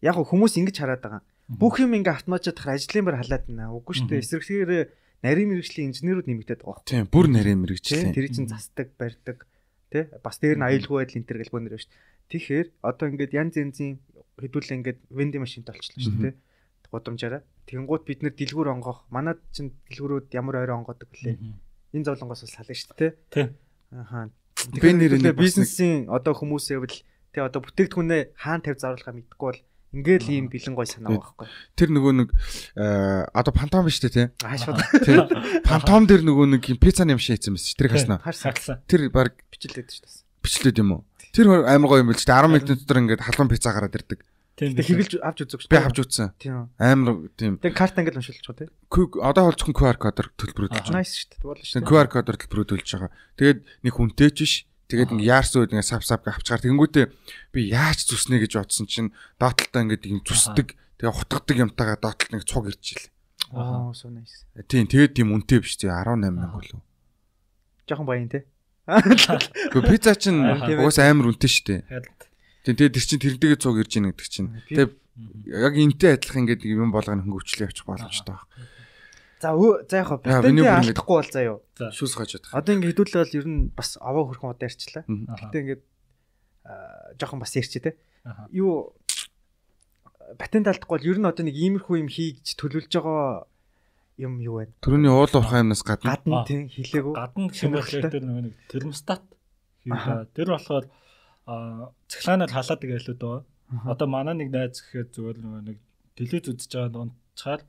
яг хүмүүс ингэж хараад байгаа. Бүх юм ингээ автоматжуудахаар ажлын бар халаад байна. Үгүй шүү дээ. Эсрэгээрээ нарийн мэрэгжлийн инженерүүд нэмэгдээд байгаа. Тийм, бүр нарийн мэрэгжлийн. Тэр чинь засдаг, барьдаг, тий? Бас дээр нь аюулгүй байдал энэ төр гэлбөө нэр шүү дээ. Тэгэхээр одоо ингээд янз янзын хэдүүлээ ингээд vending machine толчлоо шүү дээ. Гудамжаараа. Тэнгуут бид нэр дэлгүүр онгох. Манад чинь дэлгүүрүүд ямар ойроо онгодог вүлээ. Энэ зовлонгоос бас сална шүү дээ. Тий. Ахаа. Тэгэхээр бизнесийн одоо хүмүүс явбал тий одоо бүтээгдэхүүнээ хаана тавь заруулахаа мэдэхгүй бол Ингээл ийм бэлэн гой санаа байхгүй. Тэр нөгөө нэг одоо пантом биш үү те? Аа шууд. Тий. Пантом дээр нөгөө нэг пиццаны юм шиг хийсэн мэт чи тэр хаснаа. Тэр баг бичлээд шүү дээ. Бичлээд юм уу? Тэр амар гоё юм биш үү? 10 минутын дотор ингээд халуун пицца гараад ирдэг. Тийм. Хэвлж авч үзэг шүү. Би авч үзсэн. Тийм. Амар тийм. Тэг карт ингээд уншилж байгаа тийм. Одоо бол зөвхөн QR кодоор төлбөрөдөж байгаа. Nice шүү дээ. Болно шүү. QR кодоор төлбөрөдөж байгаа. Тэгээд нэг хүнтэй ч биш Тэгээд ингээ яарсан үед ингээ сав сав авчгаар тэгэнгүүтээ би яаж зүснэ гэж бодсон чинь доотлолтоо ингээ юм зүсдэг тэгээ хутгадаг юмтайгаа доотлолт нэг цуг ирчихлээ. Аа so nice. Тийм тэгээд тийм үнэтэй биш тий 18 мянга болов. Жохон баян те. Гэхдээ пицца чинь угаас амар үнэтэй шүү дээ. Тийм тэгээд тэр чинь тэрнтэйгээ цуг ирж ийн гэдэг чинь. Тэгээд яг энтэй адилхан ингээ юм болгоно хөнгөвчлээ явчих боломжтой байна. За за яг патентыг алдахгүй бол заяа. Шүүс гажаад. Одоо ингэ хэдүүлээ бол ер нь бас аваа хөрхөн удаа ярьчлаа. Гэтэ ингэ жоохон бас ярьчи те. Юу патент алдахгүй бол ер нь одоо нэг иймэрхүү юм хийж төлөвлөж байгаа юм юу вэ? Төрөний уул уурхай юмнаас гадна. Гадна тийм хилээгүү. Гадна хэмэглэлтэй тэр нэг термостат хийлээ. Тэр болохоор цахилгаанаар халаад байгаа хэлүүд байгаа. Одоо манай нэг найз гэхээр зүгээр нэг телевиз үзэж байгаа дундчаар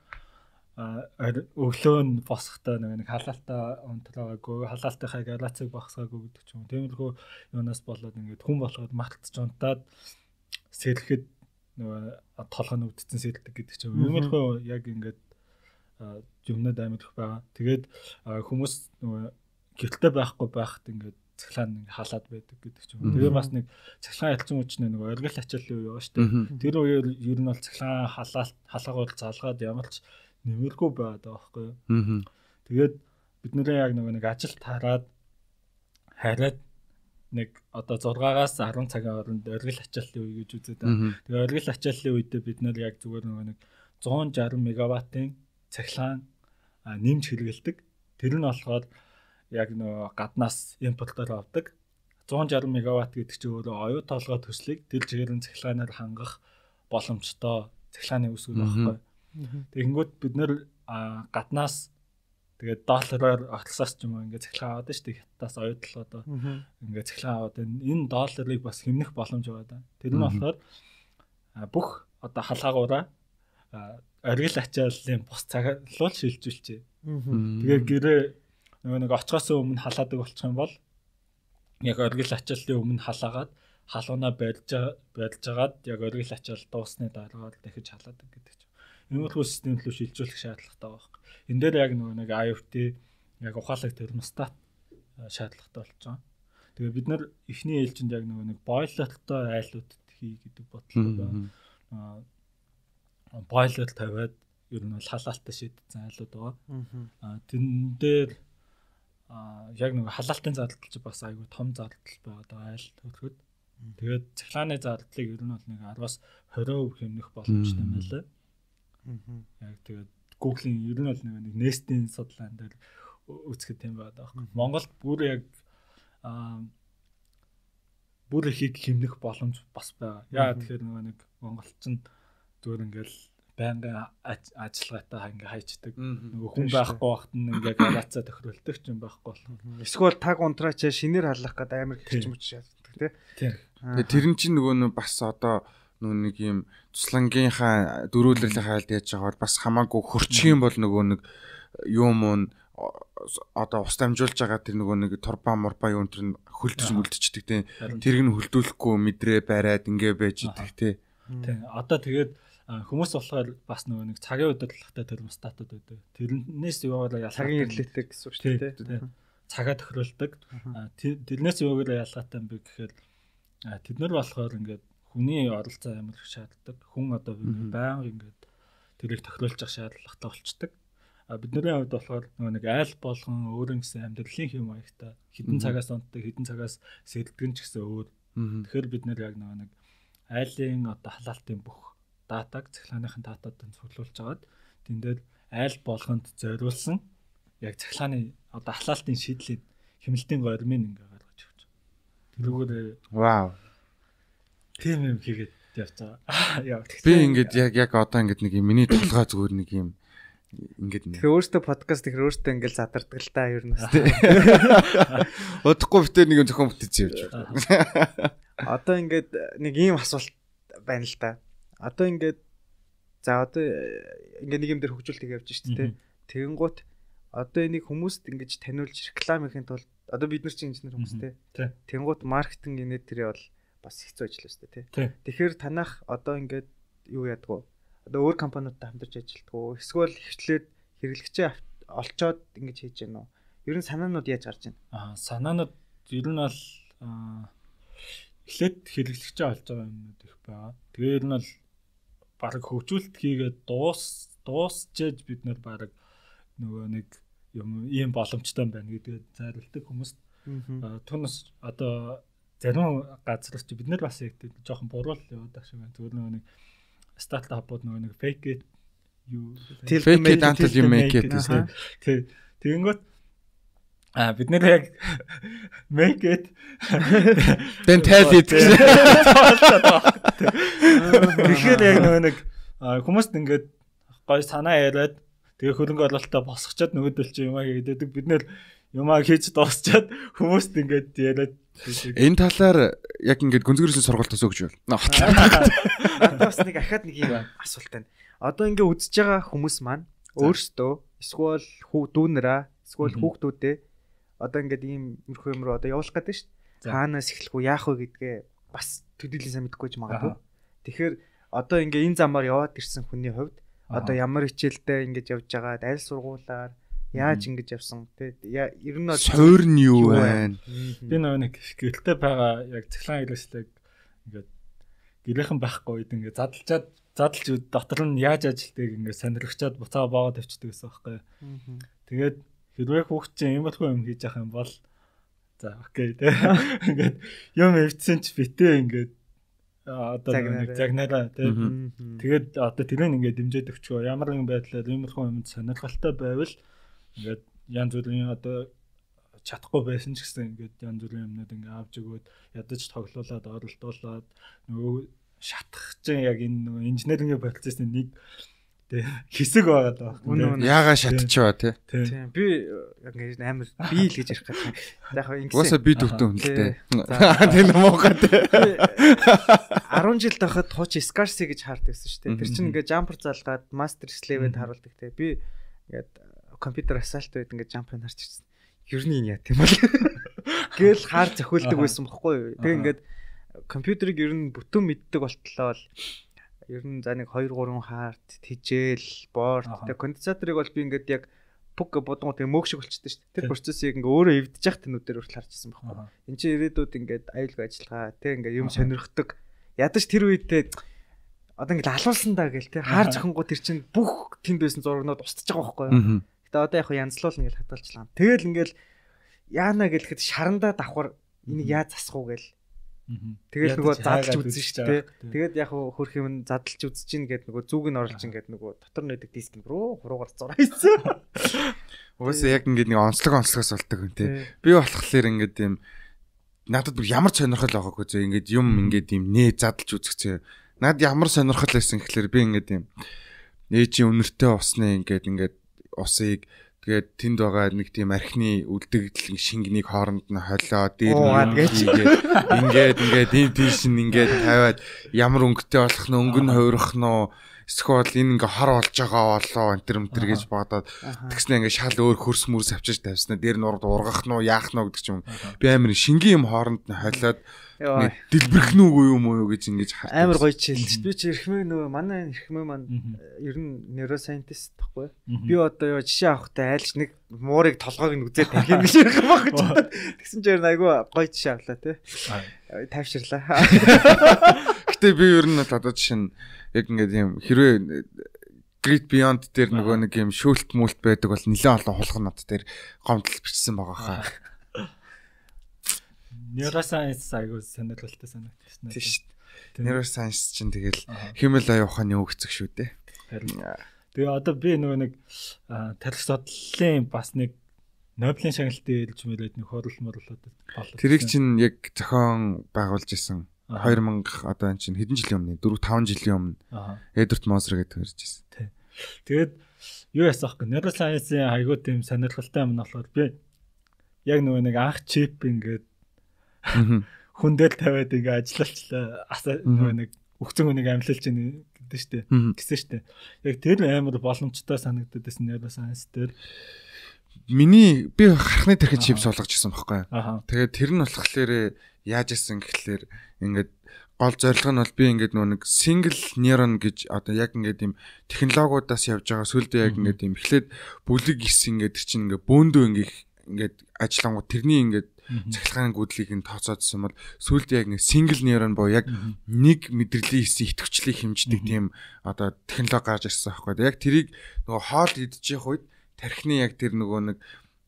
өглөө нь босхтой нэг халаалтаа унтраагүй халаалтынхаа галацыг багсгаагүй гэдэг ч юм. Тиймэрхүү юунаас болоод ингээд хүн болгоод мартаж унтаад сэлэхэд нөгөө толгой нь өвдсөн сэлдэг гэдэг ч юм. Иймэрхүү яг ингээд юмнууд амьд их байгаа. Тэгээд хүмүүс нөгөө гэртээ байхгүй байхад ингээд цахилгаан ингээ халаад байдаг гэдэг ч юм. Тэгээ бас нэг цахилгаан ялцсан үчнэ нэг оргил үе байгаа шүү дээ. Тэр үеэр ер нь бол цахилгаан халаалт халаагуул залгаад ямар ч нэмэргүй байгаад байгаа байхгүй юу. Тэгээд бид нэрээ яг нөгөө нэг ажилд хараад хараад нэг одоо 6-аас 10 цагийн хооронд оргил ачааллын үе гэж үзээд байна. Тэгээ оргил ачааллын үедээ бид нэр яг зүгээр нөгөө нэг 160 мегаваттын цахилгаан нэмж хэрэгэлдэг. Тэр нь болохоор яг нөгөө гаднаас импортоор авдаг. 160 мегаватт гэдэг чинь өөрөө оюу толгой төслийг тэр чигээр нь цахилгаанаар хангах боломжтой цахилгааны үсгэл байхгүй. Тэгэнгүүт бид нэр гаднаас тэгээд доллараар огтлсаас ч юм уу ингээд цахилгаан аваад шүү дээ. Хятадаас оюутал одоо ингээд цахилгаан аваад энэ долларыг бас хэмнэх боломж байгаа. Тэр нь болохоор бүх одоо халаагаараа оргил ачааллын бус цаглуул шилжүүлчихэ. Тэгээ гэрээ нөгөө нэг очихоос өмнө халаадаг болчих юм бол яг оргил ачааллын өмнө халаагаад халуунаа барьж барьж агаад яг оргил ачаал дуусны дараа дахиж халаадаг гэдэг Иймэрхүү систем рүү шилжүүлэх шаардлагатай байгаа. Энэ дээр яг нөгөө нэг IoT яг ухаалаг термостат шаардлагатай болж байгаа. Тэгээ бид нар эхний ээлжинд яг нөгөө нэг бойлертой айлууд хий гэдэг бодлого байна. Аа бойлер тавиад ер нь бол халаалтаа шийдсэн айлууд байгаа. Аа тэн дээр а яг нэг халаалтын зардал чи бас айгүй том зардал байгаа айл төрөхөд тэгээд цахилгааны зардлыг ер нь бол нэг 10-аас 20% хэмнэх боломжтой юм байна лээ. Яг тэгээд Google-ийн ер нь бол нэг Nest-ийн судлаан дээр үүсгэж тийм байдаг байхгүй. Монголд бүр яг аа бүр ихийг хэмнэх боломж бас байгаа. Яа тэгэхээр нөгөө нэг монголчин зүгээр ингээл байнгын ажиллагаатай ингээ хайчдаг. Нөгөө хүн байхгүй байхад нь ингээ галацаа тохиролдог ч юм байхгүй бол. Эсвэл таг унтраач шинээр халах гэдэг амар хэрч мөч шаарддаг тий. Тэр нь чинь нөгөө бас одоо нүү нэг юм туслангийнхаа дөрүүлрэлийн хайлт яаж байгаа бол бас хамаагүй хөрчих юм бол нөгөө нэг юм уу одоо ус дамжуулж байгаа тэр нөгөө нэг турба мурба юм тэр нь хөлдөж мөлдчихдэг тийм тэрг нь хөлдүүлэхгүй мэдрээ бариад ингээ байж идэг тийм тийм. Одоо тэгээд хүмүүс болохоор бас нөгөө нэг цагийн удирдлагатай термостатууд байдаг тэрнээс яваараа ялгаатай цагийн ирлээтэй гэсэн үг шүү дээ цагаа тохируулдаг тэрнээс яваараа ялгаатай юм бэ гэхээр тэд нар болохоор ингээд хүний оролцоо их шаарддаг. Хүн одоо байнга ингээд тэрийг тохируулж явах шаардлагатай болчдөг. А бидний хувьд болохоор нөгөө нэг айл болгон өөрийн гэсэн амьдралын хэм маягтай хідэн цагаас онтдаг хідэн цагаас сэлдгэн ч гэсэн өөр. Тэгэхээр бид нэр яг нөгөө нэг айлын одоо халаалтын бүх датаг цахилгааныхын датадад цуглуулж агаад тэн дээр айл болгонд зориулсан яг цахилгааны одоо халаалтын шийдлийг хэмнэлтийн гормын ингээ гаргаж өгч. Тэрүүгээр вау. Тийм юм хийгээд явж байгаа. [laughs] Яа. Би ингээд яг яг одоо ингээд нэг юм миний толгой зүгээр нэг юм ингээд нэг. Тэгэхээр өөртөө подкаст ихэр өөртөө ингээд задардаг л та ер нь бас. [laughs] Удахгүй битээ нэг зөвхөн бүтээч явж. Одоо ингээд нэг ийм асуулт байна л да. Одоо ингээд за одоо ингээд нэг юм дээр хөгжүүлэлт явж шүү дээ. Тэгэнгუთ одоо энийг хүмүүст ингэж таниулж рекламын тулд одоо бид нар чинь инженер хүмүүстэй. Тэнгуут маркетинг инээ тэрэ бол бас хэцүү ажил өстэй тий. Тэгэхээр танах одоо ингээд юу яадаг вэ? Одоо өөр компаниудтай хамтарч ажилладаг уу? Эсвэл хвчлээд хэрэглэгчээ олцоод ингэж хийж гэнэ үү? Ер нь санаанууд яаж гарч байна? Аа санаанууд ер нь бол эхлээд хэрэглэгчээ олж байгаа юмнууд их байгаа. Тэгээ ер нь бол баг хөгжүүлэлт хийгээд дуус дуусчээж бид нар баг нөгөө нэг юм ийм боломжтой байна гэдгээ зайруулдаг хүмүүст түнс одоо зарим газар ч бид нар бас яг жоохон буруул яваад байх шиг байна. Зүгээр нөгөө нэг стартапууд нөгөө нэг fake it юу fake it until you make it тий. Тэгэнгүүт А бид нэр яг make it. Then tell it. Тэгэхээр яг нөгөө нэг хүмүүст ингээд гой санаа яриад тэгээ хөрөнгө оруулалтаа босгочоод нөгөөдөл чи юмаа хийдэг бид нэр юмаа хийж дуусчаад хүмүүст ингээд яриад Энэ талаар яг ингээд гүнзгийрсэн сургалт төсөө гэж байна. Бас нэг ахаад нэг юм асуулт байна. Одоо ингээд үзэж байгаа хүмүүс маань өөрсдөө эсвэл хүү дүүнэраа эсвэл хүүхдүүдээ одоо ингээд ийм мөрхөө юм руу одоо явуулах гэдэг шүү дээ. Хаанаас эхлэх үү, яах вэ гэдгээ бас төдийлэн сайн мэдэхгүй ч магадгүй. Тэгэхээр одоо ингээд энэ замаар яваад ирсэн хүний хувьд одоо ямар хичээлдээ ингээд явж байгаад аль сургуулаар Яаж ингэж явсан те ер нь суур нь юу байна? Би нэг гэрэлтэй байгаа яг цахилгаан хэрэгслэг ингээд гэрийнхэн байхгүй үед ингээд задлчаад задлж дотор нь яаж ажилтгийг ингээд сонирхчаад буцаа багаад тавьчихдаг гэсэн байхгүй. Тэгээд хэрвээ хүүхд чинь иймэрхүү юм хийж явах юм бол за окей те. [laughs] Ингээд юм эвдсэн ч битээ ингээд одоо нэг загнараа. тий. Тэгээд одоо тэрийг ингээд дэмжиж өгчөө ямар нэгэн байдлаар иймэрхүү юм сонирхолтой байвал Ингээд янз бүрийн одоо чадахгүй байсан ч гэсэн ингээд янз бүрийн юмнууд ингээд авч өгөөд ядаж тоглуулад оролдуулад нөгөө шатах чинь яг энэ нөгөө инженерийн процессын нэг Тэ хэсэг байгаа даа. Яага шатчихва тий. Тийм. Би яг ингэж амар би л гэж ярих гэдэг. Яг ингэ. Уусаа би төвтөн хүн л тий. Тийм муухай тий. 10 жил тахад хууч Scarsi гэж хаард байсан шүү дээ. Тэр чинь ингээ jumper залгаад master slave-д харуулдаг тий. Би ингээд компьютер асаалт байд ингээд жампыг харж ирсэн. Ер нь яа тийм бол. [laughs] Гэл хаар зохиулдаг байсан бохгүй юу. Тэг ингээд компьютерийг ер нь бүтэн мэддэг болтлоо л ер нь за нэг 2 3 хаарт тижэл борт тэг конденсаторыг бол би ингээд яг пук бодгоо тэг мөг шиг болчихдээ шүү дээ. Тэр процессыг ингээ өөрөө эвдэж явах тэнүүдээр хүртэл харж ирсэн байхгүй. Энд чинь ирээдүйд ингээд аюулгүй ажиллагаа тэг ингээ юм сонирхдаг. Ядаж тэр үедээ одоо ингээ алуулсан даа гэл тэг хаар зохингоо тэр чинь бүх тэнд байсан зургнууд устж байгаа байхгүй. Гэтэ одоо яг янзлуулна гэж хадгалчлаа. Тэгэл ингээл яана гэлэхэд шарандаа давхар энийг яаж засах уу гэл. Тэгэл нөгөө задлж үзэн шүү дээ. Тэгээд яг хөрх юм задлж үзэж гин гэд нөгөө зүг нь оруулж ингээд нөгөө дотор нэдэг диск рүү хуруугаар зураа хийсэн. [laughs] Угаасаа яг ингээд нэг онцлог онцлогоос болдог юм тий. Би болохоор ингээд юм надад бүр ямар сонирхол байгаагүй зөө ингээд юм ингээд юм нээ задлж үзэх Над ямар сонирхол байсан гэхэлэр би ингээд юм нээжийн үнэртэй усны ингээд ингээд усыг тэгээд тэнд байгаа нэг тийм архины үлдэгдэл шингэнийг хооронд нь холио дээр ингээд ингээд ингээд энэ тийш нь ингээд тавиад ямар өнгөтэй болох нь өнгө нь хувирах нь эсвэл энэ ингээ хор болж байгаа болоо энэ төр мэтэр гэж бодоод тэгснэ ингээ шал өөр хөрс мөрс авчиж тавьснаа дээр нурд ургах нь уу яах нь уу гэдэг ч юм. Би амар шингийн юм хооронд нь холиод дэлбэрх нь үгүй юм уу гэж ингэж хардаг. Амар гоё чийлж. Би чи эрхмээ нөгөө манай эрхмээ маань ер нь нейросайентист байхгүй. Би одоо яа жишээ авахтай айлч нэг муурыг толгойг нь үзээд тарих юм гэж [laughs] ярих баг гэж. Тэгсэн чинь айгүй гоё жишээ авлаа те. Тайвширлаа. Гэтэ би ер нь одоо жишээ нь яг ингээд юм хэрвээ Great Beyond дээр нөгөө нэг юм шүүлт мүлт байдаг бол нэлээд олон хулганууд дээр гомдол бичсэн байгаа хаа. Neuroscience айгуу сонирхолтой санагдсан. Тийм шүү дээ. Neuroscience чинь тэгэл хэмэл аюу ухааны өгцөг шүү дээ. Тэгээ одоо би нөгөө нэг тарих судлалын бас нэг Нобелийн шагналтын хэлж мөрөөд нэг хурал морлоод болоо. Тэрийг чинь яг зохион байгуулж исэн 2000 одоо энэ чинь хэдэн жилийн өмнө 4 5 жилийн өмнө Эдвард Мозер гэдэг исэн. Тий. Тэгээд юу ясаах гэ Neuroscience-ийн айгуу тийм сонирхолтой юм нь болохоор би яг нөгөө нэг анх чип ингээд хүндэл тавиад ингээ ажиллалчлаа. Нөгөө нэг өгцөн хүнийг амьлуулж ийн гэдэг штеп. Гэсэн штеп. Яг тэр амар боломжтой санагдаад байсан нэрэ сайенс дээр миний би харахны тэрхэд чипс болгож ирсэн байхгүй. Тэгээд тэр нь болохоор яаж исэн гэхлээр ингээд гол зорилго нь бол би ингээд нэг single neuron гэж одоо яг ингээд юм технологиудаас явж байгаа сүлдээ яг ингээд юм эхлээд бүлэг гис ингээд тэр чинь ингээд бөөндөө ингээд ингээд ажиллангууд тэрний ингээд цахилгааны гүйдлийг нь тооцоодсон бол сүүлд яг нэг single neuron боо яг нэг мэдрэлийн хэсэг идэвхжлийг хэмждэг тийм одоо технологи гарч ирсэн байхгүй. Яг тэрийг нөгөө хоол идчих үед тархины яг тэр нөгөө нэг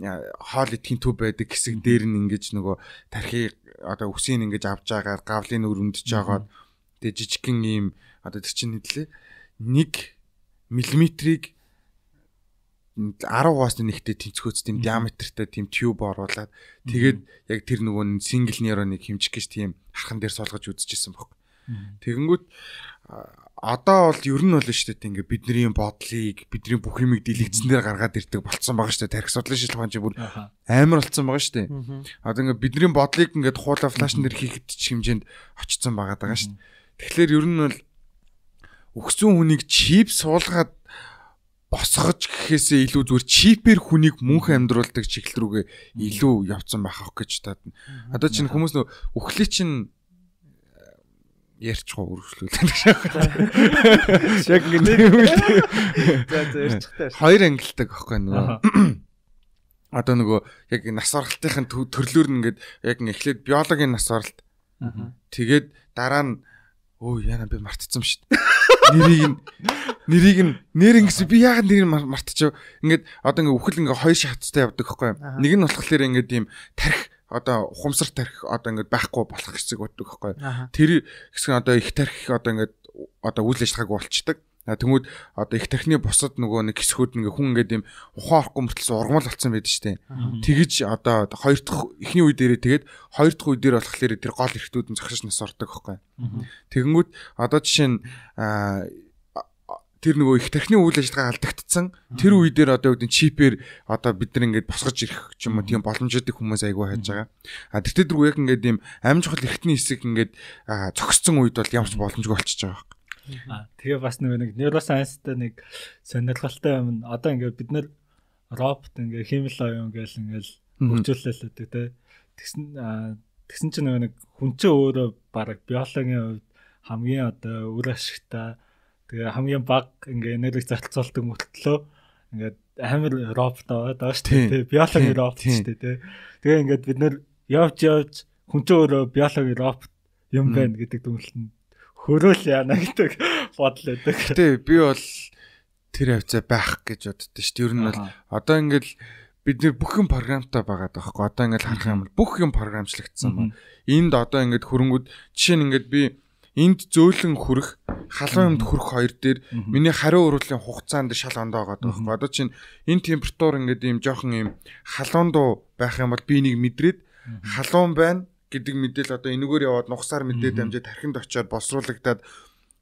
хоол идэхин төв байдаг хэсэг дээр нь ингэж нөгөө тархийг одоо үсийг ингэж авч байгаа гавлын өр өндөж жагаад тэгээ жижигхэн ийм одоо тэр чинь хэдлээ 1 миллиметрийг 10-аас нэгтэй тэнцвхөөц тийм диаметртай тийм тюб оруулаад тэгээд яг тэр нөгөө сингл нейроныг хэмжих гэж тийм хархан дээр суулгаж үзчихсэн баг. Тэгэнгүүт одоо бол ер нь бол шүү дээ ингээ бидний бодлыг бидний бүх юмыг дэлгэцэн дээр гаргаад ирдэг болцсон байгаа шүү дээ. Тарих судлын шилхэн чинь бүр амар болцсон байгаа шүү дээ. Одоо ингээ бидний бодлыг ингээ хуулаа флашн дээр хийхэд ч хэмжээнд очсон байгаа даа шүү дээ. Тэгэхээр ер нь бол өгсөн хүнийг чип суулгаад босгож гэхээсээ илүү зүгээр чипээр хүнийг мөнх амьдруулдаг чиглэл рүүгээ илүү явцсан байх ах гэж таад. Одоо чинь хүмүүс нөө өхлөө чинь ярьчихгүй үргэлжлүүлээд яг ингэ за за ярьчихтай хоёр ангилдаг аахгүй нөгөө. Одоо [clears throat] нөгөө яг нас оролтын төрлөөр нь ингээд яг эхлээд биологийн нас оролт. Тэгээд дараа нь өө яна би мартцсан шүү дээ нэрийг нь нэрийг нь нэр ингэс би яагаад нэрийг мартчихв. Ингээд одоо ингээ үхэл ингээ хоёр шаттай явдаг байхгүй. Нэг нь болохоор ингээ тийм тарих одоо ухамсар тарих одоо ингээд байхгүй болох хэсэг байдаг байхгүй. Тэр хэсэг одоо их тарих одоо ингээд одоо үйл ажиллагааг болчдаг. Тэнгүүд одоо их тархины бусад нөгөө нэг хэсгүүд ингээ хүн ингээд юм ухаан орохгүй мөртлөөс ургамал болсон байдаг штэ. Тэгэж одоо хоёр дахь эхний үе дээрээ тэгээд хоёр дахь үе дээр болохоор тэр гол эрхтүүд нь зогсож нас ордог байхгүй. Тэгэнгүүт одоо жишээ нь тэр нөгөө их тархины үйл ажиллагаа алдагдсан тэр үе дээр одоо үүдэн чипээр одоо бид нар ингээд босгож ирэх ч юм уу тийм боломжтой хүмүүс айгүй хайж байгаа. А тэгтээ дэргүй яг ингээд ийм чухал эрхтний хэсэг ингээд зогссон үед бол ямарч боломжгүй болчихж байгаа юм. Тэгээ бас нэг neuroscience-тэй нэг сонирхолтой юм. Одоо ингээд бид нар робот ингээд химэл оюун гээл ингээд хөгжүүлэлээд тэ. Тэгсэн тэгсэн чинь нэг хүн чинь өөрөө баг биологийн хувьд хамгийн одоо үр ашигтай Тэгээ хамгийн баг ингээ энерги зарцуулдаг мөртлөө ингээд амар робот аваад байгаа шүү дээ. Биологи робот шүү дээ. Тэгээ ингээд бид нэр явж явж хүн ч өөрөө биологи робот юм байна гэдэг дүгнэлт нь хөрөөл яана гэдэг бодол өгдөг. Гэтэ би бол тэр хавцаа байх гэж боддоо шүү дээ. Ер нь бол одоо ингээд бид нэр бүх юм програмтай байгаа даахгүй. Одоо ингээд харах юм бол бүх юм програмчлагдсан ба. Энд одоо ингээд хөрөнгүүд жишээ нь ингээд би энд зөөлөн хүрэх халуун юмд хүрэх хоёр дээр миний хариу урвалын хугацаанд шал ондоо байгаа байхгүй. Одоо чинь энэ температур ингээд ийм жоохон ийм халуун дуу байх юм бол би энийг мэдрээд халуун байна гэдэг мэдээл одоо энэгээр яваад нухсаар мэдээд амжаад тархинд очиод боловсруулагдаад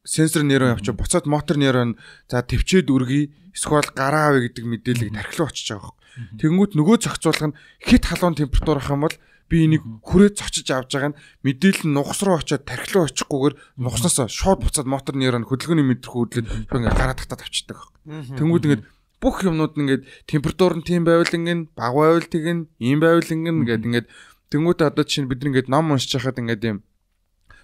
сенсор нейрон явчих буцаад мотор нейрон за төвчээд үргий эсвэл гараа авъя гэдэг мэдээллийг тархи руу очиж байгаа юм. Тэнгүүт нөгөө зохицуулах нь хит халуун температур ах юм бол би энийг хүрээд цочиж авч байгаа нь мэдээлэл нь нухас руу очиод тархилуу очихгүйгээр нухаснаас шууд буцаад мотор нейрон хөдөлгөөний мэдрэх хөдлөд ингээ гараад татаад авчдаг. Тэнгүүд ингээд бүх юмнууд ингээд температур нь тийм байвал ингэн баг байвал тэгэн ийм байвал ингэн ингээд ингээд тэнгүүд одоо чинь бид ингээд ном уншиж хахад ингээд юм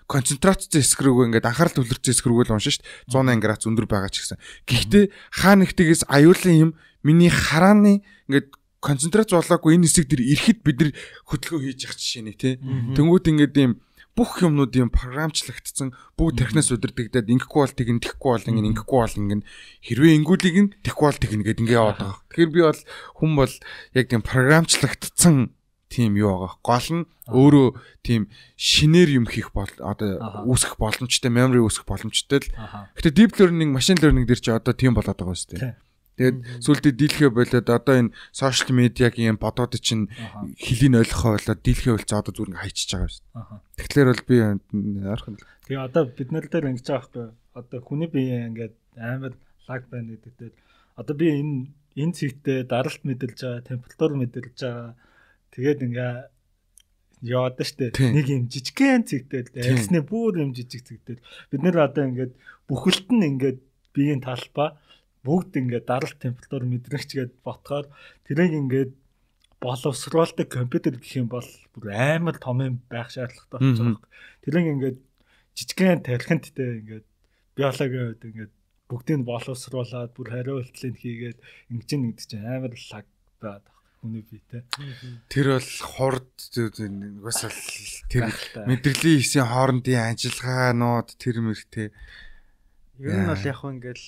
концентрацийн хэсэг рүү ингээд анхаарал төвлөрсөн хэсэг рүү л дээ 180 градус өндөр байгаа ч гэсэн. Гэхдээ хаа нэгтгээс аюулын юм миний харааны ингээд концентрац болоогүй энэ хэсэг дээр ирэхэд бид нар хөдөлгөөн хийж явах жишээ нэ тий. Тэнгүүд ингээд юм бүх юмнууд юм програмчлагдсан бүгд тархинаас удирдагдаад ингэхгүй бол тэгин тэхгүй бол ингэ ингэхгүй бол ингэ хэрвээ ингүүлийг нь тэхгүй бол тэгнэ гэд ингэ яваад байгаа. Тэгэхээр би бол хүн бол яг тийм програмчлагдсан тийм юу байгаа. Гол нь өөрөө тийм шинээр юм хийх бол одоо үүсгэх боломжтой, memory үүсгэх боломжтой л. Гэтэ deep learning, machine learning дээр чи одоо тийм болоод байгаа шүү дээ. Тэгээд сүултээ дийлхэ болоод одоо энэ сошиал медиагийн бодоод чинь хилийн ойлгохоо болоод дийлхэ болцоо одоо зүгээр хайчиж байгаа шүү дээ. Тэгэхээр бол би ойрхон. Тэгээ одоо бид нар дээр ингэж байгаа байхгүй. Одоо хүний бие ингээд амар лаг байна гэдэгтэй. Одоо би энэ энэ цэгтээ даралт мэдэрж байгаа, температур мэдэрж байгаа. Тэгээд ингээ яваад штэ. Нэг юм жижигхэн цэгтэл арьсны бүр юм жижиг цэгтэл бид нэр одоо ингээд бүхэлд нь ингээд биеийн талбай бүгд ингээд даралт температур мэдрэгч гээд ботхоор тэрийг ингээд боловсруулдаг компьютер гэх юм бол бүр амар том юм байх шаардлагатай болж байгаа. Тэрийг ингээд жижигхэн тархинттэй ингээд биологийн үед ингээд бүгдийг боловсруулад бүр хариултлыг хийгээд ингэж нэгдэж амар лаг байгаад хүний биетэй. Тэр бол хурд угаас л тэр мэдрэлийн хэсгийн хоорондын ажиллагаанууд тэр мэрхтэй. Ер нь бол яг хөө ингээл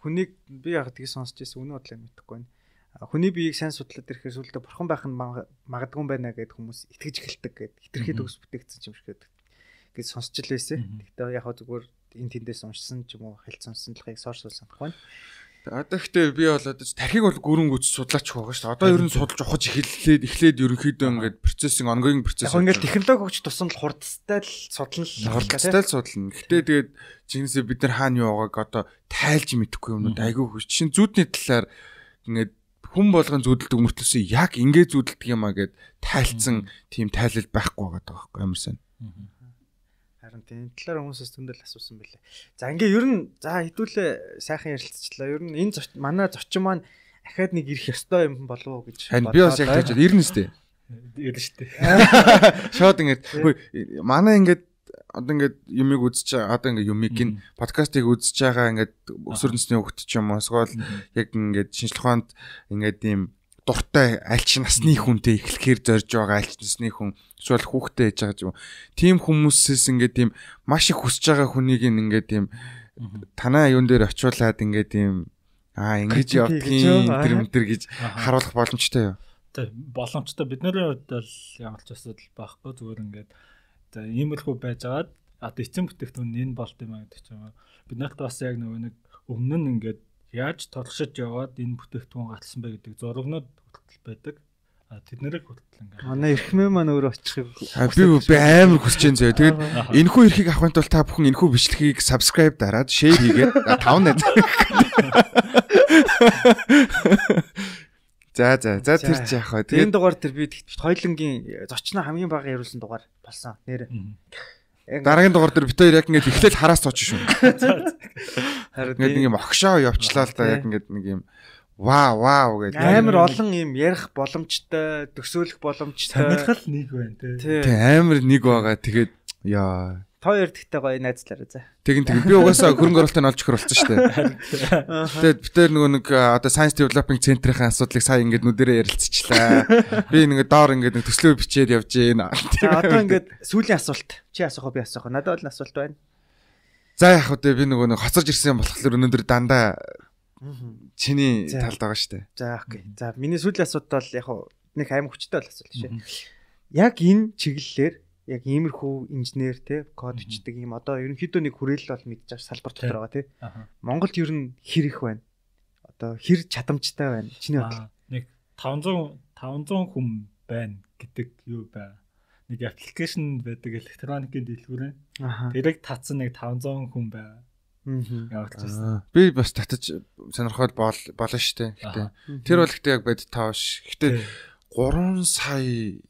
хүнийг би яг тгий сонсч байсан үнэ бодлоо мэдэхгүй байна. Хүний биеийг сайн судлаад ирэхээр сүлдө бурхан байх нь магадгүй байна гэдэг хүмүүс итгэж эхэлдэг гэдэг хитрхи төгс бүтээгдсэн юм шиг гэдэг. Гэж сонсч л байсан. Гэхдээ яг зүгээр энэ тэндээс уншсан ч юм уу хэлц сонсон талхыг сорс санахгүй байна. Одоо ихтэй би бол одоо тархийг бол гүрэн гүц судлаач байгаа шүү дээ. Одоо ер нь судалж ухаж эхлээд эхлээд ерөнхийдөө ингээд процессинг ongoing процесс. Яг ингээд технологи хөгж тусам л хурдтай л судлал хурдтай л судална. Гэтэ тэгээд жинсээ бид нар хаана юу байгааг одоо тайлж мэдэхгүй юмнууд айгүй хөш. Чин зүудний талаар ингээд хүн болгон зүудэлдэг мөртлөөсөө яг ингээд зүудэлдэг юм а гэд тайлцсан тийм тайлал байхгүй байгаа байхгүй ямар сайн. Харин тийм талаар хүмүүсээс зөндөл асуусан байлээ. За ингээ ер нь за хэдүүлээ сайхан ярилцчихлаа. Ер нь энэ манай зочин маань ахаад нэг ирэх ёстой юм болов уу гэж бодлоо. Би бас яг тэгж ирнэ сте. Ирнэ штэ. Шууд ингээд манай ингээд одоо ингээд юмыг үзэж одоо ингээд юмыг ин подкастыг үзэж байгаа ингээд өсвөрнсний хөвгт ч юм уу эсвэл яг ингээд шинжлэх ухаанд ингээд ийм дуртай альч насны хүнтэй эхлэхээр зорж байгаа альч насны хүн эсвэл хүүхдээ ээж байгаа юм. Тим хүмүүсээс ингээд тийм маш их хүсэж байгаа хүнийг ингээд тийм танаа юун дээр очиулаад ингээд тийм аа ингэж явдгийн тэр мэтэр гэж харуулах боломжтой юу? Тэг боломжтой. Бидний хувьд бол ямар ч асуудал байхгүй. Зүгээр ингээд за иймэрхүү байжгаад одоо эцэн бүтээгдэхүүн энэ болт юм аа гэдэг чинь бид нарт бас яг нөгөө нэг өмнө нь ингээд яаж толгошиж яваад энэ бүтээгдэхүүн гатсан бэ гэдэг зурагнууд хүртэл байдаг. А тэднэрийг хүртэл ингээд манай эрхмээ маань өөрөө очихыг би би амар хүсэж байна зөө. Тэгээд энэхүү эрхийг авахын тулд та бүхэн энэхүү бичлэгийг subscribe дараад share хийгээд 5 найз. За за за тэр ч яах вэ? Тэгээд энэ дугаар тэр би хоёлынгийн зочноо хамгийн бага яриулсан дугаар болсон. Нэр. Дараагийн дугаар дээр бит хоёр яг ингээд эхлээл хараас цооч шүү. [laughs] Харин ингээд нэг юм огшоо явчлаа л да яг ингээд нэг юм вау вау гэдэг амар олон юм ярих боломжтой, төсөөлөх боломжтой. Сонирхол нэг байна тий. Тий амар нэг байгаа. Тэгээд яа Тоо ярдгтай гоё найзлаарай за. Тэгин тэг. Би угаасаа хөрөнгө оруулалтыг олж өгөх болсон шүү дээ. Тэгээд бид тэр нөгөө нэг одоо Science Developing Center-ийн асуудлыг сая ингээд нүдэрээ ярилцчихлаа. Би нэг доор ингээд төслөө бичээд явж гин. Одоо ингээд сүүлийн асуулт. Чи асуух уу би асуух уу? Надад бол асуулт байна. За яг хөө би нөгөө нэг хоцорж ирсэн юм болохоор өнөөдөр дандаа чиний талд байгаа шүү дээ. За окей. За миний сүүлийн асуулт бол яг нэг аим хүчтэй бол асуулт шээ. Яг энэ чиглэлээр яг иймэрхүү инженер те код бичдэг юм одоо ерөнхийдөө нэг хүрээлэл бол байгаа салбар дотор байгаа те. Монголд ер нь хэр их байна? Одоо хэр чадамжтай байна? Чиний бодлоо. Нэг 500 500 хүн байна гэдэг юу бай. Нэг аппликейшн байдаг электроникийн дэлгүүрээ. Тэрийг татсан нэг 500 хүн бай. Аа. Би бас татаж сонирхол бол болно шүү дээ. Гэтэ тэр бол гэтээ яг бод тааш. Гэтэ 3 сая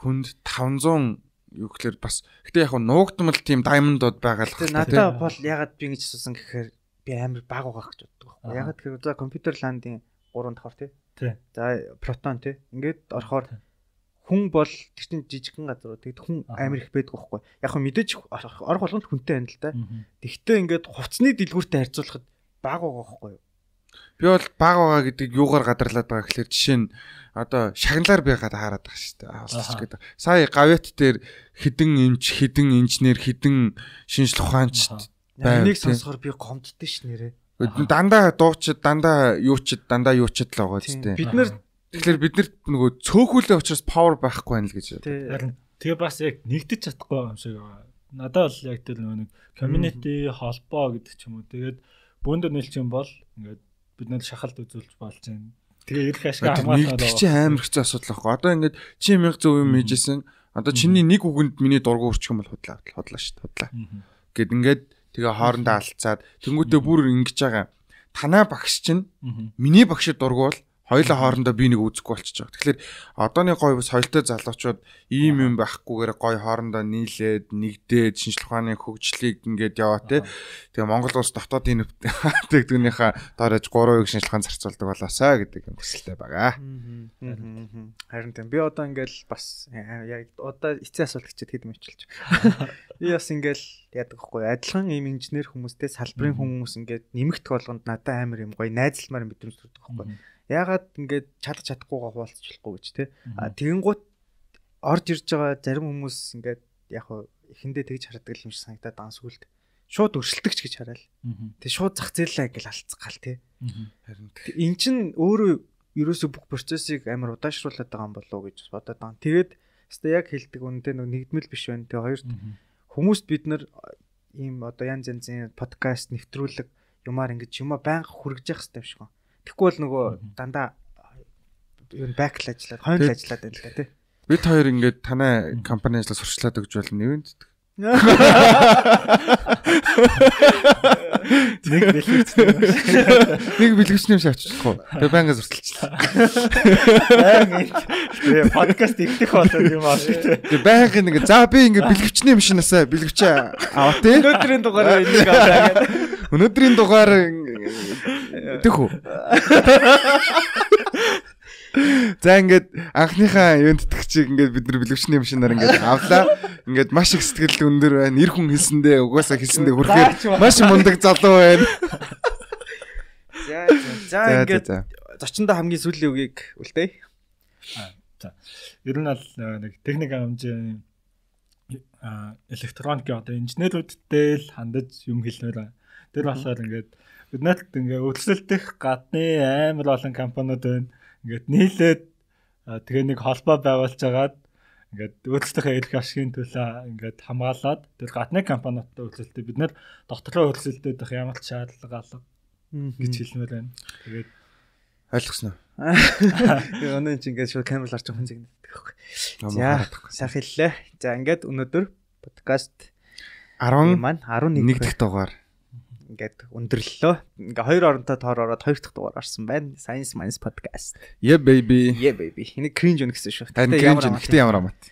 хүнд 500 юу гэхээр бас гэтээ яг нуугдмал тийм diamond-ууд байгаа л хэрэгтэй. Надад бол ягаад би ингэж асуусан гэхээр би амар баг байгаа гэж боддог байхгүй. Ягаад гэхээр за компьютер ландын 3 давхар тий. За протон тий. Ингээд орохоор хүн бол тэр чинь жижигхэн газар. Тэгэд хүн амар их байдаг байхгүй. Яг хөө мэдээж орох болгонд хүнтэй байна л да. Тэгтээ ингээд хувцсны дэлгүүртэй харьцуулахад баг байгаа байхгүй юу? Би бол баг байгаа гэдэг юугаар гадарлаад байгаа гэхэлэр жишээ нь одоо шагналаар би гадаа хараад байгаа шүү дээ. Авсч гэдэг. Сая гавьт дээр хідэн эмч, хідэн инженер, хідэн шинжлэх ухаанч байв. Энийг сонсохоор би гомддөө ш нэрээ. Дандаа дуучид, дандаа юучид, дандаа юучид л байгаа зү. Бид нар тэгэхээр бид нар нөгөө цөөхүүлээ учраас power байхгүй байна л гэж. Тэгээ бас яг нэгдэж чадахгүй юм шиг байгаа. Надад бол яг тэр нөгөө нэг community холбоо гэдэг ч юм уу. Тэгээд бөөндөр нэлчин бол ингээд бид нар шахалт үзүүлж болж байна Тэгээ ирэх ашиг хамгаалаад байгаа. Чи амар хэцүү асуудал байхгүй. Одоо ингээд чи 1000 зөв юм хийжсэн. Одоо чиний нэг үгэнд миний дургу өрчих юм бол худлаа худлаа шүү дээ. Худлаа. Гэт ингээд тэгээ хоорондоо алцаад тэнгуүтээ бүр ингэж байгаа. Танаа багш чинь миний багшид дургуул хоёлаа хоорондоо би нэг үзэхгүй болчихж байгаа. Тэгэхээр одооны гой бас соёлтой залуучууд ийм юм байхгүйгээр гой хоорондоо нийлээд нэгдээд шинжлэх ухааны хөгжлийг ингээд яваа те. Тэгээ Монгол улс дотоодын нэгдгүүнийхээ доорож 3% шинжлэх ухаан зарцуулдаг болоосаа гэдэг юм хүсэлтэй байгаа. Харин тийм би одоо ингээд бас яг одоо эцсийн асуулт гэчихэд хэд мөвчилж. Би бас ингээд яадаг хгүй адилхан ийм инженер хүмүүстэй салбарын хүмүүс ингээд нэмэгдэх болгонд надад амар юм гоё найзалмаар мэдрэмж төрдөг хгүй яагаад ингээд чадах чадахгүйгаа хуваалцчихлахгүй гэж те. А тэгэнгუთ орж ирж байгаа зарим хүмүүс ингээд яг хуу эхэндээ тэгж хардаг юм шиг санагдаад байгаа сүлд. Шууд өршөлтөгч гэж хараал. Тэг шууд зах зээлээ алцах гал те. Харин эн чин өөрөө ерөөсө бүх процессыг амар удаашруулад байгаа юм болов уу гэж бодоод байгаа. Тэгээд хэвээ яг хэлдэг үнэндээ нэг нэгдмэл биш байна. Тэгээ хоёрт хүмүүст бид нар ийм одоо янз янзын подкаст нэвтрүүлэг юмар ингэж юма байнга хүргэж явах хэрэгтэй юм шиг байна Тэгэхгүй бол нөгөө дандаа юу бэкл ажиллаад, хойно ажиллаад да тий. Бид хоёр ингээд танай компани ажлаа сурчлаад өгч болно нэвэн гэдэг. [laughs] Нэг бэлгэвч. Нэг бэлгэвчний юм шавчихлах уу? Тэгээ байнга зурталчлаа. Тэгээ подкаст ихтэх болоо юм аа шүү дээ. Тэгээ байнга нэг за би ингээ бэлгэвчний юм шинасаа бэлгэвчээ аваа тий. Өнөөдрийн дугаар энийг аваа. Өнөөдрийн дугаар Тэхүү. За ингээд анхныхаа юунд тэтгэж ингээд бид нар бэлгэвчний машинаар ингээд авлаа. Ингээд маш их сэтгэл өндөр байна. Нэр хүн хэлсэндээ угаасаа хэлсэндээ хүрэхээр маш мундаг залуу байна. За за ингээд зочиндоо хамгийн сүүлийн үгийг үлдээе. За. Ер нь бол нэг техник хэмжээний электроникийн одоо инженерүүдтэй л хандаж юм хэлмээр. Тэр болохоор ингээд бид надад ингээ өвчлөлтөх гадны амар олон компаниуд байна. Ингээд нийлээд тэгээ нэг холбоо байгуулж агаад ингээд өвчлөлтийнхээ эрх ашигын төлөө ингээд хамгаалаад тэр гадны компаниудтай өвчлөлтөө бид нэр доктороо өвчлөлтөд их ямар ч шаардлага алга гэж хэлмээр байна. Тэгээд ойлгосноо. Тэгээ өнөө чи ингээд шууд камер харж хүн зэгнэдэг байхгүй. За сайхан хэллээ. За ингээд өнөөдөр подкаст 10 маань 11 дахь дугаар ингээд өндөрлөлөө. Ингээ хоёр оронтой тоор ороод хоёр дахь дугаар орсон байна. Science Minds podcast. Yeah baby. Yeah baby. Энийг cringe өн гэсэн шүү. Гэтэ ямар амт.